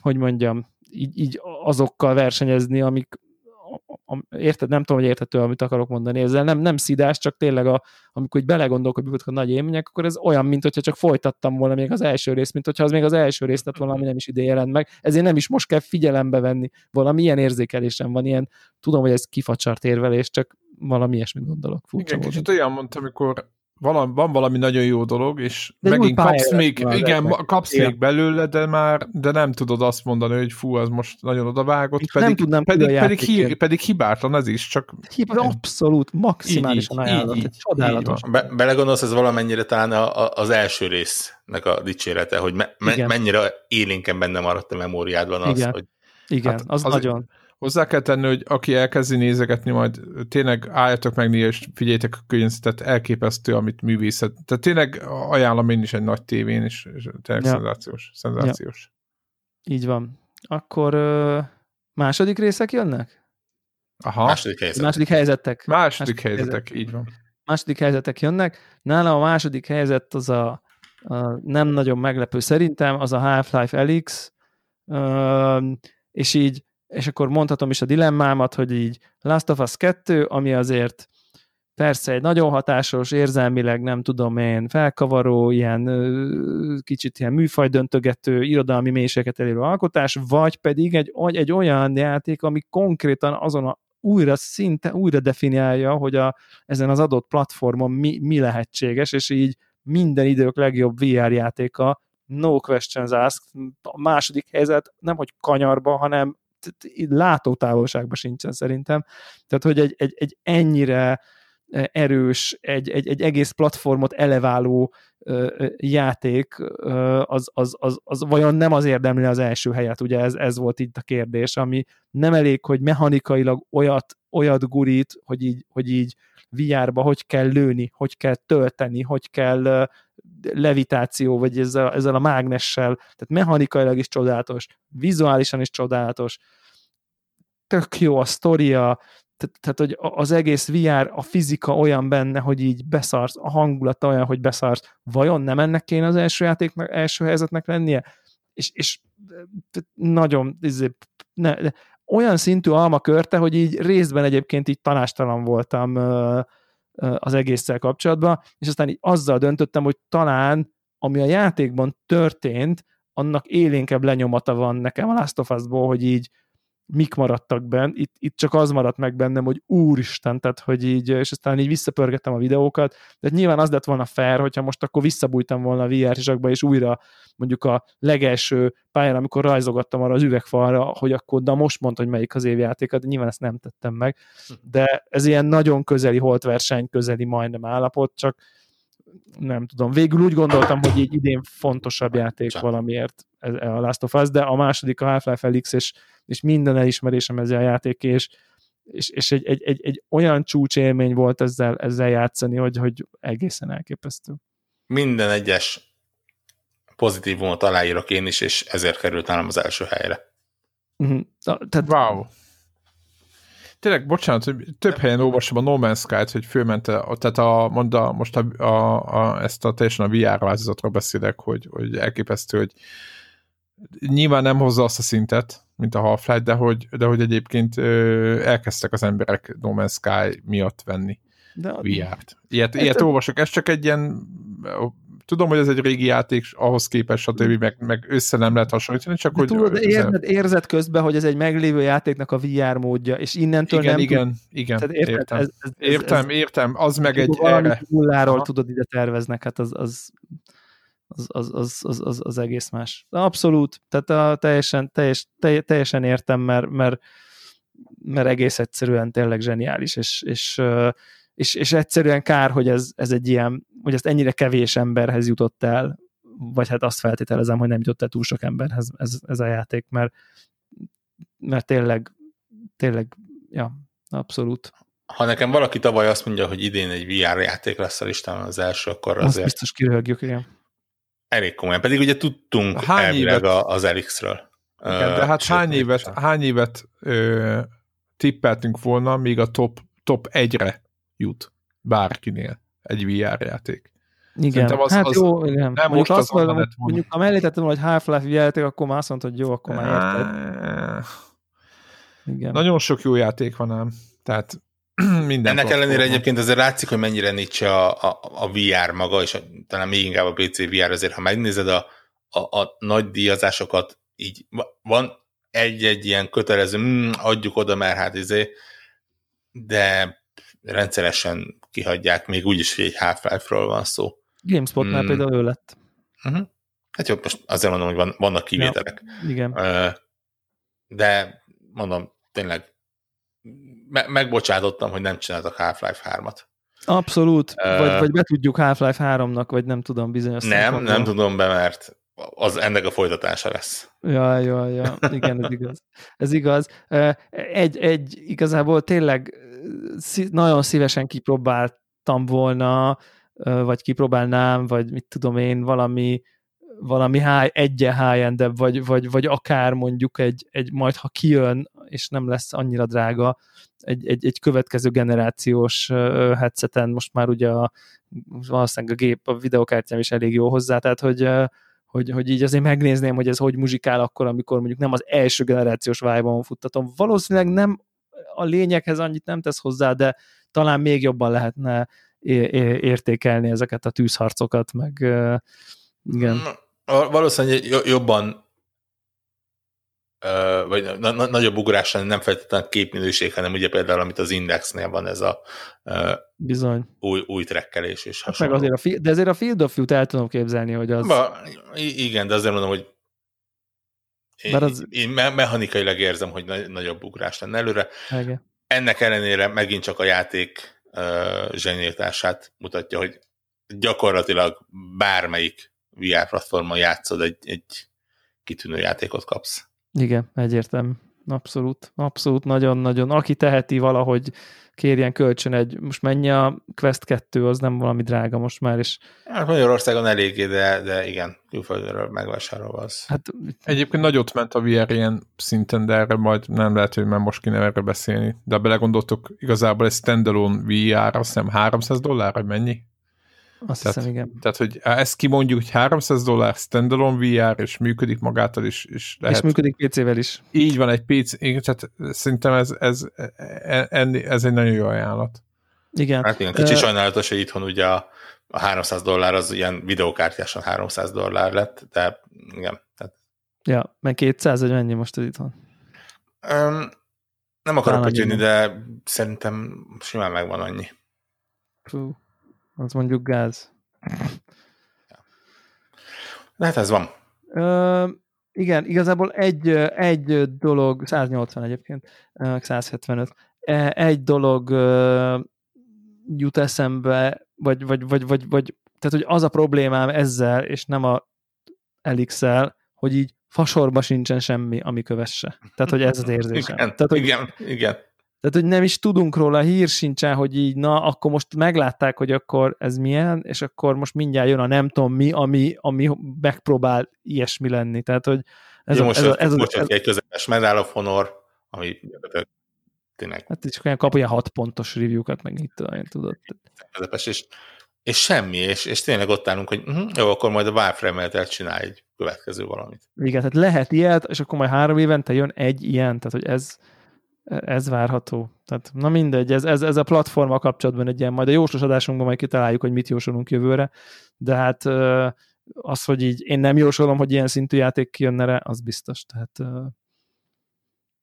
hogy mondjam, így, így azokkal versenyezni, amik, érted, nem tudom, hogy érthető, amit akarok mondani. Ezzel, nem, nem szidás, csak tényleg a, amikor hogy belegondolok, hogy a nagy élmények, akkor ez olyan, mint hogyha csak folytattam volna még az első részt, mint hogyha az még az első részt lett valami nem is ide jelent meg, ezért nem is most kell figyelembe venni, valami ilyen érzékelésem van, ilyen, tudom, hogy ez kifacsart érvelés, csak valami ilyesmit gondolok. Furcsa Igen, kicsit olyan mondtam, amikor valami, van valami nagyon jó dolog, és De megint kapsz még, van, igen, meg. kapsz Igen. még belőle, de már de nem tudod azt mondani, hogy fú, az most nagyon odavágott, És nem pedig, tudnám ki pedig, a pedig, hi, pedig hibátlan ez is, csak Hiba, abszolút, maximálisan ajánlott, így, csodálatos. Be, belegondolsz, ez valamennyire talán a, a, az első résznek a dicsérete, hogy me, me, Igen. mennyire élénken benne maradt a memóriádban az, Igen. hogy Igen, Hát az, az- nagyon. Hozzá kell tenni, hogy aki elkezdi nézegetni, majd tényleg álljatok meg néha, és figyeljétek a könyvet, tehát elképesztő, amit művészet. Tehát tényleg ajánlom én is egy nagy tévén, és, és tényleg Ja. ja. szenzációs. szenzációs. Így van. Akkor ö, második részek jönnek? Aha, második helyzet. Második helyzetek. második helyzetek, így van. második helyzetek jönnek. Nálam a második helyzet az a, a nem nagyon meglepő szerintem, az a Half-Life Elix, Üm, és így, és akkor mondhatom is a dilemmámat, hogy így Last of Us 2, ami azért persze egy nagyon hatásos, érzelmileg nem tudom én, felkavaró, ilyen kicsit ilyen műfajdöntögető, irodalmi mélységet elérő alkotás, vagy pedig egy, egy olyan játék, ami konkrétan azon a újra szinte újra definiálja, hogy a, ezen az adott platformon mi, mi lehetséges, és így minden idők legjobb VR játéka, no questions asked, a második helyzet nem, hogy kanyarba, hanem látótávolságban sincsen szerintem. Tehát, hogy egy, egy, egy ennyire eh, erős, egy, egy, egy egész platformot eleváló ö, játék, ö, az, az, az, az vajon nem az érdemli az első helyet, ugye ez, ez volt itt a kérdés, ami nem elég, hogy mechanikailag olyat, olyat gurít, hogy így, hogy így VR-ba hogy kell lőni, hogy kell tölteni, hogy kell levitáció, vagy ezzel, ezzel a mágnessel, tehát mechanikailag is csodálatos, vizuálisan is csodálatos, tök jó a sztoria, tehát, tehát, hogy az egész VR, a fizika olyan benne, hogy így beszarsz, a hangulata olyan, hogy beszarsz. Vajon nem ennek kéne az első játéknak, első helyzetnek lennie? És, és tehát nagyon izé, ne, olyan szintű alma körte, hogy így részben egyébként így tanástalan voltam az egésszel kapcsolatban, és aztán így azzal döntöttem, hogy talán ami a játékban történt, annak élénkebb lenyomata van nekem a Last of Us-ból, hogy így mik maradtak benn, itt, itt csak az maradt meg bennem, hogy úristen, tehát hogy így, és aztán így visszapörgettem a videókat, de nyilván az lett volna fair, hogyha most akkor visszabújtam volna a VR zsakba, és újra mondjuk a legelső pályán, amikor rajzogattam arra az üvegfalra, hogy akkor na most mondta, hogy melyik az évjátéka, de nyilván ezt nem tettem meg, de ez ilyen nagyon közeli holtverseny, közeli majdnem állapot, csak nem tudom. Végül úgy gondoltam, hogy így idén fontosabb játék Csak. valamiért ez a Last of Us, de a második a Half-Life Felix, és, és minden elismerésem ezzel a játék, és, és, és egy, egy, egy, egy, olyan csúcsélmény volt ezzel, ezzel játszani, hogy, hogy egészen elképesztő. Minden egyes pozitívumot aláírok én is, és ezért került nálam az első helyre. Na, Tehát Wow. Tényleg, bocsánat, hogy több helyen olvasom a No Man's Sky-t, hogy fölment, a- tehát a, mondta, most a, a, a, ezt a teljesen a VR változatról beszélek, hogy, hogy elképesztő, hogy nyilván nem hozza azt a szintet, mint a Half-Life, de hogy, de hogy egyébként ö, elkezdtek az emberek No Man's Sky miatt venni de, VR-t. Ilyet, Hát, ilyet olvasok, ez csak egy ilyen tudom, hogy ez egy régi játék, ahhoz képest, stb. Meg, meg össze nem lehet hasonlítani, csak De hogy... tudod, érzed, érzed közben, hogy ez egy meglévő játéknak a VR módja, és innentől igen, nem igen, igen, Tehát érted? értem. Ez, ez, ez, értem, értem, az meg egy erre. nulláról tudod ide terveznek, hát az, az, az, az, az, az, az, az egész más. Abszolút, tehát a, teljesen, teljes, telj, teljesen értem, mert, mert, mert egész egyszerűen tényleg zseniális, és, és, és, és egyszerűen kár, hogy ez, ez egy ilyen, hogy ezt ennyire kevés emberhez jutott el, vagy hát azt feltételezem, hogy nem jutott el túl sok emberhez ez, ez a játék, mert, mert tényleg, tényleg, ja, abszolút. Ha nekem valaki tavaly azt mondja, hogy idén egy VR játék lesz a listán az első, akkor Azt azért biztos kiröhögjük, igen. elég komolyan. Pedig ugye tudtunk Hány elvileg évet- a- az Elix-ről. Igen, de hát Sőt, hány évet, sem. hány évet ö, tippeltünk volna, még a top, top 1-re jut bárkinél egy VR játék. Igen, Szerintem az- hát az- jó, igen. nem mondjuk most azt mondom, volna. mondjuk ha mellé tettem hogy Half-Life játék, akkor már azt mondta, hogy jó, akkor már érted. Igen. Nagyon sok jó játék van ám, tehát minden Ennek ellenére platformon. egyébként azért látszik, hogy mennyire nincs a, a, a VR maga, és a, talán még inkább a PC VR, azért ha megnézed a, a, a nagy díjazásokat, így va- van egy-egy ilyen kötelező, mm, adjuk oda, mert hát izé, de rendszeresen kihagyják, még úgyis, hogy egy Half-Life-ról van szó. GameSpotnál Mm. például ő lett. Uh-huh. Hát jó, most azért mondom, hogy van, vannak kivételek. Igen. Ö, De mondom, tényleg me- megbocsátottam, hogy nem csináltak Half-Life 3-at. Abszolút. Ö, Vagy, vagy betudjuk Half-Life 3-nak, vagy nem tudom, bizonyos Nem, szempontból. nem tudom be, mert az ennek a folytatása lesz. Ja, ja, ja, igen, ez igaz. Ez igaz. Egy, egy igazából tényleg nagyon szívesen kipróbáltam volna, vagy kipróbálnám, vagy mit tudom én, valami valami high, egyen high vagy, vagy, vagy akár mondjuk egy, egy majd ha kijön, és nem lesz annyira drága, egy, egy, egy következő generációs headseten, most már ugye a, valószínűleg a gép, a videokártyám is elég jó hozzá, tehát hogy hogy, hogy így azért megnézném, hogy ez hogy muzsikál akkor, amikor mondjuk nem az első generációs vibe futtatom. Valószínűleg nem a lényeghez annyit nem tesz hozzá, de talán még jobban lehetne értékelni ezeket a tűzharcokat, meg igen. Valószínűleg jo- jobban vagy na- na- nagyobb ugrás nem feltétlenül képminőség, hanem ugye például, amit az Indexnél van, ez a Bizony. új, új trekkelés és Hát meg hasonló. azért a, fi- de azért a Field of View-t el tudom képzelni, hogy az... Ba, igen, de azért mondom, hogy én, Bár az- én me- mechanikailag érzem, hogy nagy, nagyobb ugrás lenne előre. Igen. Ennek ellenére megint csak a játék uh, zsenialitását mutatja, hogy gyakorlatilag bármelyik VR platformon játszod, egy, egy kitűnő játékot kapsz. Igen, egyértelmű. Abszolút, abszolút, nagyon-nagyon. Aki teheti valahogy kérjen kölcsön egy, most mennyi a Quest 2, az nem valami drága most már, és Hát Magyarországon eléggé, de, de igen, külföldről megvásárolva az. hát Egyébként nagyot ment a VR ilyen szinten, de erre majd nem lehet, hogy már most kéne erre beszélni. De ha belegondoltok, igazából egy standalone VR, azt hiszem 300 dollár, vagy mennyi? Azt Tehát- hiszem, igen. Tehát, hogy ezt kimondjuk, hogy 300 dollár standalone VR, és működik magától is, és lehet. És működik PC-vel is. Így van, egy PC, igen, tehát szerintem ez, ez, ez, ez egy nagyon jó ajánlat. Igen. Hát igen, kicsi Ö, sajnálatos, hogy itthon ugye a, a 300 dollár az ilyen videokártyásan 300 dollár lett, de igen. Tehát, Ja, meg 200, vagy mennyi most az itthon? um, nem akarok Talán de szerintem simán megvan annyi. Fú, az mondjuk gáz. De hát ez van. Ö, igen, igazából egy, egy dolog, 180 egyébként, ö, 175, E- egy dolog jut eszembe, vagy, vagy, vagy, vagy, vagy, tehát, hogy az a problémám ezzel, és nem a elix hogy így fasorba sincsen semmi, ami kövesse. Tehát, hogy ez az érzésem. Igen, Tehát, hogy, igen, igen. Tehát, hogy nem is tudunk róla, hír sincsen, hogy így, na, akkor most meglátták, hogy akkor ez milyen, és akkor most mindjárt jön a nem tudom mi, ami, ami megpróbál ilyesmi lenni. Tehát, hogy ez Ez a, most ez a, ez a, most ez, egy közepes Medal of Honor, ami tényleg hát csak olyan kap ilyen hat pontos review-kat, meg itt én tudod. közepes, és, és semmi, és, és tényleg ott állunk, hogy uh-huh, jó, akkor majd a Warframe-el csinálj egy következő valamit. Igen, tehát lehet ilyet, és akkor majd három évente jön egy ilyen, tehát hogy ez, ez várható. Tehát, na mindegy, ez, ez, ez a platforma kapcsolatban egy ilyen, majd a jóslos adásunkban majd kitaláljuk, hogy mit jósolunk jövőre, de hát az, hogy így én nem jósolom, hogy ilyen szintű játék kijönne rá, az biztos. Tehát,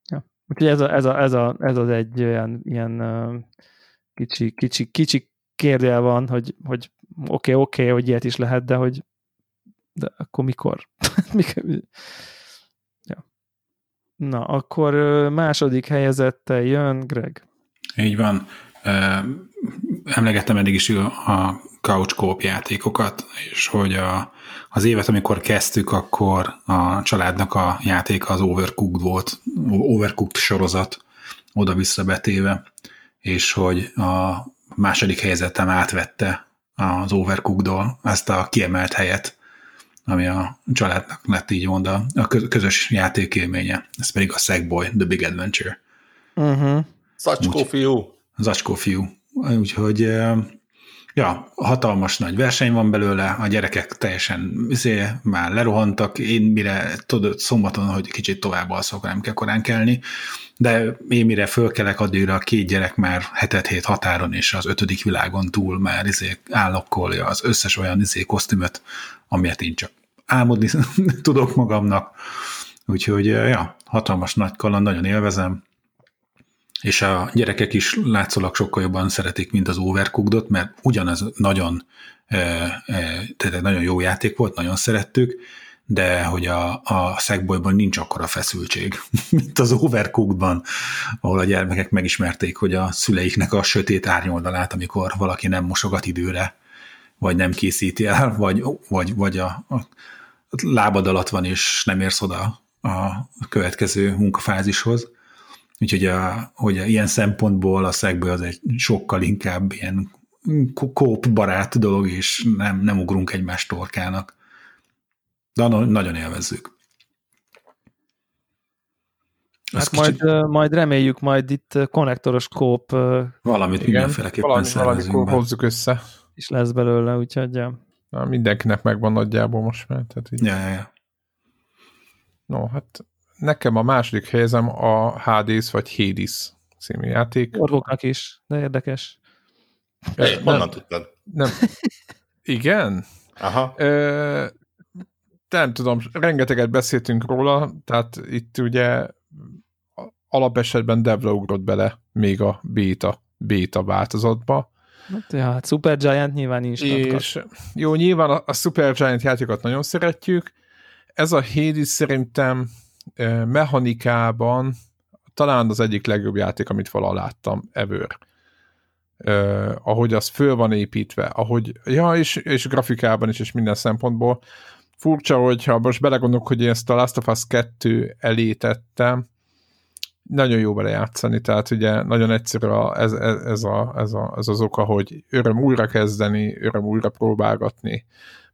ja. Úgyhogy ez, a, ez, a, ez, a, ez az egy olyan ilyen kicsi, kicsi, kicsi kérdél van, hogy, hogy oké, okay, oké, okay, hogy ilyet is lehet, de hogy de akkor mikor? Na, akkor második helyezettel jön Greg. Így van. Emlegettem eddig is a couch co játékokat, és hogy a, az évet, amikor kezdtük, akkor a családnak a játéka az Overcooked volt, Overcooked sorozat, oda-vissza betéve, és hogy a második helyzetem átvette az Overcooked-ól ezt a kiemelt helyet, ami a családnak lett így mondva a közös játékélménye. Ez pedig a Sackboy, The Big Adventure. Uh-huh. Zacskó Úgy, fiú. Zacskó fiú. Úgyhogy ja, hatalmas nagy verseny van belőle, a gyerekek teljesen izé, már lerohantak, én mire tudod szombaton, hogy kicsit tovább alszok, nem kell korán kelni, de én mire fölkelek, addigra a két gyerek már hetet hét határon és az ötödik világon túl már izé állokkolja az összes olyan izé kosztümöt, amilyet én csak álmodni tudok magamnak. Úgyhogy, ja, hatalmas nagy kaland, nagyon élvezem, és a gyerekek is látszólag sokkal jobban szeretik, mint az Overcookedot, mert ugyanaz nagyon, tehát nagyon jó játék volt, nagyon szerettük, de hogy a, a Sackboyban nincs akkora feszültség, mint az Overcookedban, ahol a gyermekek megismerték, hogy a szüleiknek a sötét árnyoldalát, amikor valaki nem mosogat időre, vagy nem készíti el, vagy, vagy, vagy a, a lábad alatt van, és nem érsz oda a következő munkafázishoz. Úgyhogy a, hogy a, ilyen szempontból a szegboly az egy sokkal inkább ilyen kóp barát dolog, és nem, nem ugrunk egymás torkának. De nagyon élvezzük. Hát majd, kicsit... majd reméljük, majd itt konnektoros kóp valamit igen, mindenféleképpen valami, valami hozzuk össze. És lesz belőle, úgyhogy ja. Na, mindenkinek megvan nagyjából most már. Tehát így. Ja, ja, ja. No, hát nekem a második helyezem a Hades vagy Hades című játék. Orvoknak is, de érdekes. Hey, honnan tudtad? Nem. Igen? Aha. Ö, nem tudom, rengeteget beszéltünk róla, tehát itt ugye alapesetben Devla ugrott bele még a beta, beta változatba. Hát, ja, hát Supergiant nyilván is. És jó, nyilván a, a Supergiant játékokat nagyon szeretjük. Ez a Hades szerintem mechanikában talán az egyik legjobb játék, amit vala láttam ever. Uh, ahogy az föl van építve, ahogy, ja, és, és grafikában is, és minden szempontból. Furcsa, hogyha most belegondolok, hogy én ezt a Last of Us 2 elé tettem, nagyon jó vele játszani, tehát ugye nagyon egyszerű a, ez, ez, a, ez, a, ez az oka, hogy öröm újra kezdeni, öröm újra próbálgatni,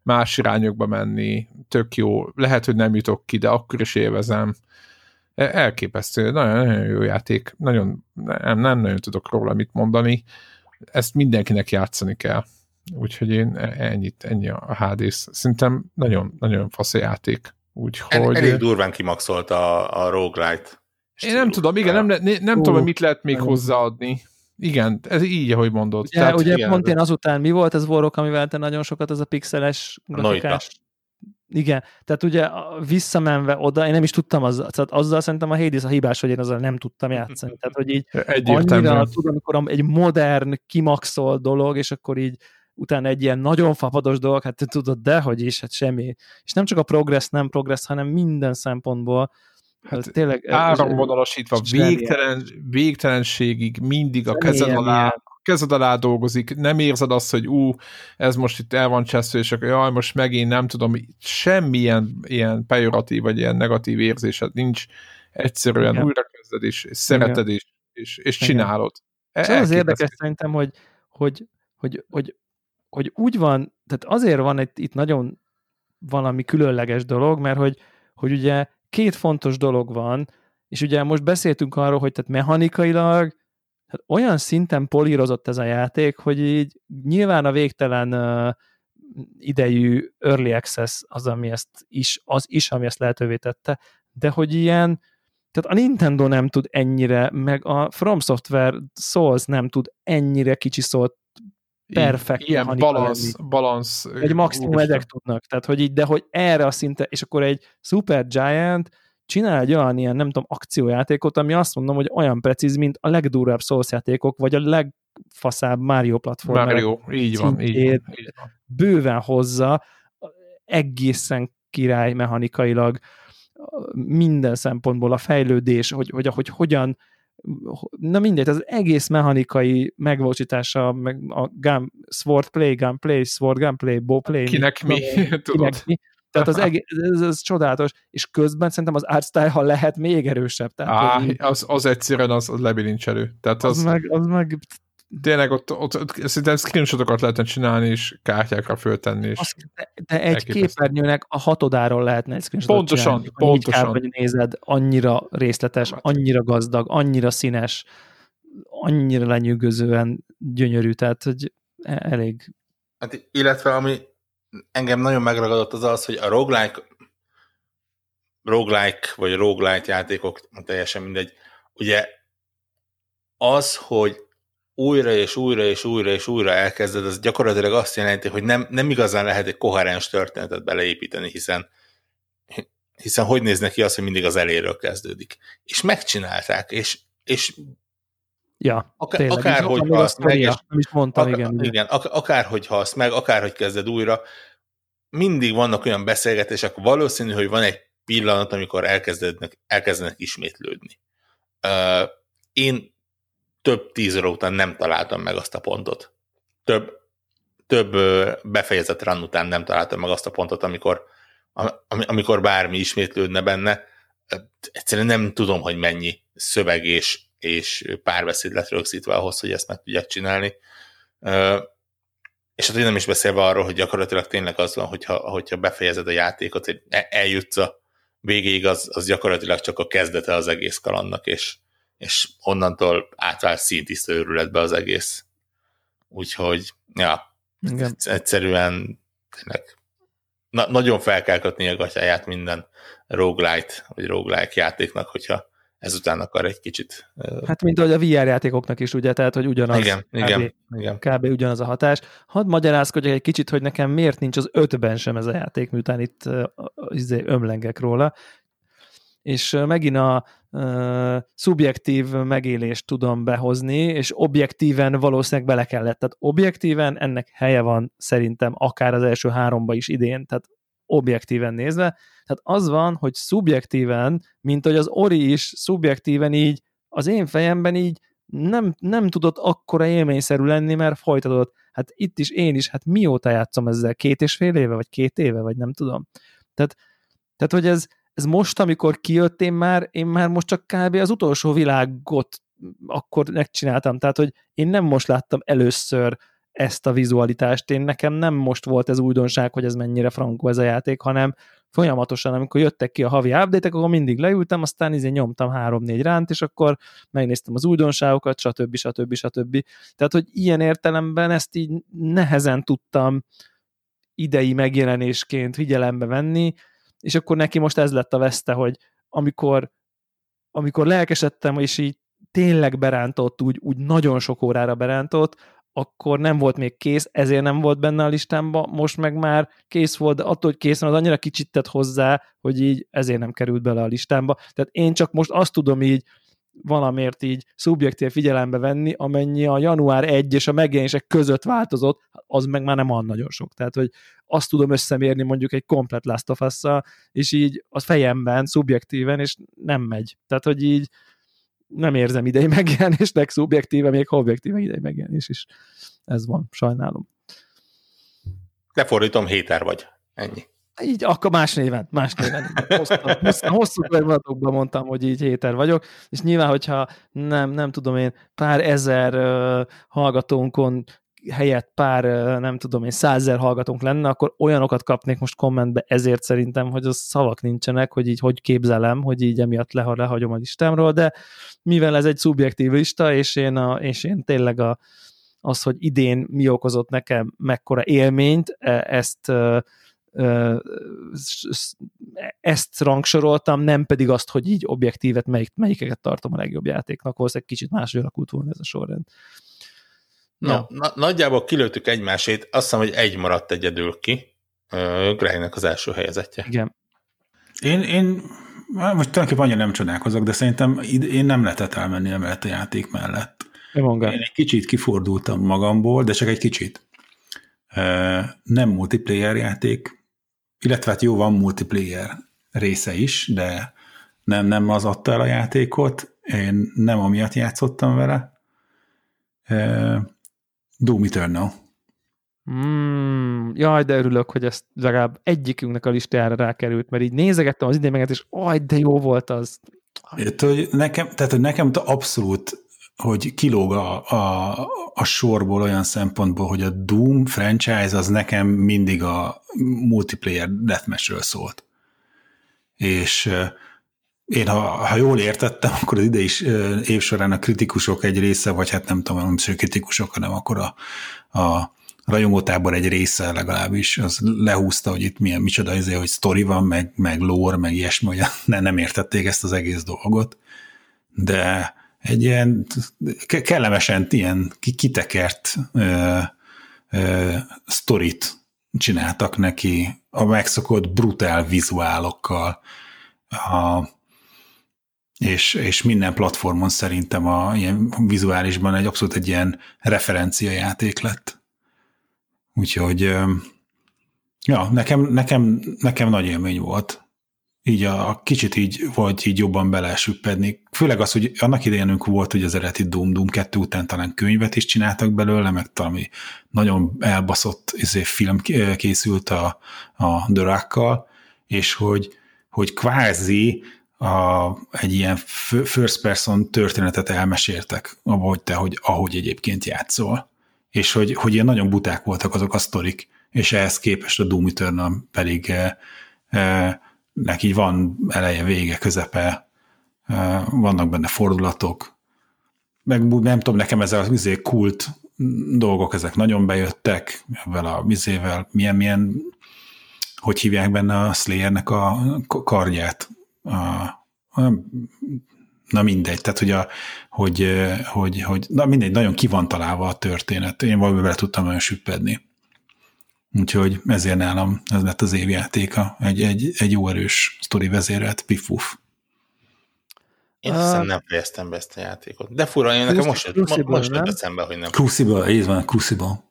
más irányokba menni, tök jó, lehet, hogy nem jutok ki, de akkor is élvezem. E, elképesztő, nagyon, nagyon jó játék, nagyon, nem, nem nagyon tudok róla mit mondani, ezt mindenkinek játszani kell. Úgyhogy én e, ennyit, ennyi a Hades. Szerintem nagyon, nagyon fasz a játék. Úgyhogy... Elég durván kimaxolt a, a roguelite. Én nem tudom, igen, nem, nem, nem tudom, hogy mit lehet még hozzáadni. Igen, ez így, ahogy mondod. Ugye, Tehát, ugye igen, pont én azután mi volt ez Warrock, amivel te nagyon sokat ez a pixeles grafikás. Igen, tehát ugye visszamenve oda, én nem is tudtam, az, tehát azzal szerintem a Hades a hibás, hogy én azzal nem tudtam játszani. Tehát, hogy így annyira tudom, amikor egy modern, kimaxol dolog, és akkor így utána egy ilyen nagyon fapados dolog, hát te tudod, de hogy is, hát semmi. És nem csak a progress, nem progress, hanem minden szempontból Hát tényleg, áramvonalasítva végtelen, végtelenségig mindig a kezed alá, kezed alá dolgozik, nem érzed azt, hogy ú, ez most itt el van csesző, és akkor jaj, most megint nem tudom, semmilyen ilyen pejoratív, vagy ilyen negatív érzésed nincs, egyszerűen Igen. újra kezded, és, és szereted, és, és, és csinálod. És az az érdekes szerintem, hogy, hogy, hogy, hogy, hogy úgy van, tehát azért van itt, itt nagyon valami különleges dolog, mert hogy, hogy ugye két fontos dolog van, és ugye most beszéltünk arról, hogy tehát mechanikailag tehát olyan szinten polírozott ez a játék, hogy így nyilván a végtelen uh, idejű early access az, ami ezt is, az is, ami ezt lehetővé tette, de hogy ilyen tehát a Nintendo nem tud ennyire, meg a From Software Souls nem tud ennyire kicsi perfekt Ilyen balansz, balansz. Egy maximum ezek tudnak, tehát hogy így, de hogy erre a szinte, és akkor egy Super Giant csinál egy olyan ilyen, nem tudom, akciójátékot, ami azt mondom, hogy olyan precíz, mint a legdurvább Souls játékok, vagy a legfaszább Mario platform. Mario, így van, így van, így van. Bőven hozza, egészen király mechanikailag, minden szempontból a fejlődés, hogy, hogy, hogy hogyan na mindegy, az egész mechanikai megvalósítása, meg a gun, sword play, gun play, sword gun play, bow play. Kinek mi, mi tudod. mi. Tehát az egész, ez, ez csodálatos, és közben szerintem az art style, ha lehet, még erősebb. Tehát, Á, az, az egyszerűen az, az lebilincselő. Tehát az, az, meg, az meg tényleg ott, ott, ott szerintem screenshotokat lehetne csinálni, és kártyákra föltenni. És Azt, de egy képernyőnek a hatodáról lehetne egy screenshotot Pontosan, csinálni. pontosan. Hogy nézed, annyira részletes, annyira gazdag, annyira színes, annyira lenyűgözően gyönyörű, tehát hogy e- elég. Hát, illetve ami engem nagyon megragadott az az, hogy a roguelike roguelike vagy roguelite játékok, teljesen mindegy, ugye az, hogy újra és újra és újra és újra elkezded, az gyakorlatilag azt jelenti, hogy nem, nem igazán lehet egy koherens történetet beleépíteni, hiszen hiszen hogy néz neki az, hogy mindig az eléről kezdődik. És megcsinálták, és, és Ja, akár, tényleg, akárhogy halsz meg, és, nem is mondtam, akár, igen. igen ak- akárhogy halsz meg, akárhogy kezded újra, mindig vannak olyan beszélgetések, valószínű, hogy van egy pillanat, amikor elkezdenek, elkezdenek ismétlődni. Uh, én több tíz óra után nem találtam meg azt a pontot. Több, több befejezett run után nem találtam meg azt a pontot, amikor, amikor bármi ismétlődne benne. Egyszerűen nem tudom, hogy mennyi szöveg és, és párbeszéd lett rögzítve ahhoz, hogy ezt meg tudják csinálni. És hát én nem is beszélve arról, hogy gyakorlatilag tényleg az van, hogyha, hogyha befejezed a játékot, hogy e, eljutsz a végéig, az, az gyakorlatilag csak a kezdete az egész kalandnak, és, és onnantól átvált színtiszta őrületbe az egész. Úgyhogy, ja, Igen. egyszerűen tényleg na, nagyon fel kell kötni a gatyáját minden roguelite, vagy roguelike játéknak, hogyha ezután akar egy kicsit... Hát mint ahogy a VR játékoknak is, ugye, tehát, hogy ugyanaz. Igen, kb, igen, igen. Kb. ugyanaz a hatás. Hadd magyarázkodjak egy kicsit, hogy nekem miért nincs az ötben sem ez a játék, miután itt izé, ömlengek róla. És megint a szubjektív megélést tudom behozni, és objektíven valószínűleg bele kellett. Tehát objektíven ennek helye van szerintem akár az első háromba is idén, tehát objektíven nézve. Tehát az van, hogy szubjektíven, mint hogy az Ori is szubjektíven így az én fejemben így nem, nem tudott akkora élményszerű lenni, mert folytatódott. Hát itt is én is, hát mióta játszom ezzel? Két és fél éve, vagy két éve, vagy nem tudom. Tehát, tehát hogy ez, ez most, amikor kijött, én már, én már most csak kb. az utolsó világot akkor megcsináltam, tehát, hogy én nem most láttam először ezt a vizualitást, én nekem nem most volt ez újdonság, hogy ez mennyire frankó ez a játék, hanem folyamatosan, amikor jöttek ki a havi update akkor mindig leültem, aztán izé nyomtam három-négy ránt, és akkor megnéztem az újdonságokat, stb. stb. stb. Tehát, hogy ilyen értelemben ezt így nehezen tudtam idei megjelenésként figyelembe venni, és akkor neki most ez lett a veszte, hogy amikor, amikor lelkesedtem, és így tényleg berántott, úgy, úgy nagyon sok órára berántott, akkor nem volt még kész, ezért nem volt benne a listámba, most meg már kész volt, de attól, hogy kész van, az annyira kicsit tett hozzá, hogy így ezért nem került bele a listámba. Tehát én csak most azt tudom így valamért így szubjektív figyelembe venni, amennyi a január 1 és a megjelenések között változott, az meg már nem olyan nagyon sok. Tehát, hogy azt tudom összemérni mondjuk egy komplet Last of us és így a fejemben, szubjektíven, és nem megy. Tehát, hogy így nem érzem idei megjelenésnek, szubjektíve, még objektíve idei megjelenés is. Ez van, sajnálom. Lefordítom, héter vagy. Ennyi. Így, akkor más néven, más néven. Hosszú, hosszú folyamatokban mondtam, hogy így héter vagyok, és nyilván, hogyha nem, nem tudom én, pár ezer uh, hallgatónkon helyett pár, nem tudom én, százer hallgatónk lenne, akkor olyanokat kapnék most kommentbe, ezért szerintem, hogy az szavak nincsenek, hogy így hogy képzelem, hogy így emiatt le, lehagyom a listámról, de mivel ez egy szubjektív lista, és én, a, és én tényleg a, az, hogy idén mi okozott nekem mekkora élményt, e, ezt ezt rangsoroltam, nem pedig azt, hogy így objektívet melyik, melyikeket tartom a legjobb játéknak, valószínűleg kicsit máshogy alakult volna ez a sorrend. Na, ja. na, nagyjából kilőttük egymásét, azt hiszem, hogy egy maradt egyedül ki, Gregnek az első helyezetje. Igen. Én, én most tulajdonképpen annyira nem csodálkozok, de szerintem én nem lehetett elmenni emellett a játék mellett. Én egy kicsit kifordultam magamból, de csak egy kicsit. Nem multiplayer játék, illetve hát jó, van multiplayer része is, de nem, nem az adta el a játékot, én nem amiatt játszottam vele. Doom Eternal. Mm, jaj, de örülök, hogy ezt legalább egyikünknek a listájára rákerült, mert így nézegettem az idén és aj, de jó volt az. Ért, hogy nekem, tehát, hogy nekem abszolút, hogy kilóg a, a, a sorból olyan szempontból, hogy a Doom franchise az nekem mindig a multiplayer deathmatchről szólt. És én, ha, ha jól értettem, akkor az ide is év során a kritikusok egy része, vagy hát nem tudom, nem is kritikusok, hanem akkor a, a rajongótábor egy része legalábbis, az lehúzta, hogy itt milyen, micsoda izé, hogy sztori van, meg, meg lore, meg ilyesmi, hogy ne, nem értették ezt az egész dolgot, de egy ilyen kellemesen ilyen kitekert ö, ö, sztorit csináltak neki a megszokott brutál vizuálokkal, a, és, és minden platformon szerintem a ilyen vizuálisban egy abszolút egy ilyen referencia játék lett. Úgyhogy ja, nekem, nekem, nekem nagy élmény volt. Így a, a kicsit így volt így jobban belesüppedni. Főleg az, hogy annak idejénünk volt, hogy az eredeti Doom Doom 2 után talán könyvet is csináltak belőle, meg talán nagyon elbaszott izé, film készült a, a The és hogy, hogy kvázi a, egy ilyen first person történetet elmeséltek, hogy te, hogy ahogy egyébként játszol és hogy, hogy ilyen nagyon buták voltak azok a sztorik, és ehhez képest a Doom Eternal pedig e, e, neki van eleje, vége, közepe, vannak benne fordulatok, meg nem tudom, nekem ez az izé kult dolgok, ezek nagyon bejöttek, ebben a vizével, milyen, milyen, hogy hívják benne a Slayernek a kardját, a, a na mindegy, tehát hogy, a, hogy, hogy, hogy na mindegy, nagyon ki van találva a történet. Én valami bele tudtam olyan süppedni. Úgyhogy ezért nálam ez lett az évjátéka. Egy, egy, egy jó erős sztori vezérelt, pifuf. Én hiszem nem fejeztem be ezt a játékot. De fura, én nekem most, most, most jött eszembe, hogy nem. Crucible, így van, Crucible.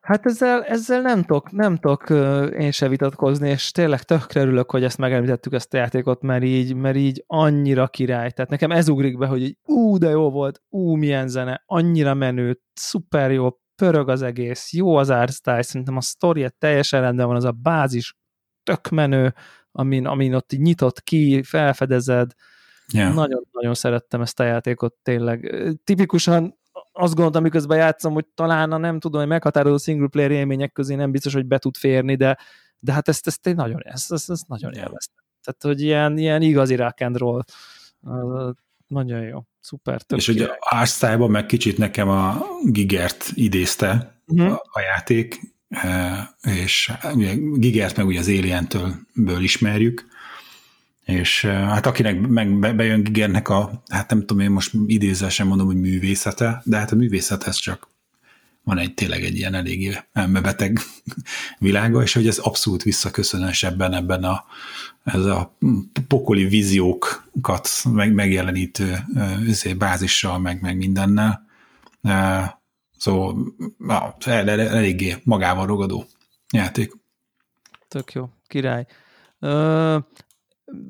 Hát ezzel, ezzel nem tudok, nem tudok én se vitatkozni, és tényleg tökre örülök, hogy ezt megemlítettük, ezt a játékot, mert így, mert így annyira király. Tehát nekem ez ugrik be, hogy így, ú, de jó volt, ú, milyen zene, annyira menő, szuper jó, pörög az egész, jó az style, szerintem a sztoria teljesen rendben van, az a bázis tök menő, amin, amin ott így nyitott ki, felfedezed, Yeah. Nagyon-nagyon szerettem ezt a játékot, tényleg. Tipikusan azt gondoltam, miközben játszom, hogy talán a nem tudom, hogy meghatározó single player élmények közé nem biztos, hogy be tud férni, de, de hát ezt, ezt én nagyon, ezt, ezt, ezt nagyon élveztem. Tehát, hogy ilyen, ilyen igazi rock and roll. Nagyon jó. Szuper. És ugye a meg kicsit nekem a Gigert idézte uh-huh. a, a játék, és ugye Gigert meg ugye az Alien-től ismerjük, és hát akinek meg bejön Gigernek a, hát nem tudom én most idézzel mondom, hogy művészete, de hát a művészet ez csak van egy tényleg egy ilyen eléggé elmebeteg világa, és hogy ez abszolút visszaköszönös ebben, ebben a, ez a pokoli víziókat meg, megjelenítő izé, bázissal, meg, meg mindennel. Szóval na, eléggé magával rogadó játék. Tök jó, király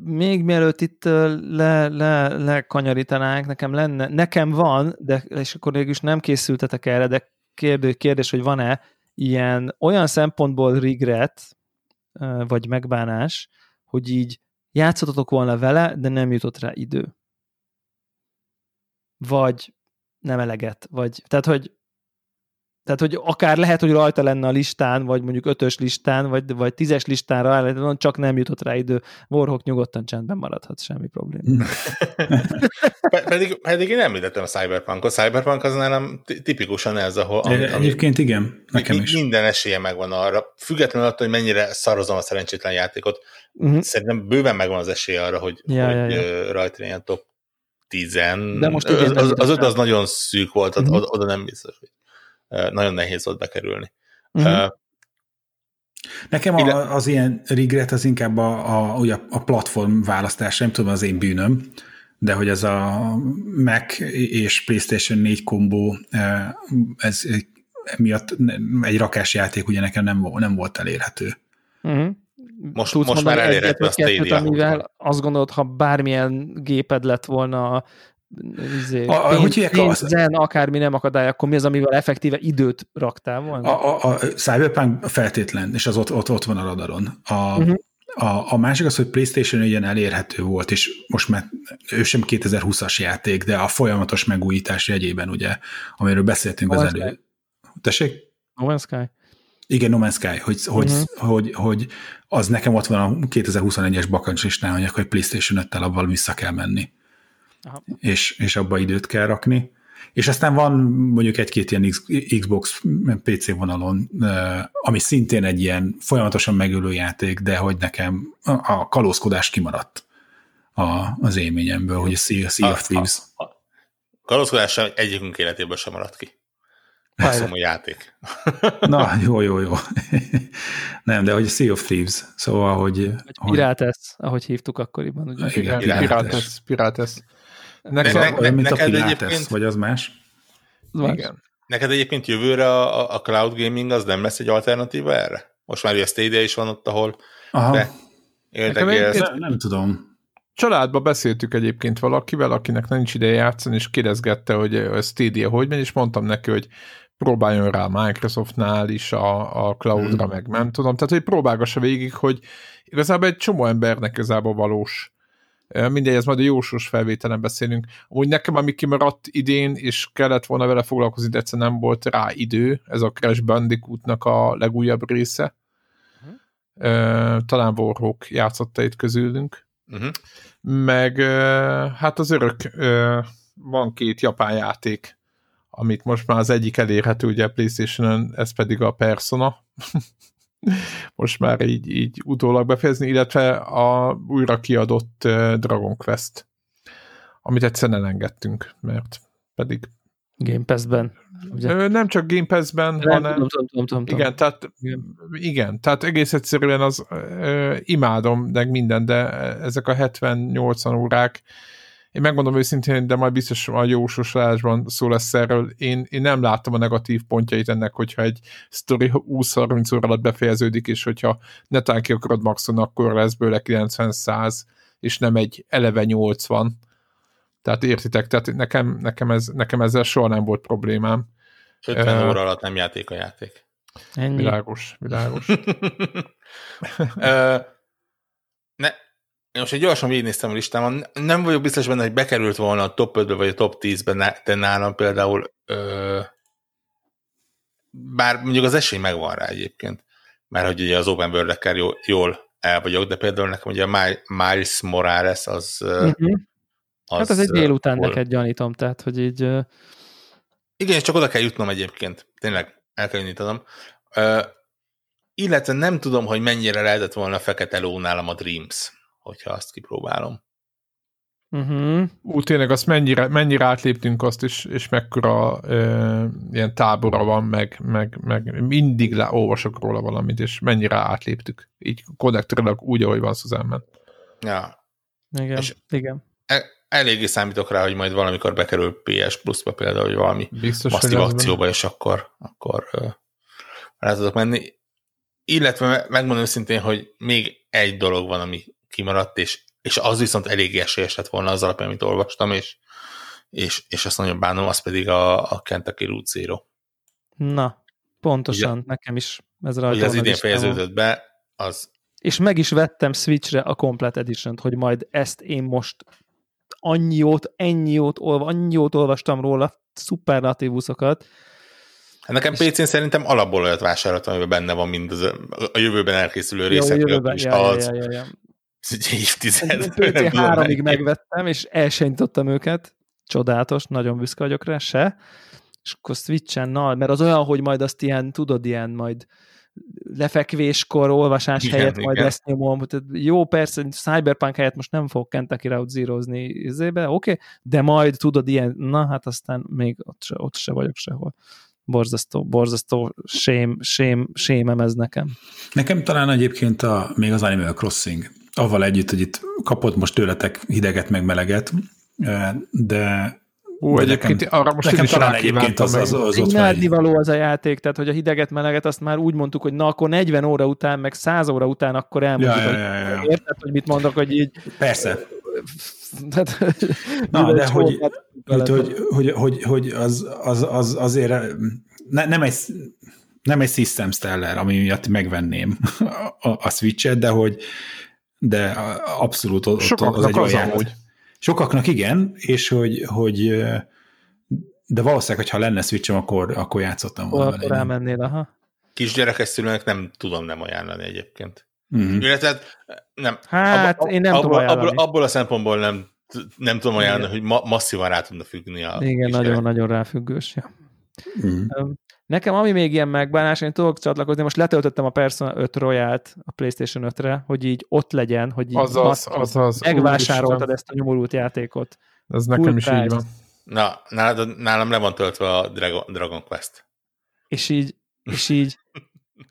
még mielőtt itt le, le, lekanyarítanánk, nekem lenne, nekem van, de és akkor is nem készültetek erre, de kérdő, kérdés, hogy van-e ilyen olyan szempontból regret, vagy megbánás, hogy így játszottatok volna vele, de nem jutott rá idő. Vagy nem eleget, vagy, tehát, hogy tehát, hogy akár lehet, hogy rajta lenne a listán, vagy mondjuk ötös listán, vagy, vagy tízes listán rá, csak nem jutott rá idő. Warhawk nyugodtan csendben maradhat, semmi probléma. pedig, pedig én említettem a Cyberpunkot. A Cyberpunk az nálam tipikusan ez, ahol... Ami, Egyébként igen, nekem is. Minden esélye megvan arra. Függetlenül attól, hogy mennyire szarozom a szerencsétlen játékot, uh-huh. szerintem bőven megvan az esélye arra, hogy, Ja, hogy ja, ja. rajta ilyen top 10. De most az, nem az, az öt jutott az nagyon szűk volt, Mhm. oda, nem biztos, hogy nagyon nehéz volt bekerülni. Mhm. Ö, Nekem Ide- az ilyen regret az inkább a, a, ugye a platform választás, nem tudom, az én bűnöm, de hogy ez a Mac és PlayStation 4 kombó, ez miatt egy rakásjáték ugye nekem nem, nem volt elérhető. Uh-huh. Most- most már elérhető a Stadia, amivel azt gondolod, ha bármilyen géped lett volna izé, A- a- pénz, hogy hívják pénzen, akármi nem akadály, akkor mi az, amivel effektíve időt raktál volna? A, a, a Cyberpunk feltétlen, és az ott, ott, ott van a radaron. A, uh-huh. a, a másik az, hogy PlayStation ilyen elérhető volt, és most már ő sem 2020-as játék, de a folyamatos megújítás jegyében, ugye, amiről beszéltünk No az elő. Tessék? No Man's Sky? Igen, No Man's Sky, hogy, hogy, uh-huh. hogy, hogy az nekem ott van a 2021-es bakancsistán, hogy akkor PlayStation 5-tel abban vissza kell menni. Aha. És, és abba időt kell rakni. És aztán van mondjuk egy-két ilyen Xbox PC vonalon, ami szintén egy ilyen folyamatosan megülő játék, de hogy nekem a a kalózkodás kimaradt a, az élményemből, hogy a Sea, sea of Thieves. a, a kalózkodás sem egyikünk életéből sem maradt ki. Maximum a játék. Na, jó, jó, jó. Nem, de hogy a Sea of Thieves, szóval, hogy... Hogy Pirates, ahogy hívtuk akkoriban. Ugye? Igen, Igen, Pilates. Pilates. Pilates. Ne- ne- olyan, mint a neked Pilates, egyébként- vagy az más? Más. igen. Neked egyébként jövőre a, a- a cloud gaming az nem lesz egy alternatíva erre? Most már ugye a Stadia is van ott, ahol Aha, De- Nekem érdekes. egyébként- nem, nem tudom. Családba beszéltük egyébként valakivel, akinek nincs ideje játszani, és kérdezgette, hogy a Stadia hogy megy, és mondtam neki, hogy próbáljon rá a Microsoftnál is a, a cloudra, Hmm. meg nem tudom. Tehát, hogy próbálgassa végig, hogy igazából egy csomó embernek igazából valós. Mindegy, ez majd a jósós felvételen beszélünk. Úgy nekem, ami kimaradt idén, és kellett volna vele foglalkozni, de egyszerűen nem volt rá idő, ez a Crash Bandicootnak a legújabb része. Ö, Talán Warhawk játszotta itt közülünk Uh-huh. meg hát az örök van két japán játék, amit most már az egyik elérhető ugye a Playstation-on, ez pedig a Persona. most már így, így utólag befejezni, illetve a újra kiadott Dragon Quest, amit egyszerűen elengedtünk, mert pedig Game Pass-ben. Ugye? ö, nem csak Game Pass-ben, Nem, hanem tudom, tudom, tudom, tudom, tudom. igen, tehát, Igen. igen, tehát egész egyszerűen az ö, imádom, meg minden, de ezek a 70-80 órák, én megmondom őszintén, de majd biztos a jósoslásban szó lesz erről, én, én nem láttam a negatív pontjait ennek, hogyha egy sztori 20-30 óra alatt befejeződik, és hogyha netán ki akarod maxon, akkor lesz bőle 90-100, és nem egy eleve 80. Tehát értitek, tehát nekem, nekem, ez, nekem ezzel soha nem volt problémám. 50 Ö, óra alatt nem játék a játék. Ennyi. Világos, világos. Most egy gyorsan végignéztem a listámon, nem vagyok biztos benne, hogy bekerült volna a top 5-be vagy a top 10-be, de nálam például ö, bár mondjuk az esély megvan rá egyébként, mert hogy ugye az open world jól, jól el vagyok, de például nekem ugye a Mi- Miles Morales az, Uh-huh. az Hát ez egy délután hol- neked gyanítom, tehát hogy így Igen, és csak oda kell jutnom egyébként. Tényleg, el kell indítanom. Uh, illetve nem tudom, hogy mennyire lehetett volna a fekete ló nálam a Dreams, hogyha azt kipróbálom. uh-huh. Ú, tényleg azt mennyire, mennyire átléptünk azt, és, és mekkora ö, ilyen tábora van, meg, meg, meg mindig le, olvasok róla valamit, és mennyire átléptük. Így konnektorilag úgy, ahogy van Susanne. Ja. igen, És- igen. E- eléggé számítok rá, hogy majd valamikor bekerül PS Plus-ba például, hogy valami Biztos, masszív akcióba, és akkor, akkor uh, rá tudok menni. Illetve me- megmondom őszintén, hogy még egy dolog van, ami kimaradt, és, és az viszont elég esélyes lett volna az alapján, amit olvastam, és, és, és azt nagyon bánom, az pedig a, a Kentucky Route Zero. Na, pontosan, nekem is ez rajta az idén fejeződött be, az És meg is vettem Switchre a Complete edition hogy majd ezt én most annyi jót, ennyi jót, olva, annyi jót olvastam róla, szuperlatívuszokat, Hát nekem PC-n szerintem alapból olyat vásároltam, amiben benne van mind az, a jövőben elkészülő részek, jövőben, is ja, ja, az ja, ja, ja. PC tudom, háromig melyik. megvettem, és el sem nyitottam őket, csodálatos, nagyon büszke vagyok rá, se, és akkor Switchen, na, mert az olyan, hogy majd azt ilyen, tudod, ilyen majd lefekvéskor, olvasás igen, helyett igen. majd ezt nyomom. Jó, persze, Cyberpunk helyett most nem fog Kentucky Route Zero-zni izébe, oké, okay, de majd tudod ilyen, na hát aztán még ott se, ott se vagyok sehol. Borzasztó, borzasztó sém, sém, sémem ez nekem. Nekem talán egyébként a, még az Animal Crossing, avval együtt, hogy itt kapott most tőletek hideget meg meleget, de Ú, egyébként nekem, arra most nekem is talán egyébként az, az, az, az való az a játék, tehát hogy a hideget, meleget, azt már úgy mondtuk, hogy na akkor 40 óra után, meg 100 óra után akkor elmondjuk, ja, ja, ja, ja. hogy érted, hogy mit mondok, hogy így... Persze. Tehát, na, de hogy, hogy, hogy, hogy, hogy, hogy az, az, az azért ne, nem egy nem egy system seller, ami miatt megvenném a, a Switch-et, de hogy de abszolút ott, Sokaknak az egy az olyan amúgy. Sokaknak igen, és hogy, hogy de valószínűleg, hogyha lenne switch akkor, akkor játszottam volna. Akkor elmennél, aha. Kisgyerekes szülőnek nem tudom nem ajánlani egyébként. Mm-hmm. Illetve nem. Hát abba, én nem abból, tudom abból, abból a szempontból nem, nem tudom ajánlani, Igen. hogy ma, masszívan rá tudna függni a Igen, nagyon-nagyon ráfüggős. Ja. Mm. Nekem ami még ilyen megbánás, én tudok csatlakozni, most letöltöttem a Persona 5 Royalt a PlayStation 5-re, hogy így ott legyen, hogy így azaz, azaz, megvásároltad ezt a nyomorult játékot. Ez nekem Full is price. így van. Na, nálam, nálam le van töltve a Dragon, Dragon Quest. És így, és így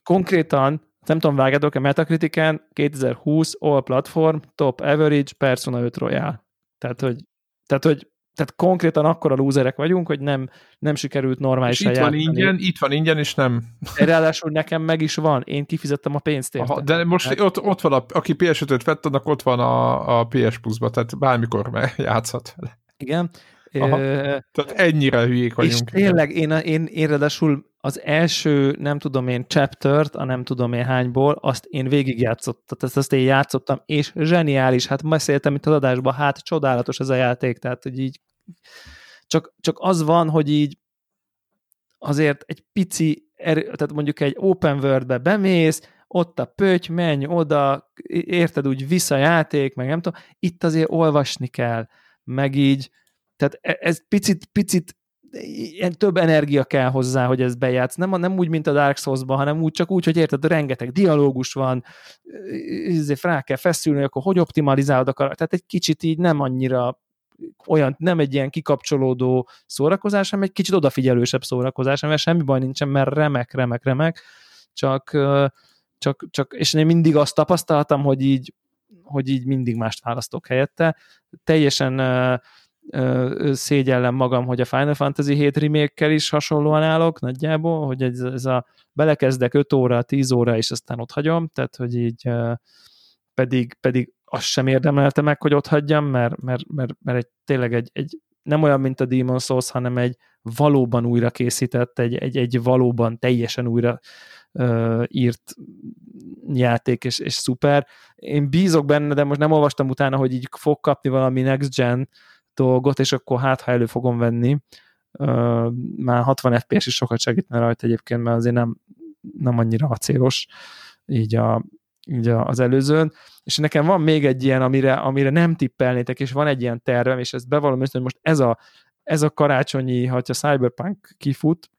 konkrétan, nem tudom, vágjátok-e Metacritiken 2020 All Platform Top Average Persona 5 Royal. Tehát, hogy, tehát, hogy tehát konkrétan akkora lúzerek vagyunk, hogy nem, nem sikerült normálisan itt van ingyen, itt van ingyen, és nem. Ráadásul nekem meg is van, én kifizettem a pénzt érte. Aha, de most hát... ott, ott van, a, aki PS5-öt vett, annak ott van a, a PS Plus-ba, tehát bármikor játszhat vele. Igen. Aha. Tehát ennyire hülyék vagyunk. És tényleg, én, én, én ráadásul az első, nem tudom én, chaptert, a nem tudom én hányból, azt én végigjátszottam, tehát azt én játszottam, és zseniális, hát beszéltem itt az adásban, hát csodálatos ez a játék, tehát hogy így csak, csak az van, hogy így azért egy pici, erő, tehát mondjuk egy open world-be bemész, ott a pöty, menj oda, érted úgy visszajáték, meg nem tudom, itt azért olvasni kell, meg így, tehát e, ez picit, picit ilyen több energia kell hozzá, hogy ez bejátsz. Nem, nem úgy, mint a Dark Souls-ban, hanem úgy, csak úgy, hogy érted, rengeteg dialógus van, ezért rá kell feszülni, akkor hogy optimalizálod a karakter. Tehát egy kicsit így nem annyira olyan, nem egy ilyen kikapcsolódó szórakozás, hanem egy kicsit odafigyelősebb szórakozás, mert semmi baj nincsen, mert remek, remek, remek, csak, csak, csak és én mindig azt tapasztaltam, hogy így, hogy így mindig mást választok helyette. Teljesen szégyellem magam, hogy a Final Fantasy 7 remake is hasonlóan állok nagyjából, hogy ez, ez a belekezdek 5 óra, 10 óra, és aztán ott hagyom, tehát hogy így pedig, pedig azt sem érdemelte meg, hogy ott hagyjam, mert, mert, mert, mert egy, tényleg egy, egy, nem olyan, mint a Demon Souls, hanem egy valóban újra készített, egy, egy, egy valóban teljesen újra uh, írt játék, és, és szuper. Én bízok benne, de most nem olvastam utána, hogy így fog kapni valami next gen dolgot, és akkor hát, ha elő fogom venni. Már 60 FPS is sokat segítne rajta egyébként, mert azért nem, nem annyira acélos így a, így az előzőn, és nekem van még egy ilyen, amire, amire nem tippelnétek, és van egy ilyen tervem, és ezt bevallom hogy most ez a, ez a karácsonyi, ha a Cyberpunk kifut,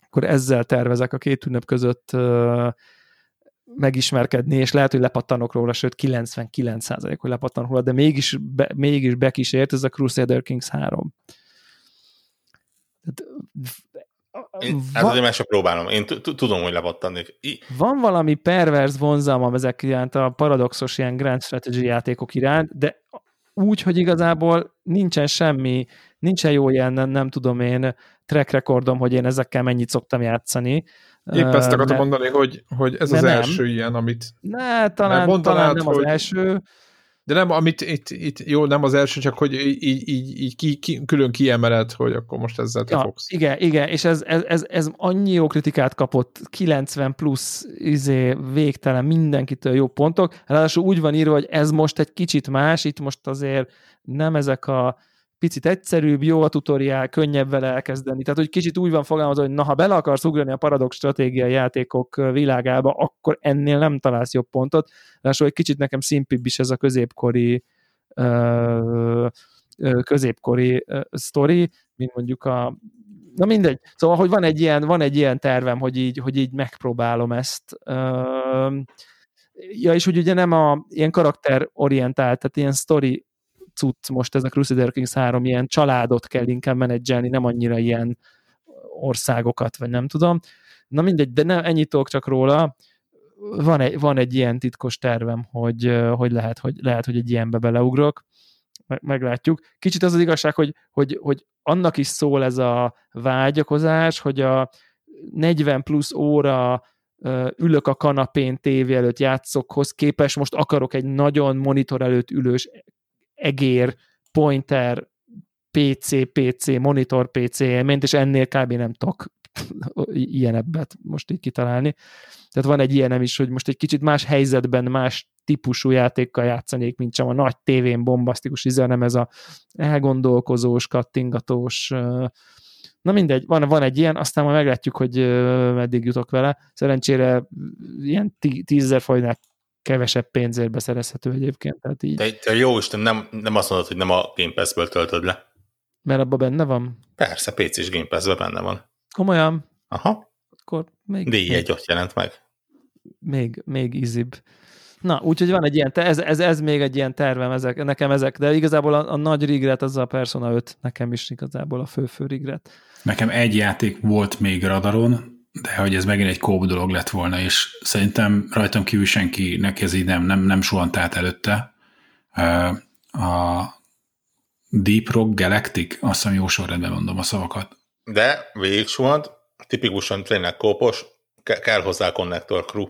akkor ezzel tervezek a két ünnep között uh, megismerkedni, és lehet, hogy lepattanok róla, sőt 99% hogy lepattanok róla, de mégis, be, mégis bekísért ez a Crusader Kings 3. Tehát én, hát azért meg sem próbálom. Én tudom, hogy levattannék. Van valami perverz vonzalmam ezek iránt a paradoxos ilyen grand strategy játékok iránt, de úgy, hogy igazából nincsen semmi, nincsen jó ilyen, nem, nem tudom én, track recordom, hogy én ezekkel mennyit szoktam játszani. Épp ezt akartam mondani, hogy, hogy ez az nem. első ilyen, amit... Ne, talán, talán nem hogy... az első, de nem, amit itt, itt, jó, nem az első, csak hogy így, így, így ki, ki, külön kiemeled, hogy akkor most ezzel te ja, fogsz. Igen, igen, és ez, ez, ez, ez annyi jó kritikát kapott, 90 plusz izé, végtelen mindenkitől jó pontok, ráadásul úgy van írva, hogy ez most egy kicsit más, itt most azért nem ezek a picit egyszerűbb, jó a tutoriál, könnyebb vele elkezdeni. Tehát, hogy kicsit úgy van fogalmazva, hogy na, ha bele akarsz ugrani a paradox stratégiai játékok világába, akkor ennél nem találsz jobb pontot. Ráadásul egy kicsit nekem szimpibb is ez a középkori középkori sztori, mint mondjuk a Na mindegy. Szóval, hogy van egy ilyen, van egy ilyen tervem, hogy így, hogy így megpróbálom ezt. Ja, és hogy ugye nem a ilyen karakterorientált, tehát ilyen story cucc most ez a Crusader Kings 3, ilyen családot kell inkább menedzselni, nem annyira ilyen országokat, vagy nem tudom. Na mindegy, de nem, ennyit tudok csak róla. Van egy, van egy ilyen titkos tervem, hogy, hogy, lehet, hogy lehet, hogy egy ilyenbe beleugrok. Meglátjuk. Kicsit az az igazság, hogy, hogy, hogy annak is szól ez a vágyakozás, hogy a 40 plusz óra ülök a kanapén tévé előtt játszokhoz képes, most akarok egy nagyon monitor előtt ülős egér, pointer, PC, PC, monitor PC élményt, és ennél kb. nem tudok ilyen ebbet most így kitalálni. Tehát van egy ilyenem is, hogy most egy kicsit más helyzetben, más típusú játékkal játszanék, mint csak a nagy tévén bombasztikus íze, nem ez a elgondolkozós, kattingatós, na mindegy, van, van egy ilyen, aztán majd meglátjuk, hogy meddig jutok vele. Szerencsére ilyen tízezer forintnál kevesebb pénzért beszerezhető egyébként. Tehát így. De, de jó Isten, nem, nem azt mondod, hogy nem a Game Pass-ből töltöd le. Mert abban benne van? Persze, PC-s Game Pass-ben benne van. Komolyan? Aha. Akkor még... D egy ott jelent meg. Még, még easybb. Na, úgyhogy van egy ilyen, ez, ez, ez még egy ilyen tervem, ezek, nekem ezek, de igazából a, a nagy regret az a Persona 5, nekem is igazából a fő-fő regret. Nekem egy játék volt még radaron, de hogy ez megint egy kóp dolog lett volna, és szerintem rajtam kívül senkinek ez így nem, nem, nem suhant át előtte. A Deep Rock Galactic, azt hiszem jó sorrendben mondom a szavakat. De végig suhant, tipikusan tényleg kópos, ke- kell hozzá Connector Crew.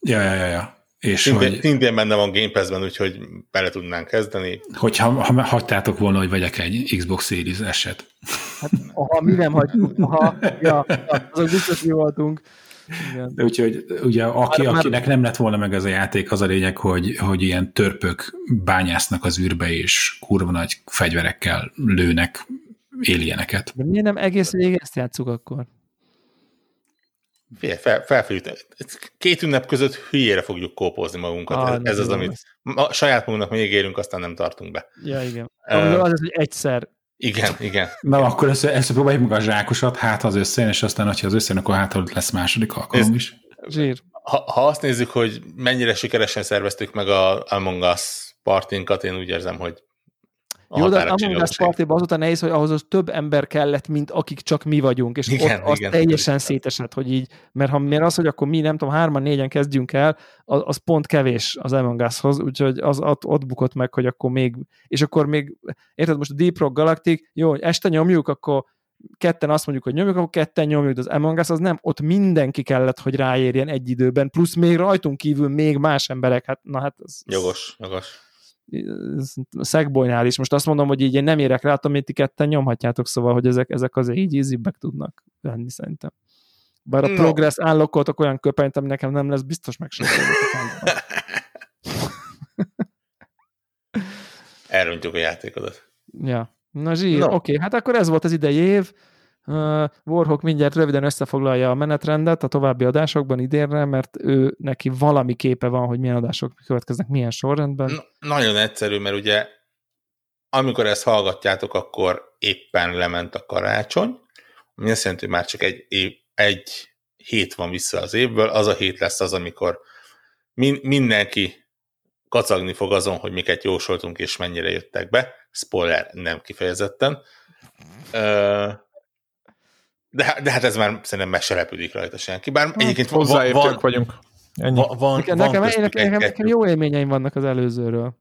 Ja, ja, ja, ja. És szintén, hogy, szintén benne van Game Pass-ben, úgyhogy bele tudnánk kezdeni. Hogyha ha hagytátok volna, hogy vegyek egy Xbox Series eset. Hát, ha mi nem hagytuk, ha, ja, azok biztos mi voltunk. Igen. De úgyhogy ugye aki, már, akinek nem lett volna meg ez a játék, az a lényeg, hogy, hogy ilyen törpök bányásznak az űrbe, és kurva nagy fegyverekkel lőnek éljeneket. De miért nem egész végig ezt játszuk akkor? Fel, felfűt. Két ünnep között hülyére fogjuk kópozni magunkat. Ah, ez, ez az, amit a saját magunknak még érünk, aztán nem tartunk be. Ja, igen. Uh, az, az, hogy egyszer. Igen, igen. Na, akkor ezt, ezt próbáljuk meg a zsákosat, hát az összejön, és aztán, hogyha az összejön, akkor hát lesz második alkalom ez, is. Zsír. Ha, ha azt nézzük, hogy mennyire sikeresen szerveztük meg a Among Us partinkat, én úgy érzem, hogy jó, de Among Us Party-ban azután nehéz, hogy ahhoz az több ember kellett, mint akik csak mi vagyunk, és igen, ott az igen, teljesen igen. szétesett, hogy így, mert ha mert az, hogy akkor mi, nem tudom, hárman, négyen kezdjünk el, az, az pont kevés az Among Us-hoz, úgyhogy az ott, ott bukott meg, hogy akkor még, és akkor még, érted, most a Deep Rock Galactic, jó, hogy este nyomjuk, akkor ketten azt mondjuk, hogy nyomjuk, akkor ketten nyomjuk, de az Among Us az nem, ott mindenki kellett, hogy ráérjen egy időben, plusz még rajtunk kívül még más emberek, hát na hát... Az, jogos, jogos Szegbolynál is. Most azt mondom, hogy így én nem érek rá, amit ti ketten nyomhatjátok, szóval, hogy ezek, ezek azért így ízibbek tudnak lenni szerintem. Bár a no. progress állokkoltok olyan köpenyt, ami nekem nem lesz biztos meg sem. Elrontjuk a játékodat. Ja. Na zsír, no. oké, okay, hát akkor ez volt az idei év. Uh, Warhawk mindjárt röviden összefoglalja a menetrendet a további adásokban idénre, mert ő neki valami képe van, hogy milyen adások következnek, milyen sorrendben. Na, nagyon egyszerű, mert ugye amikor ezt hallgatjátok, akkor éppen lement a karácsony, ami azt jelenti, hogy már csak egy, év, egy hét van vissza az évből, az a hét lesz az, amikor min, mindenki kacagni fog azon, hogy miket jósoltunk és mennyire jöttek be. Spoiler, nem kifejezetten. Uh, de, de hát ez már szerintem meg se lepődik rajta senki. Bár hát, egyébként van, van, vagyunk. Ennyi. Van, van, nekem, van nekem, nekem, nekem, nekem jó élményeim vannak az előzőről.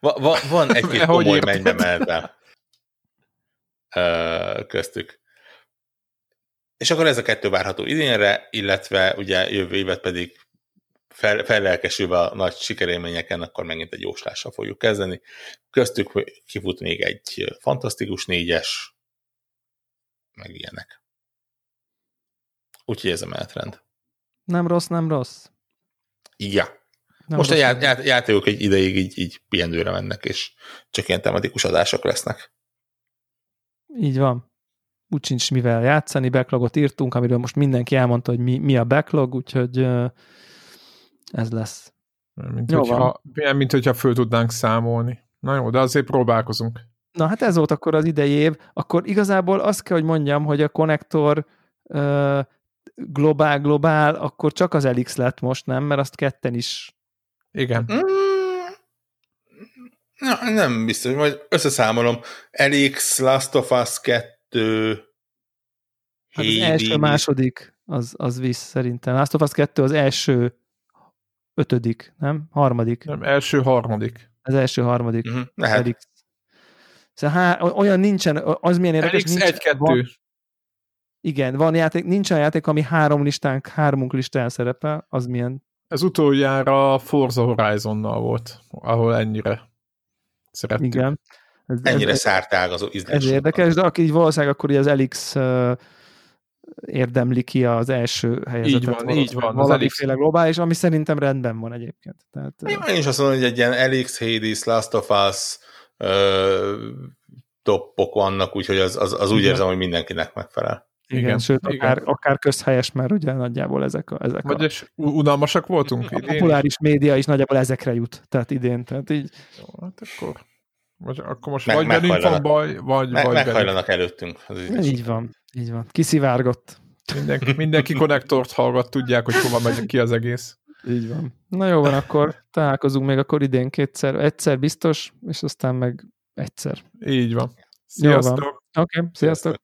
van, van, van egy-két komoly mennybe köztük. És akkor ez a kettő várható idénre, illetve ugye jövő évet pedig fel, fellelkesülve a nagy sikerélményeken, akkor megint egy jóslással fogjuk kezdeni. Köztük kifut még egy fantasztikus négyes, meg ilyenek. Úgyhogy ez a menetrend. Nem rossz, nem rossz. Ja. Nem Most rossz, a já- já- játékok egy ideig így, így pihenőre mennek, és csak ilyen tematikus adások lesznek. Így van. Úgy sincs mivel játszani, backlogot írtunk, amiről most mindenki elmondta, hogy mi, mi a backlog, úgyhogy ez lesz. Mint, Jó hogyha, van. mint hogyha föl tudnánk számolni. Na jó, de azért próbálkozunk. Na hát ez volt akkor az idei év. Akkor igazából azt kell, hogy mondjam, hogy a konnektor uh, globál, globál, akkor csak az Elix lett most, nem? Mert azt ketten is Igen. Mm, na, nem biztos, majd összeszámolom. Elix, Last of Us 2, Hát az első, második, az, az visz szerintem. Last of Us 2 az első ötödik, nem? Harmadik. Nem, első, harmadik. Az első harmadik. Uh-huh, lehet. Elix. Szóval há, olyan nincsen, az milyen érdekes, Elix nincs, egy-kettő. van, igen, van játék, nincs olyan játék, ami három listánk, hármunk listán szerepel, az milyen Ez utoljára Forza Horizonnal volt, ahol ennyire szerettük. Igen. Ez, Ennyire ez, szártágazó ízlés. ez érdekes, de aki így valószínűleg akkor az Elix uh, érdemli ki az első helyezetet. Így van, így van, az Valamiféle globális, ami szerintem rendben van egyébként. Tehát, uh, Én is azt mondom, hogy egy ilyen Elix, Hades, Last of Us ö, toppok vannak, úgyhogy az, az, az úgy Igen. érzem, hogy mindenkinek megfelel. igen, igen, sőt, igen. akár, akár közhelyes, mert ugye nagyjából ezek a, ezek a, Vagyis u- unalmasak voltunk a idén? populáris média is nagyjából ezekre jut. Tehát idén, tehát így Jó, hát akkor, vagy, akkor most Meg- vagy velünk van baj, vagy, Me- vagy meghajlanak előttünk. Az így. így van, így van. Kiszivárgott. Mindenki, mindenki konnektort hallgat, tudják, hogy hova megy ki az egész. Így van. Na jó van, akkor találkozunk még akkor idén kétszer. Egyszer biztos, és aztán meg egyszer. Így van. Sziasztok! Oké, okay, sziasztok!